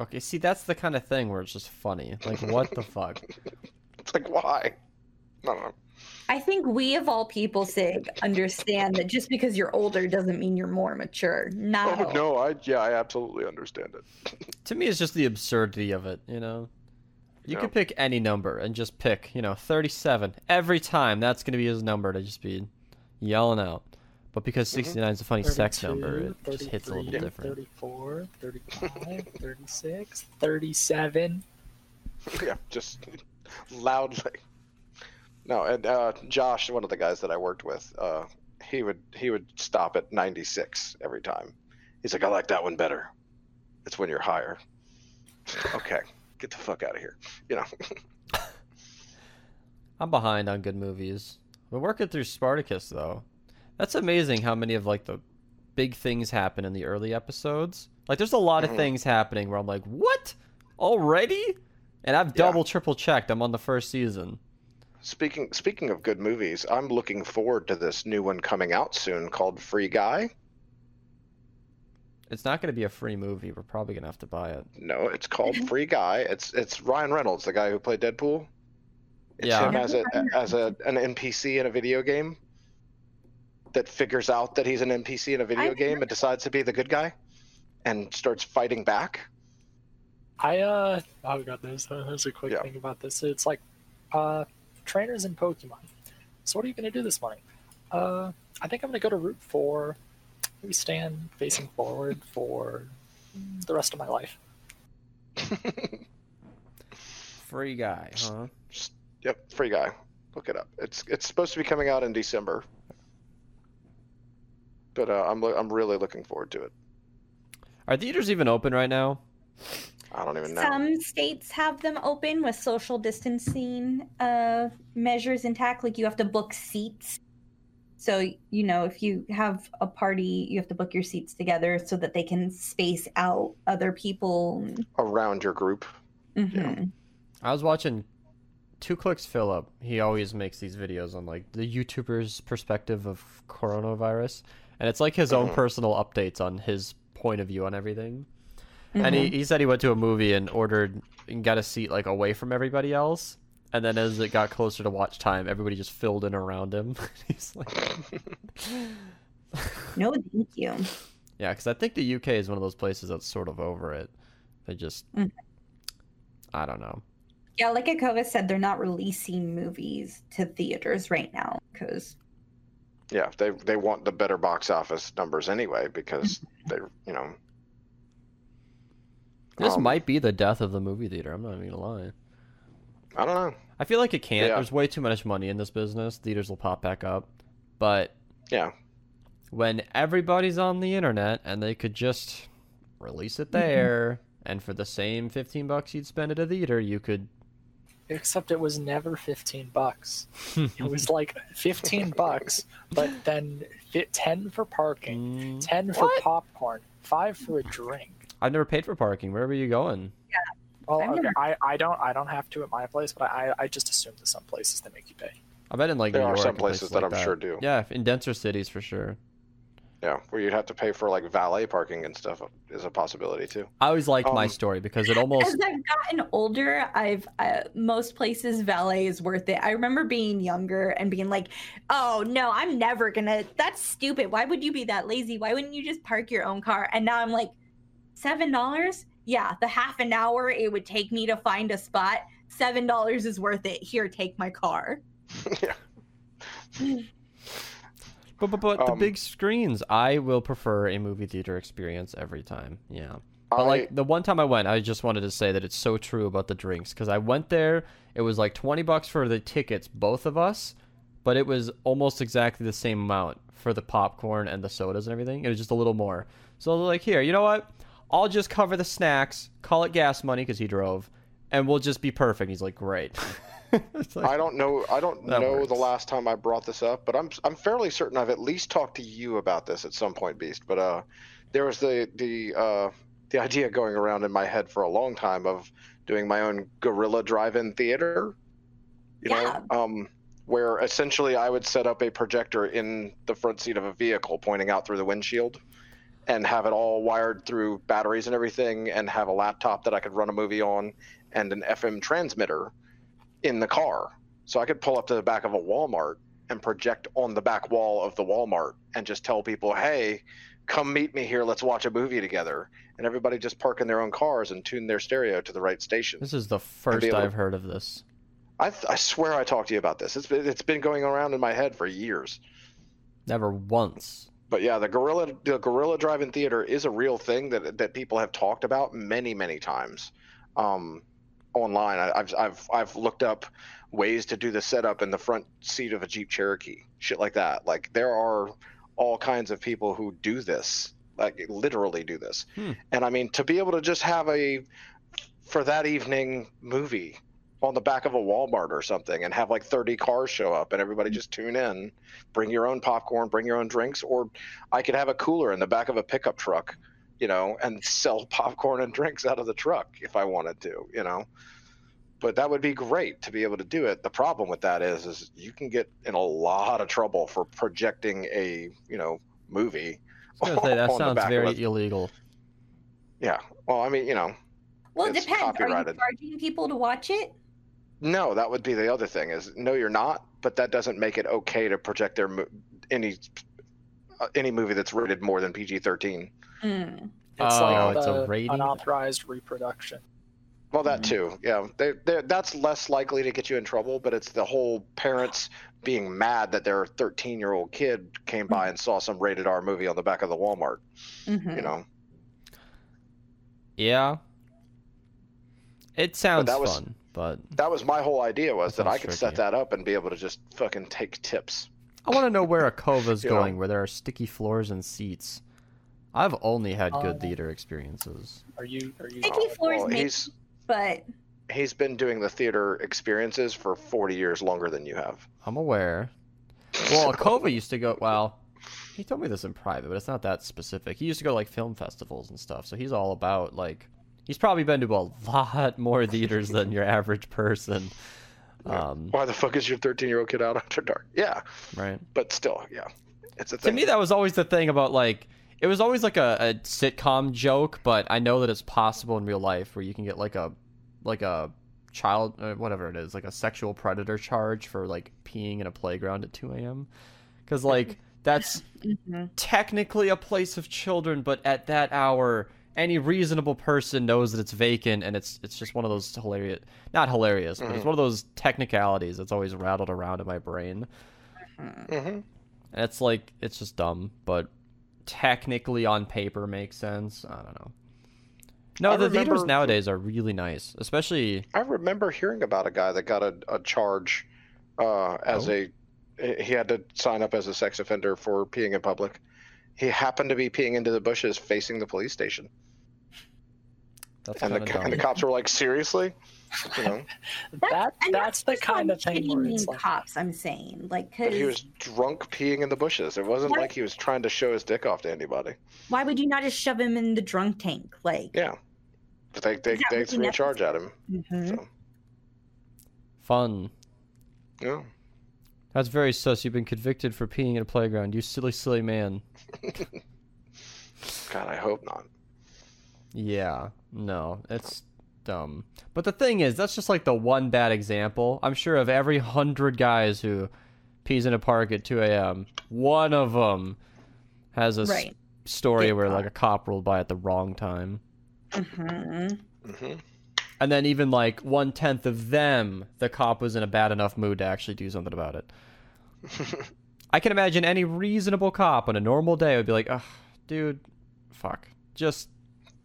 okay. See, that's the kind of thing where it's just funny. Like, what the fuck? It's like why? I don't know. I think we of all people, Sig, understand that just because you're older doesn't mean you're more mature. Not at Oh no, I yeah, I absolutely understand it. To me, it's just the absurdity of it. You know, you Yeah. could pick any number and just pick, you know, thirty-seven every time. That's gonna be his number to just be yelling out. But because Mhm. 69 is a funny sex number, it just hits a little different. 34, 35, 36, 37. yeah, just loudly. No, and uh, Josh, one of the guys that I worked with, uh, he would he would stop at 96 every time. He's like, I like that one better. It's when you're higher. okay, get the fuck out of here. You know. I'm behind on good movies. We're working through Spartacus though. That's amazing how many of like the big things happen in the early episodes. Like there's a lot of mm-hmm. things happening where I'm like, "What? Already?" And I've Yeah. double triple checked. I'm on the first season. Speaking speaking of good movies, I'm looking forward to this new one coming out soon called Free Guy. It's not going to be a free movie. We're probably going to have to buy it. No, it's called Free Guy. It's it's Ryan Reynolds, the guy who played Deadpool. It's Yeah. him as a as a an NPC in a video game that figures out that he's an NPC in a video I game and decides to be the good guy and starts fighting back. I uh oh god, there's there's a quick Yeah. thing about this. It's like uh trainers in Pokemon. So what are you gonna do this morning? Uh I think I'm gonna go to Route Four. Maybe stand facing forward for the rest of my life. Free guy, huh? Yep, Free Guy. Look it up. It's it's supposed to be coming out in December. But uh, I'm I'm really looking forward to it. Are theaters even open right now? I don't even know. Some states have them open with social distancing uh, measures intact. Like you have to book seats. So, you know, if you have a party, you have to book your seats together so that they can space out other people. Around your group. Mhm. I was watching 2kliksphilip, he always makes these videos on like the YouTuber's perspective of coronavirus, and it's like his own Mhm. personal updates on his point of view on everything. Mm-hmm. And he, he said he went to a movie and ordered and got a seat like away from everybody else. And then as it got closer to watch time, everybody just filled in around him. He's like, No, thank you. yeah, because I think the UK is one of those places that's sort of over it. They just, Mhm. I don't know. Yeah, like Akova said, they're not releasing movies to theaters right now because Yeah, they they want the better box office numbers anyway because Mm-hmm. they you know This Um, might be the death of the movie theater. I'm not even gonna lie. I don't know. I feel like it can't. Yeah. There's way too much money in this business. Theaters will pop back up, but Yeah, when everybody's on the internet and they could just release it there, and for the same 15 bucks you'd spend at a theater, you could. Except it was never 15 bucks. It was like 15 bucks, but then 10 for parking, Mm, 10 for What? popcorn, 5 for a drink. I've never paid for parking. Where were you going? Well, I've okay, never- I, I don't I don't have to at my place, but I, I just assume that some places they make you pay. I bet in like There New are York some and places places that like I'm sure do. Yeah, in denser cities for sure. yeah, where you'd have to pay for like valet parking and stuff is a possibility too. I always liked my Um, story because it almost as I've gotten older, I've uh, most places valet is worth it. I remember being younger and being like, "Oh no, I'm never gonna. That's stupid. Why would you be that lazy? Why wouldn't you just park your own car?" And now I'm like, seven dollars? Yeah, the half an hour it would take me to find a spot. Seven dollars is worth it. Here, take my car. yeah, But but, but the Um, big screens, I will prefer a movie theater experience every time. Yeah. But I, like the one time I went, I just wanted to say that it's so true about the drinks because I went there. It was like twenty bucks for the tickets, both of us, but it was almost exactly the same amount for the popcorn and the sodas and everything. It was just a little more. So they're like, here, you know what? I'll just cover the snacks, call it gas money because he drove, and we'll just be perfect. He's like, great. Like- I don't know. I don't know works. the last time I brought this up, but I'm I'm fairly certain I've at least talked to you about this at some point, Beast. But uh, there was the the uh the idea going around in my head for a long time of doing my own guerrilla drive-in theater. You Yeah. know, um, where essentially I would set up a projector in the front seat of a vehicle, pointing out through the windshield, and have it all wired through batteries and everything, and have a laptop that I could run a movie on, and an FM transmitter in the car. So I could pull up to the back of a Walmart and project on the back wall of the Walmart and just tell people, hey, come meet me here. Let's watch a movie together. And everybody just park in their own cars and tune their stereo to the right station. this is the first I've heard of this. I, I swear I talked to you about this. It's been, it's been going around in my head for years. Never once. But yeah, the guerrilla the guerrilla drive-in theater is a real thing that that people have talked about many many times. Um, online, I, I've I've I've looked up ways to do the setup in the front seat of a Jeep Cherokee, shit like that. Like there are all kinds of people who do this, like literally do this. Hmm. And I mean, to be able to just have a for that evening movie on the back of a Walmart or something and have like 30 cars show up and everybody just tune in, bring your own popcorn, bring your own drinks, or I could have a cooler in the back of a pickup truck, you know, and sell popcorn and drinks out of the truck if I wanted to, you know. But that would be great to be able to do it. The problem with that is, is you can get in a lot of trouble for projecting a, you know, movie. I was gonna say that on the sounds back of very a- illegal. Yeah. Well, I mean, you know, Well, it depends. Are you copyrighted. charging people to watch it? No, that would be the other thing. Is no, you're not. But that doesn't make it okay to project their mo- any uh, any movie that's rated more than PG-13. Mm. It's Oh, like it's a the rating? unauthorized reproduction. Well, that Mm-hmm. too. Yeah, they, they, that's less likely to get you in trouble. But it's the whole parents being mad that their 13 year old kid came by and saw some rated R movie on the back of the Walmart. Mhm. You know. Yeah. It sounds that was- fun, but That was my whole idea was That that I sounds could set that up and be able to just fucking take tips. I want to know where Akova's You know. going, where there are sticky floors and seats. I've only had good Um, theater experiences. Are you? Are you? Sticky floors Well, make, he's but he's been doing the theater experiences for 40 years longer than you have. I'm aware. Well, Akova used to go. Well, he told me this in private, but it's not that specific. He used to go to, like film festivals and stuff, so he's all about like. He's probably been to a lot more theaters than your average person. Um, Why the fuck is your 13 year old kid out after dark? Yeah, right. but still, yeah, it's a thing. To me, that was always the thing about like it was always like a, a sitcom joke, but I know that it's possible in real life where you can get like a like a child uh, whatever it is like a sexual predator charge for like peeing in a playground at 2 a.m. Because like that's Mhm. technically a place of children, but at that hour, any reasonable person knows that it's vacant, and it's it's just one of those hilarious, not hilarious, but it's Mhm. one of those technicalities that's always rattled around in my brain. hmm And it's like it's just dumb, but technically on paper makes sense. I don't know. No, I the theaters remember- nowadays are really nice, especially I remember hearing about a guy that got a, a charge uh, as Oh. a he had to sign up as a sex offender for peeing in public. He happened to be peeing into the bushes facing the police station, that's and the and the cops were like, "Seriously?" You know, That and that's the kind of thing where it's like cops. I'm saying, like, but he was drunk peeing in the bushes. It wasn't What? like he was trying to show his dick off to anybody. why would you not just shove him in the drunk tank? Like, Yeah, but they they, Is that they threw a charge at him. mhm. So Fun. yeah, That's very sus. You've been convicted for peeing in a playground. You silly, silly man. God, I hope not. Yeah, no, it's dumb. But the thing is, that's just like the one bad example. I'm sure of every hundred guys who pees in a park at 2 a.m., one of them has a right. story Get where caught. like a cop rolled by at the wrong time. hmm hmm And then even like one tenth of them, the cop was in a bad enough mood to actually do something about it. I can imagine any reasonable cop on a normal day would be like, "Ugh, dude, fuck, just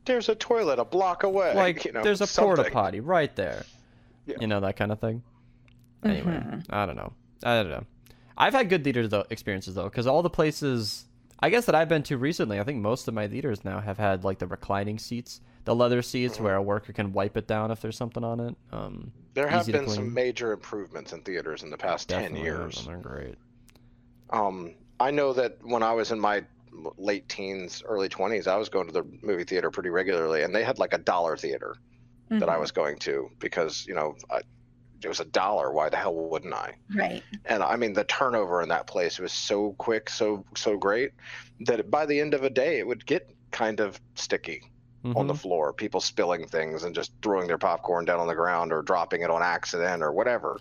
There's a toilet a block away. like you know, there's a porta potty right there Yeah. you know that kind of thing anyway Mhm. i don't know i don't know i've had good theater though, experiences though because all the places i guess that i've been to recently i think most of my theaters now have had like the reclining seats the leather seats Mm-hmm. where a worker can wipe it down if there's something on it um There have been some major improvements in theaters in the past ten definitely, years. they're great Um, I know that when I was in my late teens, early twenties, I was going to the movie theater pretty regularly, and they had like a dollar theater that I Mhm. was going to because you know I, it was a dollar. Why the hell wouldn't I? Right. And I mean, the turnover in that place was so quick, so so great that by the end of a day, it would get kind of sticky on the Mhm. floor. People spilling things and just throwing their popcorn down on the ground or dropping it on accident or whatever,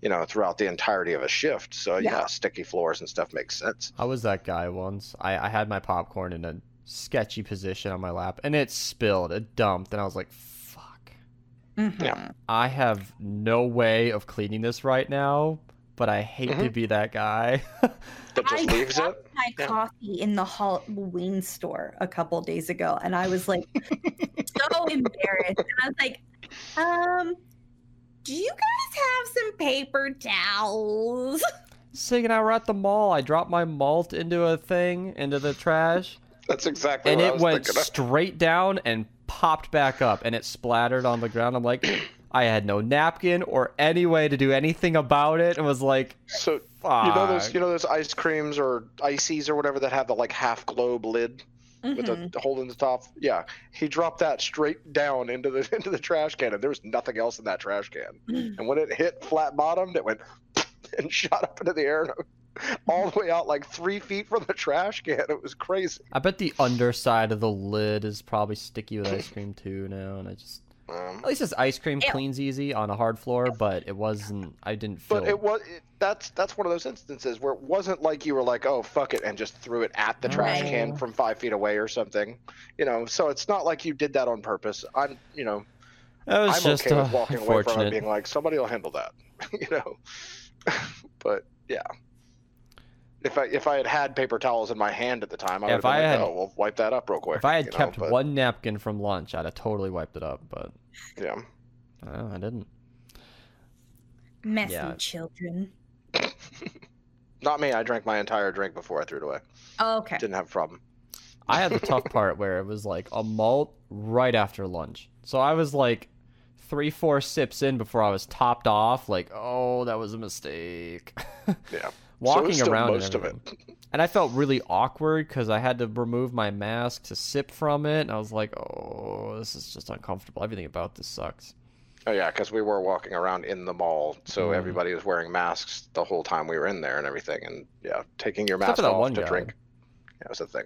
you know, throughout the entirety of a shift. So yeah, Yeah. sticky floors and stuff makes sense. i was that guy once I, I had my popcorn in a sketchy position on my lap and it spilled it dumped and i was like fuck Mhm. Yeah. I have no way of cleaning this right now, but I hate to Mhm. be that guy. That just I leaves it. I dropped my Yeah. coffee in the Halloween store a couple days ago, and I was like so embarrassed. And I was like, um, do you guys have some paper towels? Sig and I were at the mall. I dropped my malt into a thing, into the trash, That's exactly and what I it was went thinking of. straight down and popped back up, and it splattered on the ground. I'm like, I had no napkin or any way to do anything about it, and was like, So fuck. you know those you know those ice creams or ices or whatever that have the like half globe lid with Mhm. the hole in the top. Yeah, he dropped that straight down into the into the trash can, and there was nothing else in that trash can. And when it hit flat bottomed, it went and shot up into the air, and all the way out like three feet from the trash can. It was crazy. I bet the underside of the lid is probably sticky with ice cream too now, and I just Um, at least this ice cream Ew. cleans easy on a hard floor, but it wasn't. I didn't feel. but it was it, that's that's one of those instances where it wasn't like you were like, oh fuck it, and just threw it at the trash Right. can from five feet away or something. You know, so it's not like you did that on purpose. I'm you know That was I'm just okay uh, with walking away from it being like somebody will handle that, you know. but yeah, if I if I had had paper towels in my hand at the time, I would if have I like, had- oh, we'll wipe that up real quick. if I had you know, kept but, one napkin from lunch, I'd have totally wiped it up. But yeah, uh, I didn't. Messy Yeah. children. not me. I drank my entire drink before I threw it away. Oh, okay. Didn't have a problem. I had the tough part where it was like a malt right after lunch. So I was like three, four sips in before I was topped off. Like, oh, that was a mistake. Yeah. So Walking it's still around most and of everything. it. And I felt really awkward because I had to remove my mask to sip from it. And I was like, oh, this is just uncomfortable. Everything about this sucks. Oh yeah, because we were walking around in the mall, so Mm. everybody was wearing masks the whole time we were in there and everything. And yeah, taking your Except mask for that off one to guy. drink, yeah, was a thing.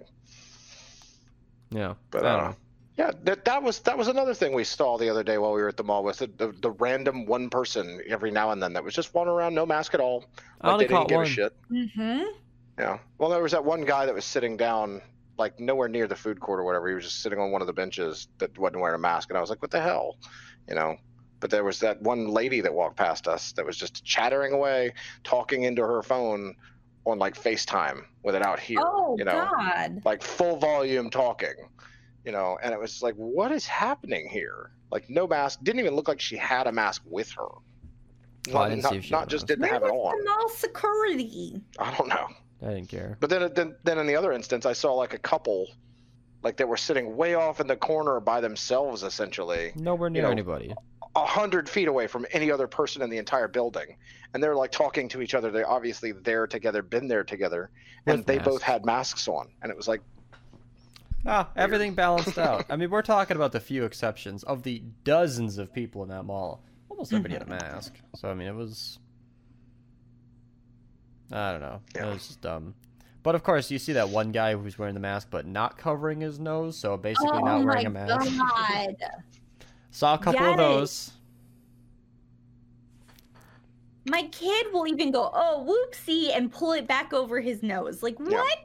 Yeah. But I uh, don't know. Yeah, that that was that was another thing we saw the other day while we were at the mall was the, the, the random one person every now and then that was just wandering around, no mask at all. I Like only they didn't caught give one. a shit. Mm-hmm. Yeah. Well, there was that one guy that was sitting down, like nowhere near the food court or whatever. He was just sitting on one of the benches that wasn't wearing a mask, and I was like, "What the hell?" You know. But there was that one lady that walked past us that was just chattering away, talking into her phone on like FaceTime with it out here. Oh you know, God. like full volume talking. You know, and it was like, what is happening here? Like no mask. Didn't even look like she had a mask with her. I Not, didn't not, see if she had not just didn't Where have it on. the mall security? I don't know. I didn't care. But then, then, then in the other instance, I saw like a couple, like they were sitting way off in the corner by themselves, essentially, Nowhere near know, anybody. a hundred feet away from any other person in the entire building, and they're like talking to each other. They're obviously there together, been there together, and With they masks. both had masks on, and it was like, Ah, everything balanced out. I mean, we're talking about the few exceptions of the dozens of people in that mall. Almost everybody had a mask. So I mean, it was. I don't know. It was just dumb. But of course, you see that one guy who's wearing the mask but not covering his nose, so basically oh not my wearing a mask. God. Saw a couple of Yes. those. My kid will even go, oh, whoopsie, and pull it back over his nose. Like, Yeah. what?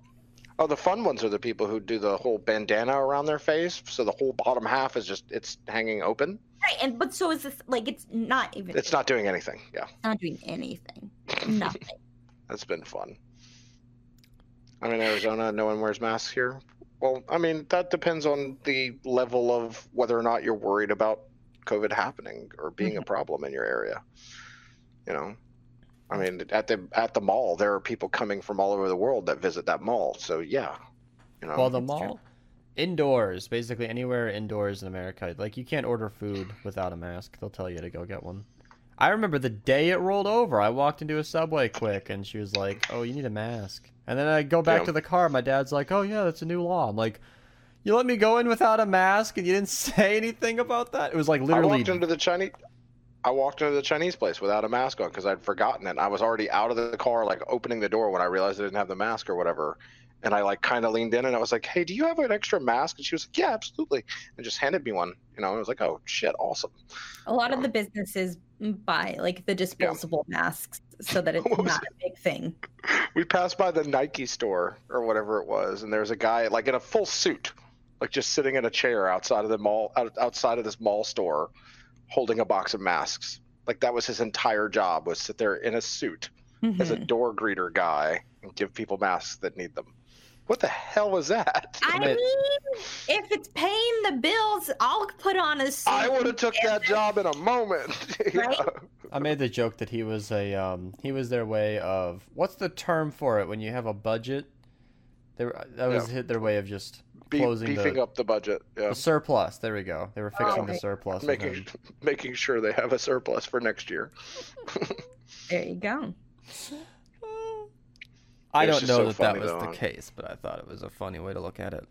Oh, the fun ones are the people who do the whole bandana around their face, so the whole bottom half is just it's hanging open. Right. And but so is this like it's not even It's not doing anything. Yeah, It's not doing anything. Nothing. that's been fun. I'm in Arizona. No one wears masks here. Well, I mean that depends on the level of whether or not you're worried about COVID happening or being a mm-hmm. problem in your area. You know, I mean at the at the mall there are people coming from all over the world that visit that mall. So yeah, you know. Well, the mall, indoors, basically anywhere indoors in America, like you can't order food without a mask. They'll tell you to go get one. I remember the day it rolled over. I walked into a subway quick, and she was like, "Oh, you need a mask." And then I go back Yeah. to the car. My dad's like, "Oh yeah, that's a new law." I'm like, "You let me go in without a mask, and you didn't say anything about that?" It was like I literally. walked into the Chinese. I walked into the Chinese place without a mask on because I'd forgotten it. I was already out of the car, like opening the door when I realized I didn't have the mask or whatever. And I like kind of leaned in and I was like, "Hey, do you have an extra mask?" And she was like, "Yeah, absolutely," and just handed me one. You know, and I was like, "Oh shit, awesome." A lot of the businesses buy like the disposable masks so that it's not a big thing. We passed by the Nike store or whatever it was, and there was a guy like in a full suit, like just sitting in a chair outside of the mall, outside of this mall store, holding a box of masks. Like that was his entire job was sit there in a suit as a Mhm. door greeter guy and give people masks that need them. What the hell was that? I mean, if it's paying the bills, I'll put on a suit. I would have took that job in a moment. Right? know? I made the joke that he was a um he was their way of what's the term for it when you have a budget. They were, that was Yeah. hit their way of just Be- closing beefing the, up the budget. Yeah. the surplus. There we go. They were fixing the okay. surplus. Making making sure they have a surplus for next year. There you go. I don't know so that that was though. the case, but I thought it was a funny way to look at it.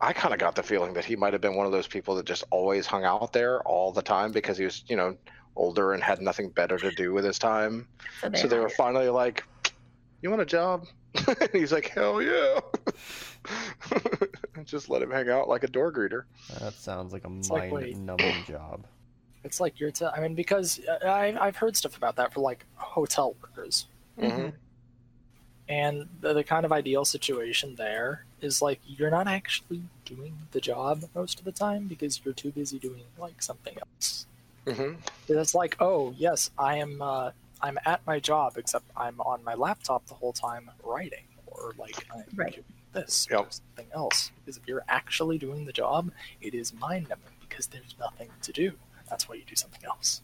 I kind of got the feeling that he might have been one of those people that just always hung out there all the time because he was, you know, older and had nothing better to do with his time. So, so they were finally like, "You want a job?" and he's like, "Hell yeah!" And just let him hang out like a door greeter. That sounds like a It's like, mind-numbing job. It's like you're. T- I mean, because uh, I I've heard stuff about that for like hotel workers, hmm and the, the kind of ideal situation there is like you're not actually doing the job most of the time because you're too busy doing like something else. hmm It's like, oh yes, I am. Uh, I'm at my job, except I'm on my laptop the whole time writing, or like I'm Right. This Yep. or something else. Because if you're actually doing the job, it is mind numbing because there's nothing to do. That's why you do something else.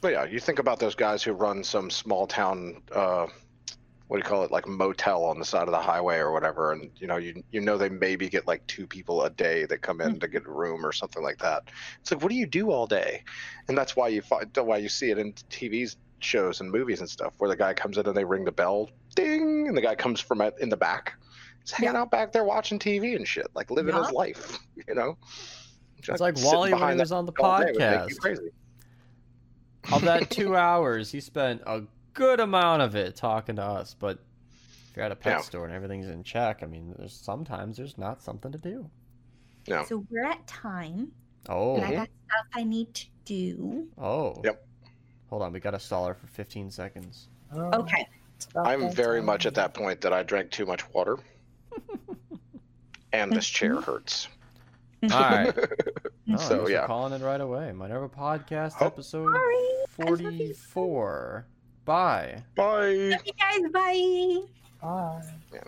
But yeah, you think about those guys who run some small town, uh, what do you call it, like motel on the side of the highway or whatever, and you know, you you know they maybe get like two people a day that come in to get a room or something like that. It's like, what do you do all day? And that's why you find why you see it in TV shows and movies and stuff, where the guy comes in and they ring the bell, ding, and the guy comes from in the back, he's hanging out back there watching TV and shit, like living his life, you know. It's like Sitting Wally when he behind was on the that all day would make you podcast. crazy. of that two hours, he spent a good amount of it talking to us. But if you're at a pet Yeah. store and everything's in check, I mean, there's sometimes there's not something to do. Yeah. So we're at time, Oh, and I got mm-hmm. stuff I need to do. oh. Yep. Hold on, we got to stall her for 15 seconds. Oh, Okay. I'm very time. much at that point that I drank too much water, and this chair mm-hmm. hurts. All right. No, So, yeah. calling it right away. Minerva Podcast Oh. episode Sorry. 44. Bye. Bye. Love you guys. Bye. Bye. Man,